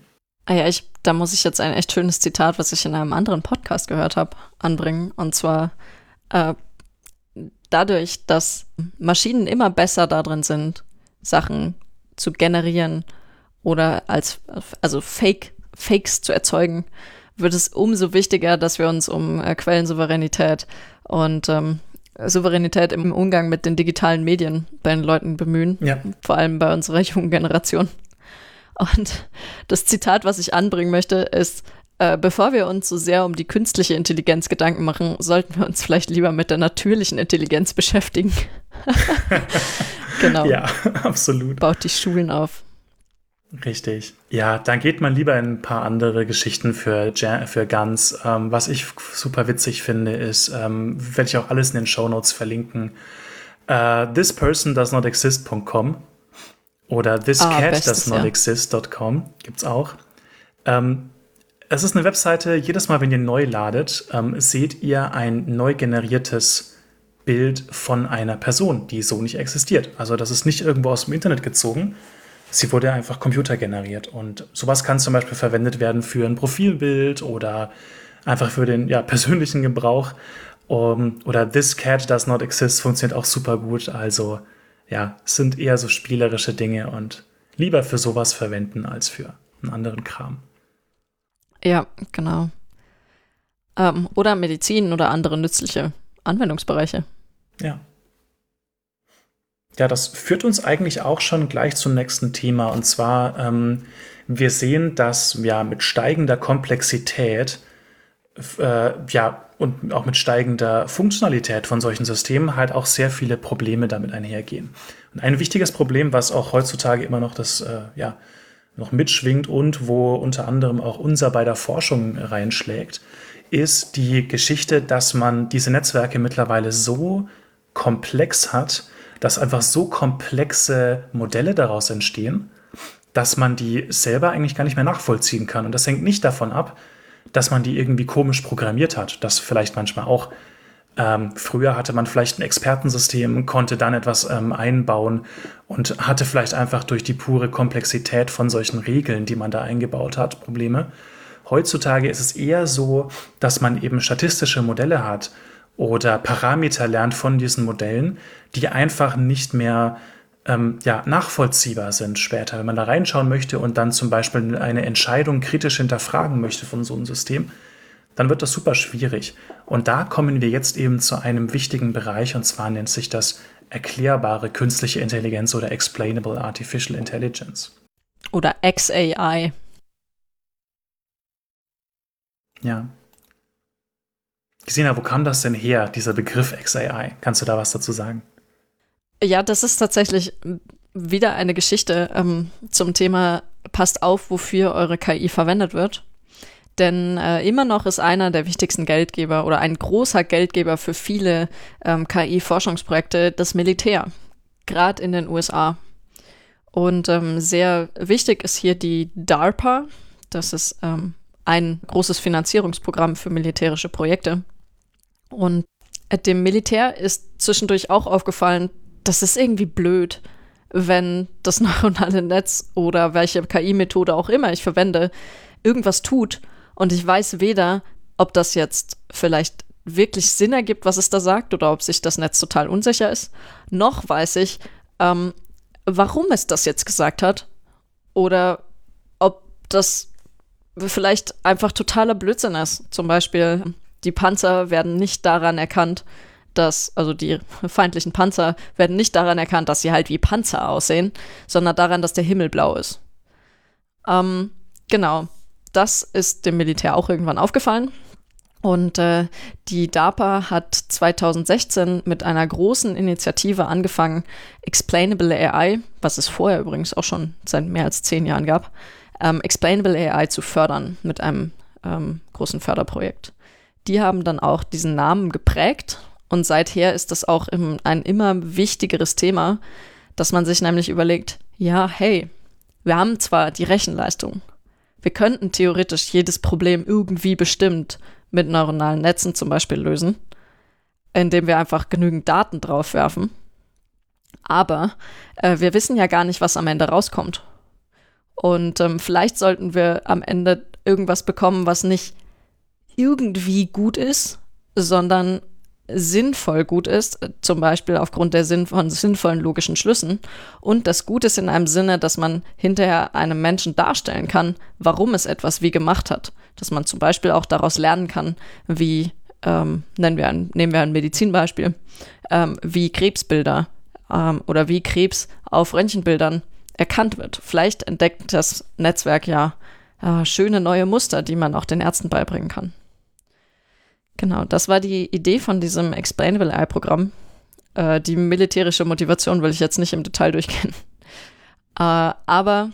Ah ja, ich, da muss ich jetzt ein echt schönes Zitat, was ich in einem anderen Podcast gehört habe, anbringen. Und zwar äh, dadurch, dass Maschinen immer besser darin sind, Sachen zu generieren oder als also Fake Fakes zu erzeugen, wird es umso wichtiger, dass wir uns um äh, Quellensouveränität und ähm, Souveränität im Umgang mit den digitalen Medien bei den Leuten bemühen, ja. vor allem bei unserer jungen Generation. Und das Zitat, was ich anbringen möchte, ist, äh, bevor wir uns so sehr um die künstliche Intelligenz Gedanken machen, sollten wir uns vielleicht lieber mit der natürlichen Intelligenz beschäftigen. Genau. Ja, absolut. Baut die Schulen auf. Richtig. Ja, dann geht man lieber in ein paar andere Geschichten für, für Guns. Ähm, was ich super witzig finde, ist, ähm, werde ich auch alles in den Show Notes verlinken. Uh, thispersondoesnotexist.com oder thiscatdoesnotexist.com ja. gibt's auch. Ähm, es ist eine Webseite, jedes Mal, wenn ihr neu ladet, ähm, seht ihr ein neu generiertes Bild von einer Person, die so nicht existiert. Also das ist nicht irgendwo aus dem Internet gezogen. Sie wurde einfach computergeneriert. Und sowas kann zum Beispiel verwendet werden für ein Profilbild oder einfach für den ja, persönlichen Gebrauch. Um, oder This Cat Does Not Exist funktioniert auch super gut. Also ja, es sind eher so spielerische Dinge und lieber für sowas verwenden als für einen anderen Kram. Ja, genau. Ähm, oder Medizin oder andere nützliche Anwendungsbereiche. Ja. Ja, das führt uns eigentlich auch schon gleich zum nächsten Thema. Und zwar, ähm, wir sehen, dass ja mit steigender Komplexität äh, ja, und auch mit steigender Funktionalität von solchen Systemen halt auch sehr viele Probleme damit einhergehen. Und ein wichtiges Problem, was auch heutzutage immer noch das, äh, ja, noch mitschwingt und wo unter anderem auch unser bei der Forschung reinschlägt, ist die Geschichte, dass man diese Netzwerke mittlerweile so komplex hat, dass einfach so komplexe Modelle daraus entstehen, dass man die selber eigentlich gar nicht mehr nachvollziehen kann. Und das hängt nicht davon ab, dass man die irgendwie komisch programmiert hat. Das vielleicht manchmal auch. Ähm, früher hatte man vielleicht ein Expertensystem, konnte dann etwas ähm, einbauen und hatte vielleicht einfach durch die pure Komplexität von solchen Regeln, die man da eingebaut hat, Probleme. Heutzutage ist es eher so, dass man eben statistische Modelle hat oder Parameter lernt von diesen Modellen, die einfach nicht mehr ähm, ja, nachvollziehbar sind später. Wenn man da reinschauen möchte und dann zum Beispiel eine Entscheidung kritisch hinterfragen möchte von so einem System, dann wird das super schwierig. Und da kommen wir jetzt eben zu einem wichtigen Bereich, und zwar nennt sich das erklärbare künstliche Intelligenz oder Explainable Artificial Intelligence. Oder XAI. Ja. Gesina, wo kam das denn her, dieser Begriff XAI? Kannst du da was dazu sagen? Ja, das ist tatsächlich wieder eine Geschichte ähm, zum Thema, passt auf, wofür eure KI verwendet wird. Denn äh, immer noch ist einer der wichtigsten Geldgeber oder ein großer Geldgeber für viele ähm, KI-Forschungsprojekte das Militär, gerade in den USA. Und ähm, sehr wichtig ist hier die DARPA. Das ist ähm, ein großes Finanzierungsprogramm für militärische Projekte. Und dem Militär ist zwischendurch auch aufgefallen, das ist irgendwie blöd, wenn das neuronale Netz oder welche KI-Methode auch immer ich verwende, irgendwas tut und ich weiß weder, ob das jetzt vielleicht wirklich Sinn ergibt, was es da sagt, oder ob sich das Netz total unsicher ist, noch weiß ich, ähm, warum es das jetzt gesagt hat oder ob das vielleicht einfach totaler Blödsinn ist. Zum Beispiel, die Panzer werden nicht daran erkannt, dass, also die feindlichen Panzer werden nicht daran erkannt, dass sie halt wie Panzer aussehen, sondern daran, dass der Himmel blau ist. Ähm, genau. Das ist dem Militär auch irgendwann aufgefallen. Und äh, die DARPA hat 2016 mit einer großen Initiative angefangen, Explainable AI, was es vorher übrigens auch schon seit mehr als zehn Jahren gab, ähm, Explainable AI zu fördern mit einem ähm, großen Förderprojekt. Die haben dann auch diesen Namen geprägt und seither ist das auch im, ein immer wichtigeres Thema, dass man sich nämlich überlegt, ja, hey, wir haben zwar die Rechenleistung, wir könnten theoretisch jedes Problem irgendwie bestimmt mit neuronalen Netzen zum Beispiel lösen, indem wir einfach genügend Daten draufwerfen. Aber äh, wir wissen ja gar nicht, was am Ende rauskommt. Und ähm, vielleicht sollten wir am Ende irgendwas bekommen, was nicht irgendwie gut ist, sondern sinnvoll gut ist, zum Beispiel aufgrund der Sinn von sinnvollen logischen Schlüssen. Und das Gut ist in einem Sinne, dass man hinterher einem Menschen darstellen kann, warum es etwas wie gemacht hat. Dass man zum Beispiel auch daraus lernen kann, wie, ähm, nennen wir ein, nehmen wir ein Medizinbeispiel, ähm, wie Krebsbilder ähm, oder wie Krebs auf Röntgenbildern erkannt wird. Vielleicht entdeckt das Netzwerk ja äh, schöne neue Muster, die man auch den Ärzten beibringen kann. Genau, das war die Idee von diesem Explainable AI-Programm. Äh, die militärische Motivation will ich jetzt nicht im Detail durchgehen. Äh, aber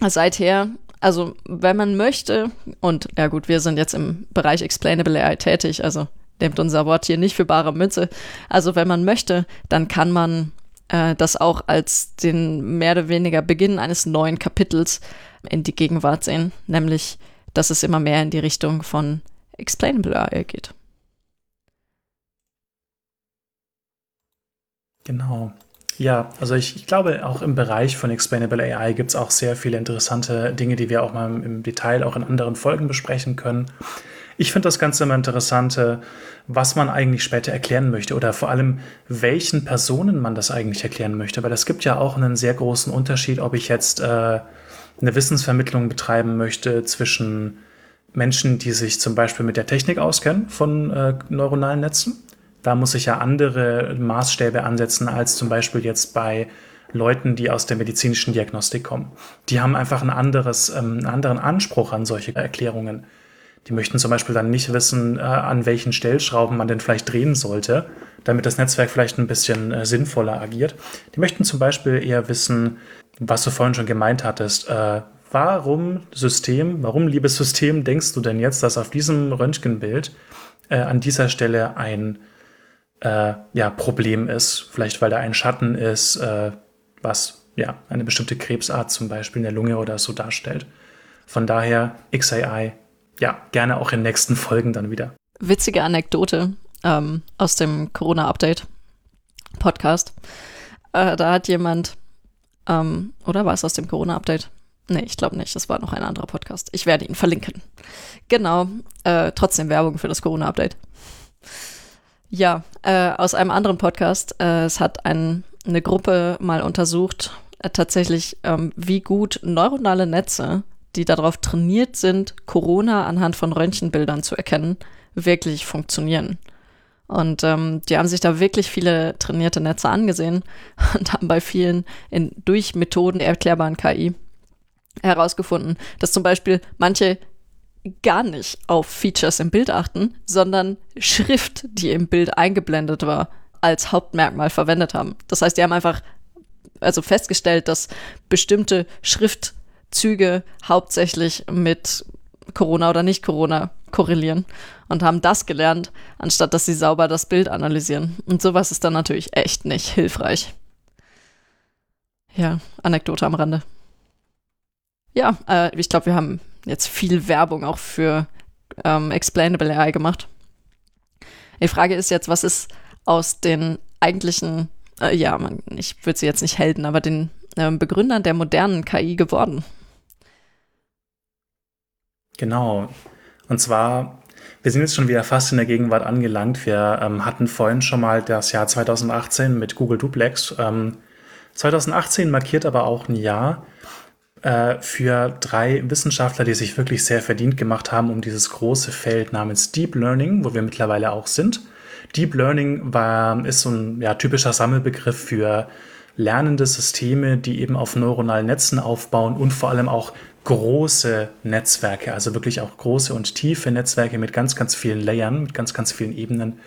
seither, also wenn man möchte, und ja gut, wir sind jetzt im Bereich Explainable AI tätig, also nehmt unser Wort hier nicht für bare Münze. Also wenn man möchte, dann kann man äh, das auch als den mehr oder weniger Beginn eines neuen Kapitels in die Gegenwart sehen, nämlich dass es immer mehr in die Richtung von Explainable AI geht. Genau. Ja, also ich, ich, glaube, auch im Bereich von Explainable AI gibt es auch sehr viele interessante Dinge, die wir auch mal im Detail auch in anderen Folgen besprechen können. Ich finde das Ganze immer interessant, was man eigentlich später erklären möchte oder vor allem, welchen Personen man das eigentlich erklären möchte. Weil es gibt ja auch einen sehr großen Unterschied, ob ich jetzt äh, eine Wissensvermittlung betreiben möchte zwischen Menschen, die sich zum Beispiel mit der Technik auskennen von äh, neuronalen Netzen. Da muss ich ja andere Maßstäbe ansetzen als zum Beispiel jetzt bei Leuten, die aus der medizinischen Diagnostik kommen. Die haben einfach ein anderes, ähm, einen anderen Anspruch an solche Erklärungen. Die möchten zum Beispiel dann nicht wissen, äh, an welchen Stellschrauben man denn vielleicht drehen sollte, damit das Netzwerk vielleicht ein bisschen äh, sinnvoller agiert. Die möchten zum Beispiel eher wissen, was du vorhin schon gemeint hattest, äh, warum System, warum, liebes System, denkst du denn jetzt, dass auf diesem Röntgenbild äh, an dieser Stelle ein äh, ja, Problem ist? Vielleicht weil da ein Schatten ist, äh, was ja eine bestimmte Krebsart zum Beispiel in der Lunge oder so darstellt. Von daher XAI, ja, gerne auch in nächsten Folgen dann wieder. Witzige Anekdote ähm, aus dem Corona-Update Podcast. Äh, da hat jemand, ähm, oder war es aus dem Corona-Update? Nee, ich glaube nicht. Das war noch ein anderer Podcast. Ich werde ihn verlinken. Genau. Äh, trotzdem Werbung für das Corona-Update. Ja, äh, aus einem anderen Podcast. Äh, es hat ein, eine Gruppe mal untersucht, äh, tatsächlich, ähm, wie gut neuronale Netze die darauf trainiert sind, Corona anhand von Röntgenbildern zu erkennen, wirklich funktionieren. Und ähm, die haben sich da wirklich viele trainierte Netze angesehen und haben bei vielen in, durch Methoden erklärbaren KI herausgefunden, dass zum Beispiel manche gar nicht auf Features im Bild achten, sondern Schrift, die im Bild eingeblendet war, als Hauptmerkmal verwendet haben. Das heißt, die haben einfach also festgestellt, dass bestimmte Schriftzüge hauptsächlich mit Corona oder nicht Corona korrelieren und haben das gelernt, anstatt dass sie sauber das Bild analysieren. Und sowas ist dann natürlich echt nicht hilfreich. Ja, Anekdote am Rande. Ja, äh, ich glaube, wir haben jetzt viel Werbung auch für ähm, Explainable AI gemacht. Die Frage ist jetzt, was ist aus den eigentlichen, äh, ja, man, ich würde sie jetzt nicht Helden, aber den äh, Begründern der modernen KI geworden? Genau. Und zwar, wir sind jetzt schon wieder fast in der Gegenwart angelangt. Wir ähm, hatten vorhin schon mal das Jahr 2018 mit Google Duplex. Ähm, 2018 markiert aber auch ein Jahr, äh, für drei Wissenschaftler, die sich wirklich sehr verdient gemacht haben um dieses große Feld namens Deep Learning, wo wir mittlerweile auch sind. Deep Learning war, ist so ein ja, typischer Sammelbegriff für lernende Systeme, die eben auf neuronalen Netzen aufbauen und vor allem auch große Netzwerke, also wirklich auch große und tiefe Netzwerke mit ganz, ganz vielen Layern, mit ganz, ganz vielen Ebenen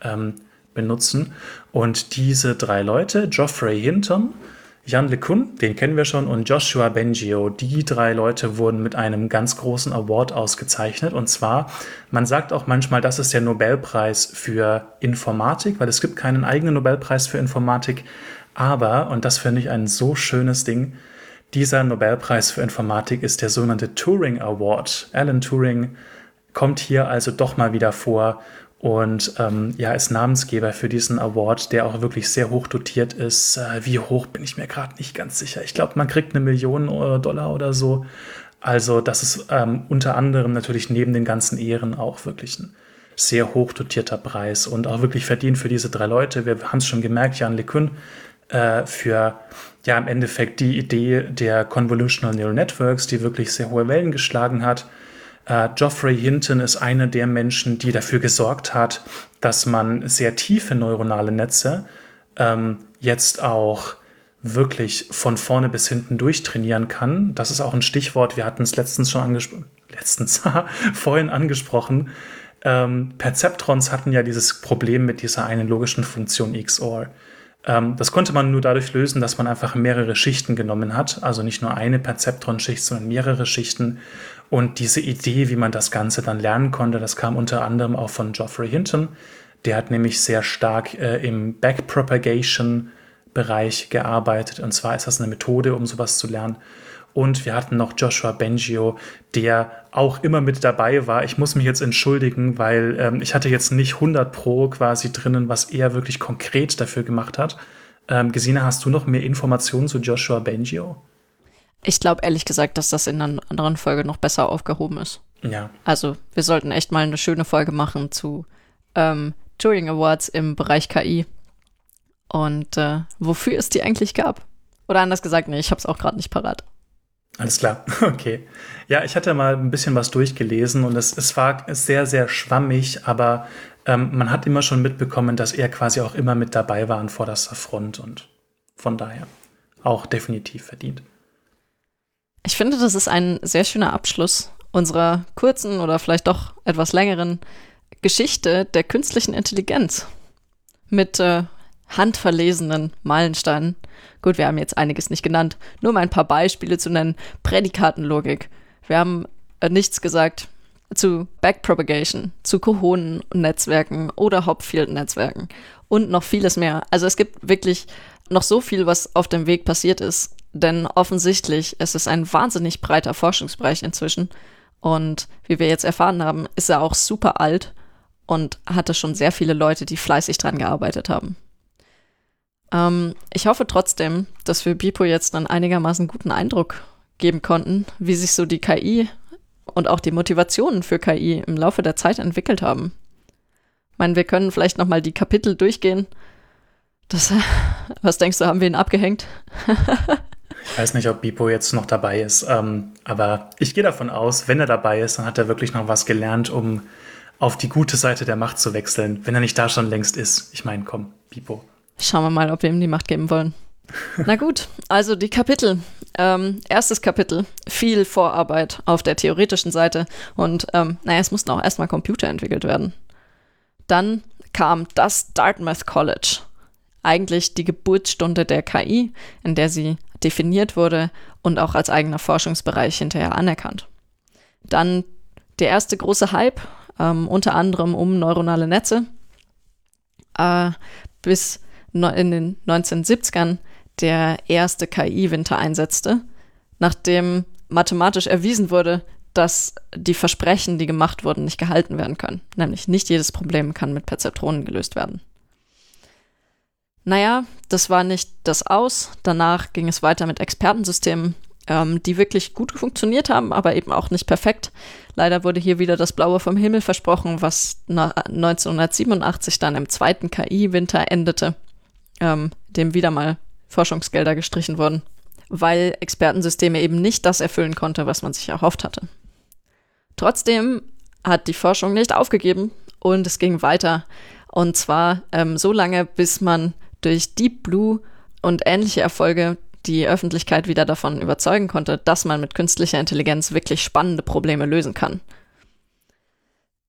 ähm, benutzen. Und diese drei Leute, Geoffrey Hinton, Jan LeCun, den kennen wir schon, und Joshua Bengio. Die drei Leute wurden mit einem ganz großen Award ausgezeichnet. Und zwar, man sagt auch manchmal, das ist der Nobelpreis für Informatik, weil es gibt keinen eigenen Nobelpreis für Informatik. Aber, und das finde ich ein so schönes Ding, dieser Nobelpreis für Informatik ist der sogenannte Turing Award. Alan Turing kommt hier also doch mal wieder vor und ähm, ja, ist Namensgeber für diesen Award, der auch wirklich sehr hoch dotiert ist. Äh, wie hoch bin ich mir gerade nicht ganz sicher. Ich glaube, man kriegt eine Million äh, Dollar oder so. Also das ist ähm, unter anderem natürlich neben den ganzen Ehren auch wirklich ein sehr hoch dotierter Preis und auch wirklich verdient für diese drei Leute. Wir haben es schon gemerkt, Jan LeCun äh, für ja im Endeffekt die Idee der Convolutional Neural Networks, die wirklich sehr hohe Wellen geschlagen hat äh, Geoffrey Hinton ist einer der Menschen, die dafür gesorgt hat, dass man sehr tiefe neuronale Netze ähm, jetzt auch wirklich von vorne bis hinten durchtrainieren kann. Das ist auch ein Stichwort, wir hatten es letztens schon angesprochen, letztens, vorhin angesprochen. Ähm, Perzeptrons hatten ja dieses Problem mit dieser einen logischen Funktion XOR. Ähm, das konnte man nur dadurch lösen, dass man einfach mehrere Schichten genommen hat. Also nicht nur eine Perzeptron-Schicht, sondern mehrere Schichten. Und diese Idee, wie man das Ganze dann lernen konnte, das kam unter anderem auch von Geoffrey Hinton. Der hat nämlich sehr stark äh, im Backpropagation-Bereich gearbeitet. Und zwar ist das eine Methode, um sowas zu lernen. Und wir hatten noch Joshua Bengio, der auch immer mit dabei war. Ich muss mich jetzt entschuldigen, weil ähm, ich hatte jetzt nicht 100 Pro quasi drinnen, was er wirklich konkret dafür gemacht hat. Ähm, Gesine, hast du noch mehr Informationen zu Joshua Bengio? Ich glaube ehrlich gesagt, dass das in einer anderen Folge noch besser aufgehoben ist. Ja. Also wir sollten echt mal eine schöne Folge machen zu ähm, Turing Awards im Bereich KI und äh, wofür es die eigentlich gab. Oder anders gesagt, nee, ich habe es auch gerade nicht parat. Alles klar, okay. Ja, ich hatte mal ein bisschen was durchgelesen und es, es war sehr, sehr schwammig, aber ähm, man hat immer schon mitbekommen, dass er quasi auch immer mit dabei war an vorderster Front und von daher auch definitiv verdient. Ich finde, das ist ein sehr schöner Abschluss unserer kurzen oder vielleicht doch etwas längeren Geschichte der künstlichen Intelligenz mit äh, handverlesenen Meilensteinen. Gut, wir haben jetzt einiges nicht genannt, nur um ein paar Beispiele zu nennen. Prädikatenlogik. Wir haben äh, nichts gesagt zu Backpropagation, zu Kohonen-Netzwerken oder Hopfield-Netzwerken und noch vieles mehr. Also es gibt wirklich noch so viel, was auf dem Weg passiert ist, denn offensichtlich ist es ein wahnsinnig breiter Forschungsbereich inzwischen. Und wie wir jetzt erfahren haben, ist er auch super alt und hatte schon sehr viele Leute, die fleißig dran gearbeitet haben. Ähm, ich hoffe trotzdem, dass wir Bipo jetzt einen einigermaßen guten Eindruck geben konnten, wie sich so die KI und auch die Motivationen für KI im Laufe der Zeit entwickelt haben. Ich meine, wir können vielleicht nochmal die Kapitel durchgehen. Das, was denkst du, haben wir ihn abgehängt? Ich weiß nicht, ob Bipo jetzt noch dabei ist, ähm, aber ich gehe davon aus, wenn er dabei ist, dann hat er wirklich noch was gelernt, um auf die gute Seite der Macht zu wechseln, wenn er nicht da schon längst ist. Ich meine, komm, Bipo. Schauen wir mal, ob wir ihm die Macht geben wollen. Na gut, also die Kapitel. Ähm, erstes Kapitel, viel Vorarbeit auf der theoretischen Seite und ähm, naja, es mussten auch erstmal Computer entwickelt werden. Dann kam das Dartmouth College, eigentlich die Geburtsstunde der KI, in der sie definiert wurde und auch als eigener Forschungsbereich hinterher anerkannt. Dann der erste große Hype, ähm, unter anderem um neuronale Netze, äh, bis in den 1970ern der erste KI-Winter einsetzte, nachdem mathematisch erwiesen wurde, dass die Versprechen, die gemacht wurden, nicht gehalten werden können. Nämlich nicht jedes Problem kann mit Perzeptronen gelöst werden. Naja, das war nicht das Aus. Danach ging es weiter mit Expertensystemen, ähm, die wirklich gut funktioniert haben, aber eben auch nicht perfekt. Leider wurde hier wieder das Blaue vom Himmel versprochen, was 1987 dann im zweiten KI-Winter endete, ähm, dem wieder mal Forschungsgelder gestrichen wurden, weil Expertensysteme eben nicht das erfüllen konnte, was man sich erhofft hatte. Trotzdem hat die Forschung nicht aufgegeben und es ging weiter. Und zwar ähm, so lange, bis man durch Deep Blue und ähnliche Erfolge die Öffentlichkeit wieder davon überzeugen konnte, dass man mit künstlicher Intelligenz wirklich spannende Probleme lösen kann.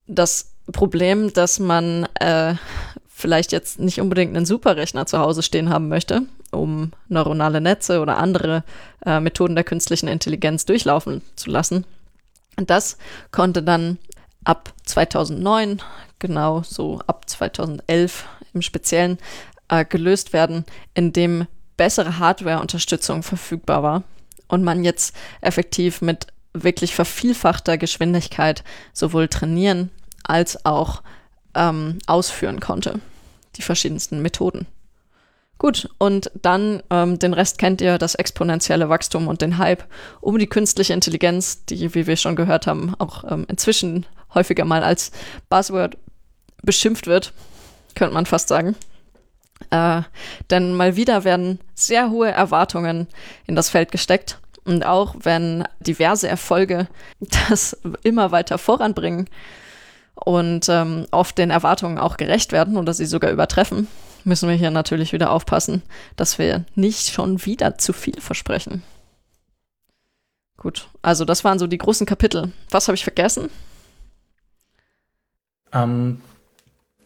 Das Problem, dass man äh, vielleicht jetzt nicht unbedingt einen Superrechner zu Hause stehen haben möchte, um neuronale Netze oder andere äh, Methoden der künstlichen Intelligenz durchlaufen zu lassen. Das konnte dann ab 2009, genau so ab 2011 im Speziellen, äh, gelöst werden, indem bessere Hardware-Unterstützung verfügbar war und man jetzt effektiv mit wirklich vervielfachter Geschwindigkeit sowohl trainieren als auch ähm, ausführen konnte. Die verschiedensten Methoden. Gut, und dann ähm, den Rest kennt ihr, das exponentielle Wachstum und den Hype um die künstliche Intelligenz, die, wie wir schon gehört haben, auch ähm, inzwischen häufiger mal als Buzzword beschimpft wird, könnte man fast sagen. Äh, denn mal wieder werden sehr hohe Erwartungen in das Feld gesteckt. Und auch wenn diverse Erfolge das immer weiter voranbringen und ähm, oft den Erwartungen auch gerecht werden oder sie sogar übertreffen, müssen wir hier natürlich wieder aufpassen, dass wir nicht schon wieder zu viel versprechen. Gut, also das waren so die großen Kapitel. Was habe ich vergessen? Ähm,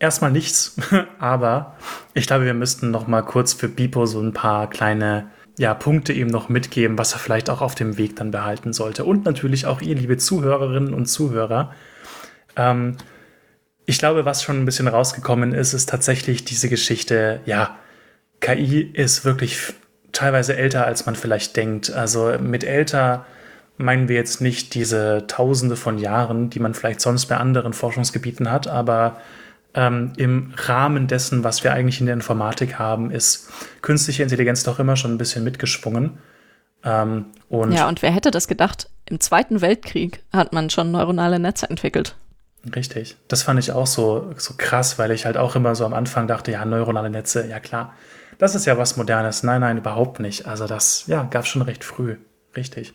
erstmal nichts, aber ich glaube, wir müssten noch mal kurz für Bipo so ein paar kleine ja, Punkte ihm noch mitgeben, was er vielleicht auch auf dem Weg dann behalten sollte. Und natürlich auch ihr, liebe Zuhörerinnen und Zuhörer. Ähm, ich glaube, was schon ein bisschen rausgekommen ist, ist tatsächlich diese Geschichte, ja, KI ist wirklich teilweise älter, als man vielleicht denkt. Also mit älter meinen wir jetzt nicht diese Tausende von Jahren, die man vielleicht sonst bei anderen Forschungsgebieten hat, aber ähm, im Rahmen dessen, was wir eigentlich in der Informatik haben, ist künstliche Intelligenz doch immer schon ein bisschen mitgeschwungen. Ähm, und ja, und wer hätte das gedacht? Im Zweiten Weltkrieg hat man schon neuronale Netze entwickelt. Richtig. Das fand ich auch so, so krass, weil ich halt auch immer so am Anfang dachte, ja, neuronale Netze, ja klar, das ist ja was Modernes. Nein, nein, überhaupt nicht. Also das, ja, gab es schon recht früh. Richtig.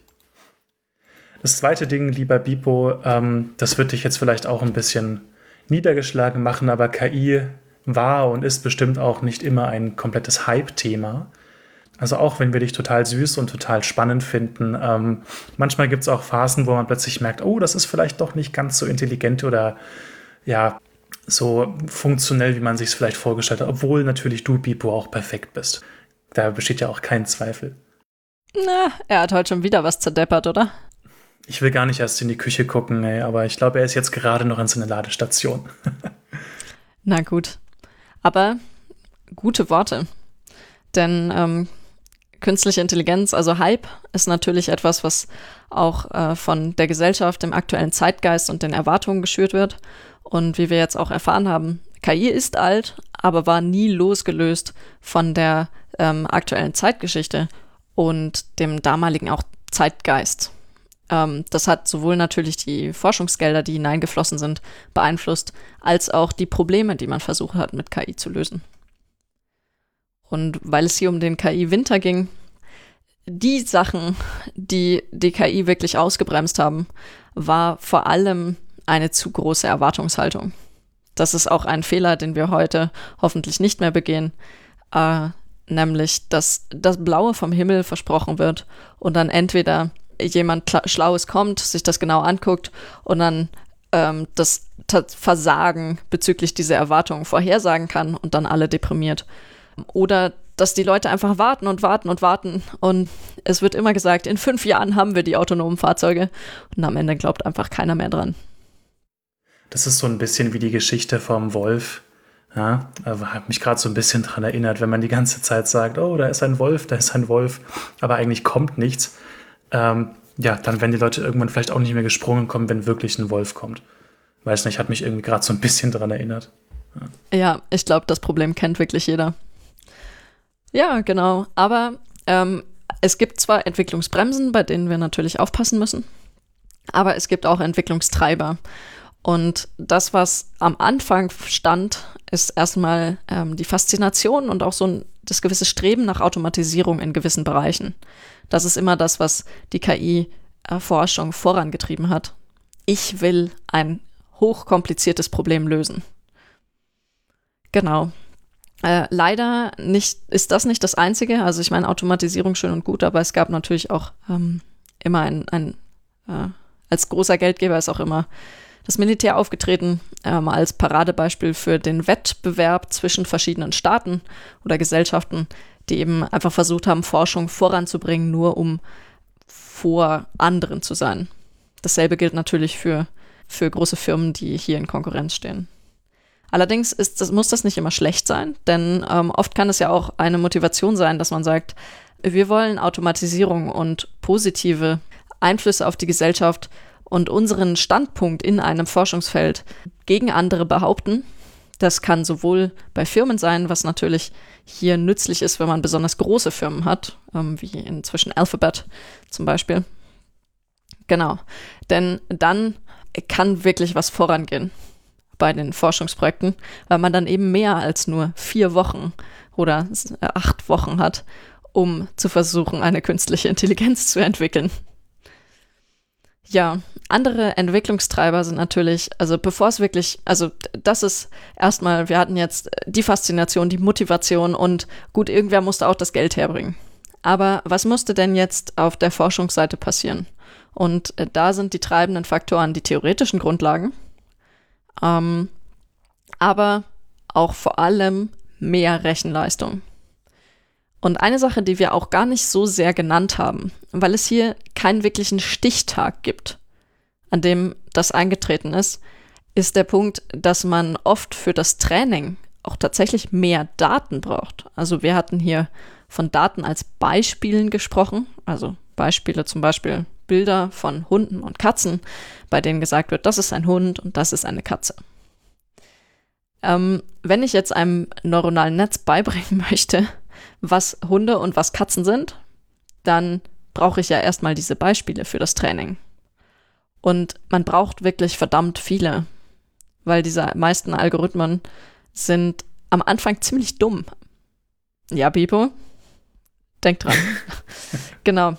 Das zweite Ding, lieber Bipo, ähm, das wird dich jetzt vielleicht auch ein bisschen niedergeschlagen machen, aber KI war und ist bestimmt auch nicht immer ein komplettes Hype-Thema. Also auch wenn wir dich total süß und total spannend finden, ähm, manchmal gibt es auch Phasen, wo man plötzlich merkt, oh, das ist vielleicht doch nicht ganz so intelligent oder ja, so funktionell, wie man sich es vielleicht vorgestellt hat, obwohl natürlich du, Bipo, auch perfekt bist. Da besteht ja auch kein Zweifel. Na, er hat heute schon wieder was zerdeppert, oder? Ich will gar nicht erst in die Küche gucken, ey, aber ich glaube, er ist jetzt gerade noch in seiner Ladestation. Na gut. Aber gute Worte. Denn ähm, künstliche Intelligenz, also Hype, ist natürlich etwas, was auch äh, von der Gesellschaft, dem aktuellen Zeitgeist und den Erwartungen geschürt wird. Und wie wir jetzt auch erfahren haben, KI ist alt, aber war nie losgelöst von der ähm, aktuellen Zeitgeschichte und dem damaligen auch Zeitgeist. Ähm, das hat sowohl natürlich die Forschungsgelder, die hineingeflossen sind, beeinflusst, als auch die Probleme, die man versucht hat, mit KI zu lösen. Und weil es hier um den KI-Winter ging, die Sachen, die die KI wirklich ausgebremst haben, war vor allem eine zu große Erwartungshaltung. Das ist auch ein Fehler, den wir heute hoffentlich nicht mehr begehen, äh, nämlich, dass das Blaue vom Himmel versprochen wird und dann entweder jemand Schlaues kommt, sich das genau anguckt und dann ähm, das Versagen bezüglich dieser Erwartungen vorhersagen kann und dann alle deprimiert. Oder dass die Leute einfach warten und warten und warten und es wird immer gesagt, in fünf Jahren haben wir die autonomen Fahrzeuge und am Ende glaubt einfach keiner mehr dran. Das ist so ein bisschen wie die Geschichte vom Wolf. Ja, hat mich gerade so ein bisschen daran erinnert, wenn man die ganze Zeit sagt, oh, da ist ein Wolf, da ist ein Wolf, aber eigentlich kommt nichts. Ähm, ja, dann werden die Leute irgendwann vielleicht auch nicht mehr gesprungen kommen, wenn wirklich ein Wolf kommt. Weiß nicht, hat mich irgendwie gerade so ein bisschen daran erinnert. Ja, ja ich glaube, das Problem kennt wirklich jeder. Ja, genau. Aber ähm, es gibt zwar Entwicklungsbremsen, bei denen wir natürlich aufpassen müssen, aber es gibt auch Entwicklungstreiber. Und das, was am Anfang stand, ist erstmal ähm, die Faszination und auch so ein, das gewisse Streben nach Automatisierung in gewissen Bereichen. Das ist immer das, was die KI-Forschung vorangetrieben hat. Ich will ein hochkompliziertes Problem lösen. Genau. Äh, leider nicht, ist das nicht das Einzige. Also ich meine, Automatisierung schön und gut, aber es gab natürlich auch ähm, immer ein, ein äh, als großer Geldgeber ist auch immer das Militär aufgetreten, ähm, als Paradebeispiel für den Wettbewerb zwischen verschiedenen Staaten oder Gesellschaften, die eben einfach versucht haben, Forschung voranzubringen, nur um vor anderen zu sein. Dasselbe gilt natürlich für, für große Firmen, die hier in Konkurrenz stehen. Allerdings ist das, muss das nicht immer schlecht sein, denn ähm, oft kann es ja auch eine Motivation sein, dass man sagt, wir wollen Automatisierung und positive Einflüsse auf die Gesellschaft und unseren Standpunkt in einem Forschungsfeld gegen andere behaupten. Das kann sowohl bei Firmen sein, was natürlich hier nützlich ist, wenn man besonders große Firmen hat, ähm, wie inzwischen Alphabet zum Beispiel. Genau, denn dann kann wirklich was vorangehen bei den Forschungsprojekten, weil man dann eben mehr als nur vier Wochen oder acht Wochen hat, um zu versuchen, eine künstliche Intelligenz zu entwickeln. Ja, andere Entwicklungstreiber sind natürlich, also bevor es wirklich, also das ist erstmal, wir hatten jetzt die Faszination, die Motivation und gut, irgendwer musste auch das Geld herbringen. Aber was musste denn jetzt auf der Forschungsseite passieren? Und äh, da sind die treibenden Faktoren die theoretischen Grundlagen, ähm, aber auch vor allem mehr Rechenleistung. Und eine Sache, die wir auch gar nicht so sehr genannt haben, weil es hier keinen wirklichen Stichtag gibt, an dem das eingetreten ist, ist der Punkt, dass man oft für das Training auch tatsächlich mehr Daten braucht. Also wir hatten hier von Daten als Beispielen gesprochen, also Beispiele zum Beispiel Bilder von Hunden und Katzen, bei denen gesagt wird, das ist ein Hund und das ist eine Katze. Ähm, wenn ich jetzt einem neuronalen Netz beibringen möchte, was Hunde und was Katzen sind, dann brauche ich ja erstmal diese Beispiele für das Training. Und man braucht wirklich verdammt viele, weil diese meisten Algorithmen sind am Anfang ziemlich dumm. Ja, Bibo, denk dran. genau.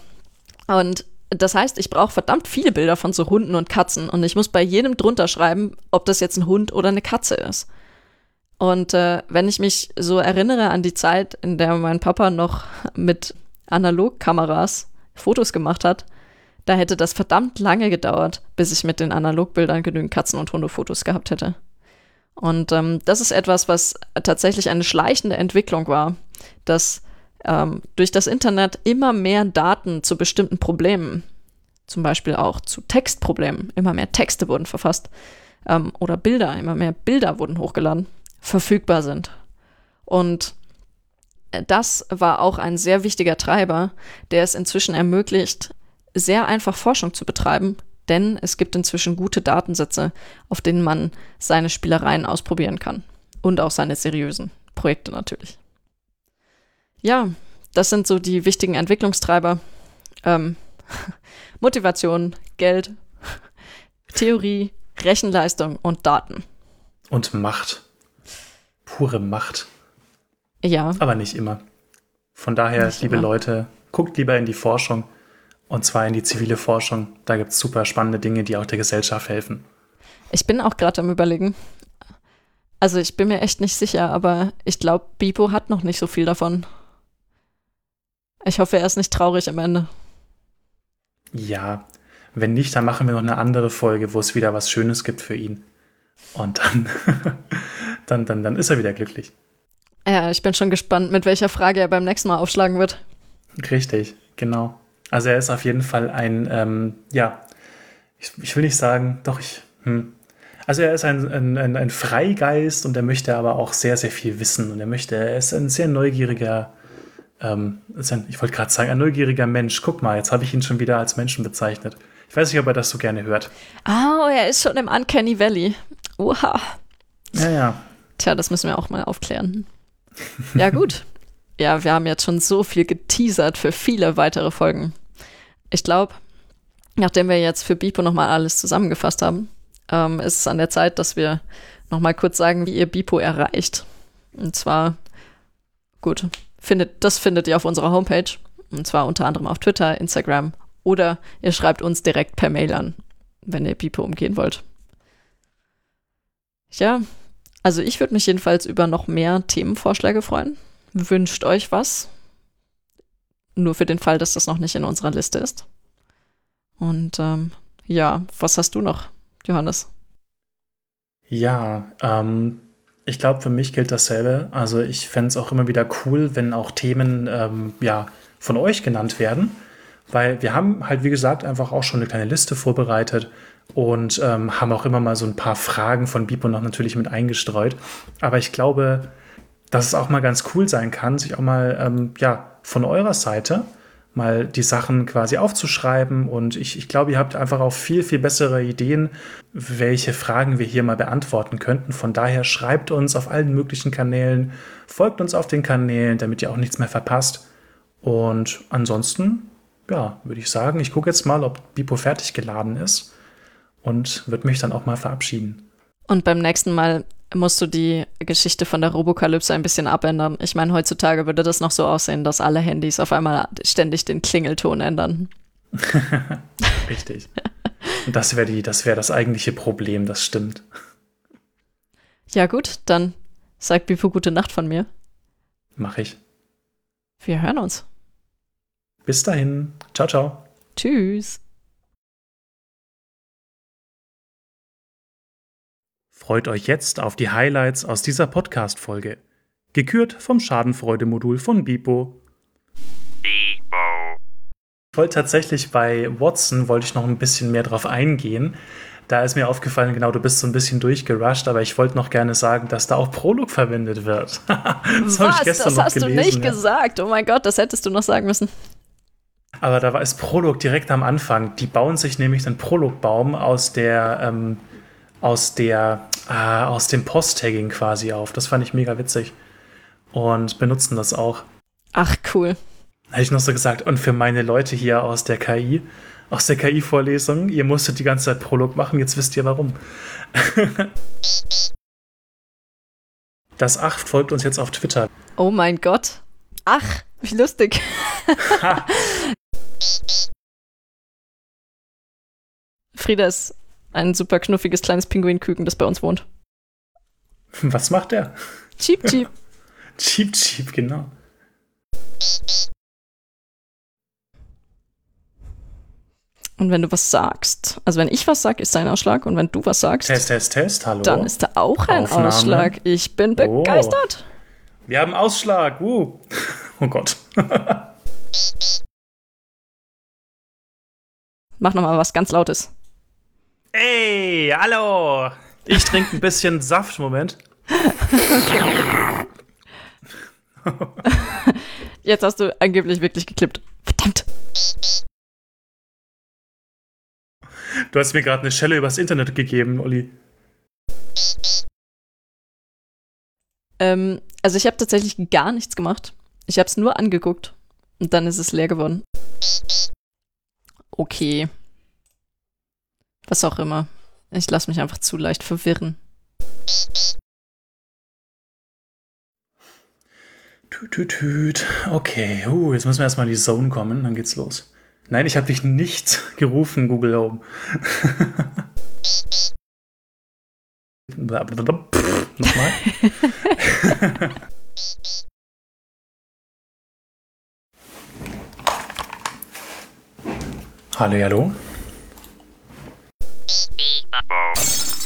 Und das heißt, ich brauche verdammt viele Bilder von so Hunden und Katzen und ich muss bei jedem drunter schreiben, ob das jetzt ein Hund oder eine Katze ist. Und äh, wenn ich mich so erinnere an die Zeit, in der mein Papa noch mit Analogkameras Fotos gemacht hat, da hätte das verdammt lange gedauert, bis ich mit den Analogbildern genügend Katzen- und Hundefotos gehabt hätte. Und ähm, das ist etwas, was tatsächlich eine schleichende Entwicklung war, dass ähm, durch das Internet immer mehr Daten zu bestimmten Problemen, zum Beispiel auch zu Textproblemen, immer mehr Texte wurden verfasst ähm, oder Bilder, immer mehr Bilder wurden hochgeladen verfügbar sind. Und das war auch ein sehr wichtiger Treiber, der es inzwischen ermöglicht, sehr einfach Forschung zu betreiben, denn es gibt inzwischen gute Datensätze, auf denen man seine Spielereien ausprobieren kann. Und auch seine seriösen Projekte natürlich. Ja, das sind so die wichtigen Entwicklungstreiber. Ähm, Motivation, Geld, Theorie, Rechenleistung und Daten. Und Macht pure Macht. Ja. Aber nicht immer. Von daher, nicht liebe immer. Leute, guckt lieber in die Forschung und zwar in die zivile Forschung. Da gibt es super spannende Dinge, die auch der Gesellschaft helfen. Ich bin auch gerade am Überlegen. Also ich bin mir echt nicht sicher, aber ich glaube, Bipo hat noch nicht so viel davon. Ich hoffe, er ist nicht traurig am Ende. Ja, wenn nicht, dann machen wir noch eine andere Folge, wo es wieder was Schönes gibt für ihn. Und dann, dann, dann, dann ist er wieder glücklich. Ja, ich bin schon gespannt, mit welcher Frage er beim nächsten Mal aufschlagen wird. Richtig, genau. Also er ist auf jeden Fall ein, ähm, ja, ich, ich, will nicht sagen, doch ich, hm. Also er ist ein, ein, ein, ein Freigeist und er möchte aber auch sehr, sehr viel wissen und er möchte, er ist ein sehr neugieriger, ähm, ein, ich wollte gerade sagen, ein neugieriger Mensch. Guck mal, jetzt habe ich ihn schon wieder als Menschen bezeichnet. Ich weiß nicht, ob er das so gerne hört. Oh, er ist schon im Uncanny Valley. Oha. Ja, ja. Tja, das müssen wir auch mal aufklären. Ja, gut. ja, wir haben jetzt schon so viel geteasert für viele weitere Folgen. Ich glaube, nachdem wir jetzt für Bipo nochmal alles zusammengefasst haben, ähm, ist es an der Zeit, dass wir nochmal kurz sagen, wie ihr Bipo erreicht. Und zwar, gut, findet, das findet ihr auf unserer Homepage. Und zwar unter anderem auf Twitter, Instagram oder ihr schreibt uns direkt per Mail an, wenn ihr Bipo umgehen wollt. Ja, also ich würde mich jedenfalls über noch mehr Themenvorschläge freuen. Wünscht euch was? Nur für den Fall, dass das noch nicht in unserer Liste ist. Und ähm, ja, was hast du noch, Johannes? Ja, ähm, ich glaube, für mich gilt dasselbe. Also ich fände es auch immer wieder cool, wenn auch Themen ähm, ja, von euch genannt werden. Weil wir haben halt, wie gesagt, einfach auch schon eine kleine Liste vorbereitet und ähm, haben auch immer mal so ein paar Fragen von Bipo noch natürlich mit eingestreut. Aber ich glaube, dass es auch mal ganz cool sein kann, sich auch mal ähm, ja, von eurer Seite mal die Sachen quasi aufzuschreiben. Und ich, ich glaube, ihr habt einfach auch viel, viel bessere Ideen, welche Fragen wir hier mal beantworten könnten. Von daher schreibt uns auf allen möglichen Kanälen, folgt uns auf den Kanälen, damit ihr auch nichts mehr verpasst. Und ansonsten, ja, würde ich sagen, ich gucke jetzt mal, ob Bipo fertig geladen ist und würde mich dann auch mal verabschieden. Und beim nächsten Mal musst du die Geschichte von der Robokalypse ein bisschen abändern. Ich meine, heutzutage würde das noch so aussehen, dass alle Handys auf einmal ständig den Klingelton ändern. Richtig. Und das wäre das wäre das eigentliche Problem, das stimmt. Ja, gut, dann sag Bipo gute Nacht von mir. Mach ich. Wir hören uns. Bis dahin. Ciao, ciao. Tschüss. Freut euch jetzt auf die Highlights aus dieser Podcast-Folge. Gekürt vom Schadenfreude-Modul von Bipo. Bipo. Ich wollte tatsächlich bei Watson, wollte ich noch ein bisschen mehr drauf eingehen. Da ist mir aufgefallen, genau, du bist so ein bisschen durchgerusht, aber ich wollte noch gerne sagen, dass da auch Prolog verwendet wird. das habe ich gestern das noch hast gelesen, du nicht ja. gesagt. Oh mein Gott, das hättest du noch sagen müssen. Aber da war es Prolog direkt am Anfang. Die bauen sich nämlich einen Prologbaum aus der ähm, aus der äh, aus dem Post-Tagging quasi auf. Das fand ich mega witzig. Und benutzen das auch. Ach, cool. Hätte ich noch so gesagt, und für meine Leute hier aus der KI, aus der KI-Vorlesung, ihr musstet die ganze Zeit Prolog machen, jetzt wisst ihr warum. das 8 folgt uns jetzt auf Twitter. Oh mein Gott. Ach, wie lustig. Frieda ist ein super knuffiges kleines Pinguinküken, das bei uns wohnt. Was macht er? Cheep Cheep. cheep Cheep, genau. Und wenn du was sagst, also wenn ich was sag, ist dein Ausschlag. Und wenn du was sagst, Test, Test, Test, hallo. Dann ist da auch ein Aufnahme. Ausschlag. Ich bin oh. begeistert. Oh. Wir haben Ausschlag. Uh. Oh Gott. Mach nochmal was ganz Lautes. Ey, hallo! Ich trinke ein bisschen Saft, Moment. Jetzt hast du angeblich wirklich geklippt. Verdammt! Du hast mir gerade eine Schelle übers Internet gegeben, Olli. Ähm, also ich habe tatsächlich gar nichts gemacht. Ich habe es nur angeguckt und dann ist es leer geworden. Okay. Was auch immer. Ich lasse mich einfach zu leicht verwirren. Tüt, tüt, tüt. Okay, uh, jetzt müssen wir erstmal in die Zone kommen, dann geht's los. Nein, ich habe dich nicht gerufen, Google Home. Nochmal. hallo, hallo. Beep, beep, beep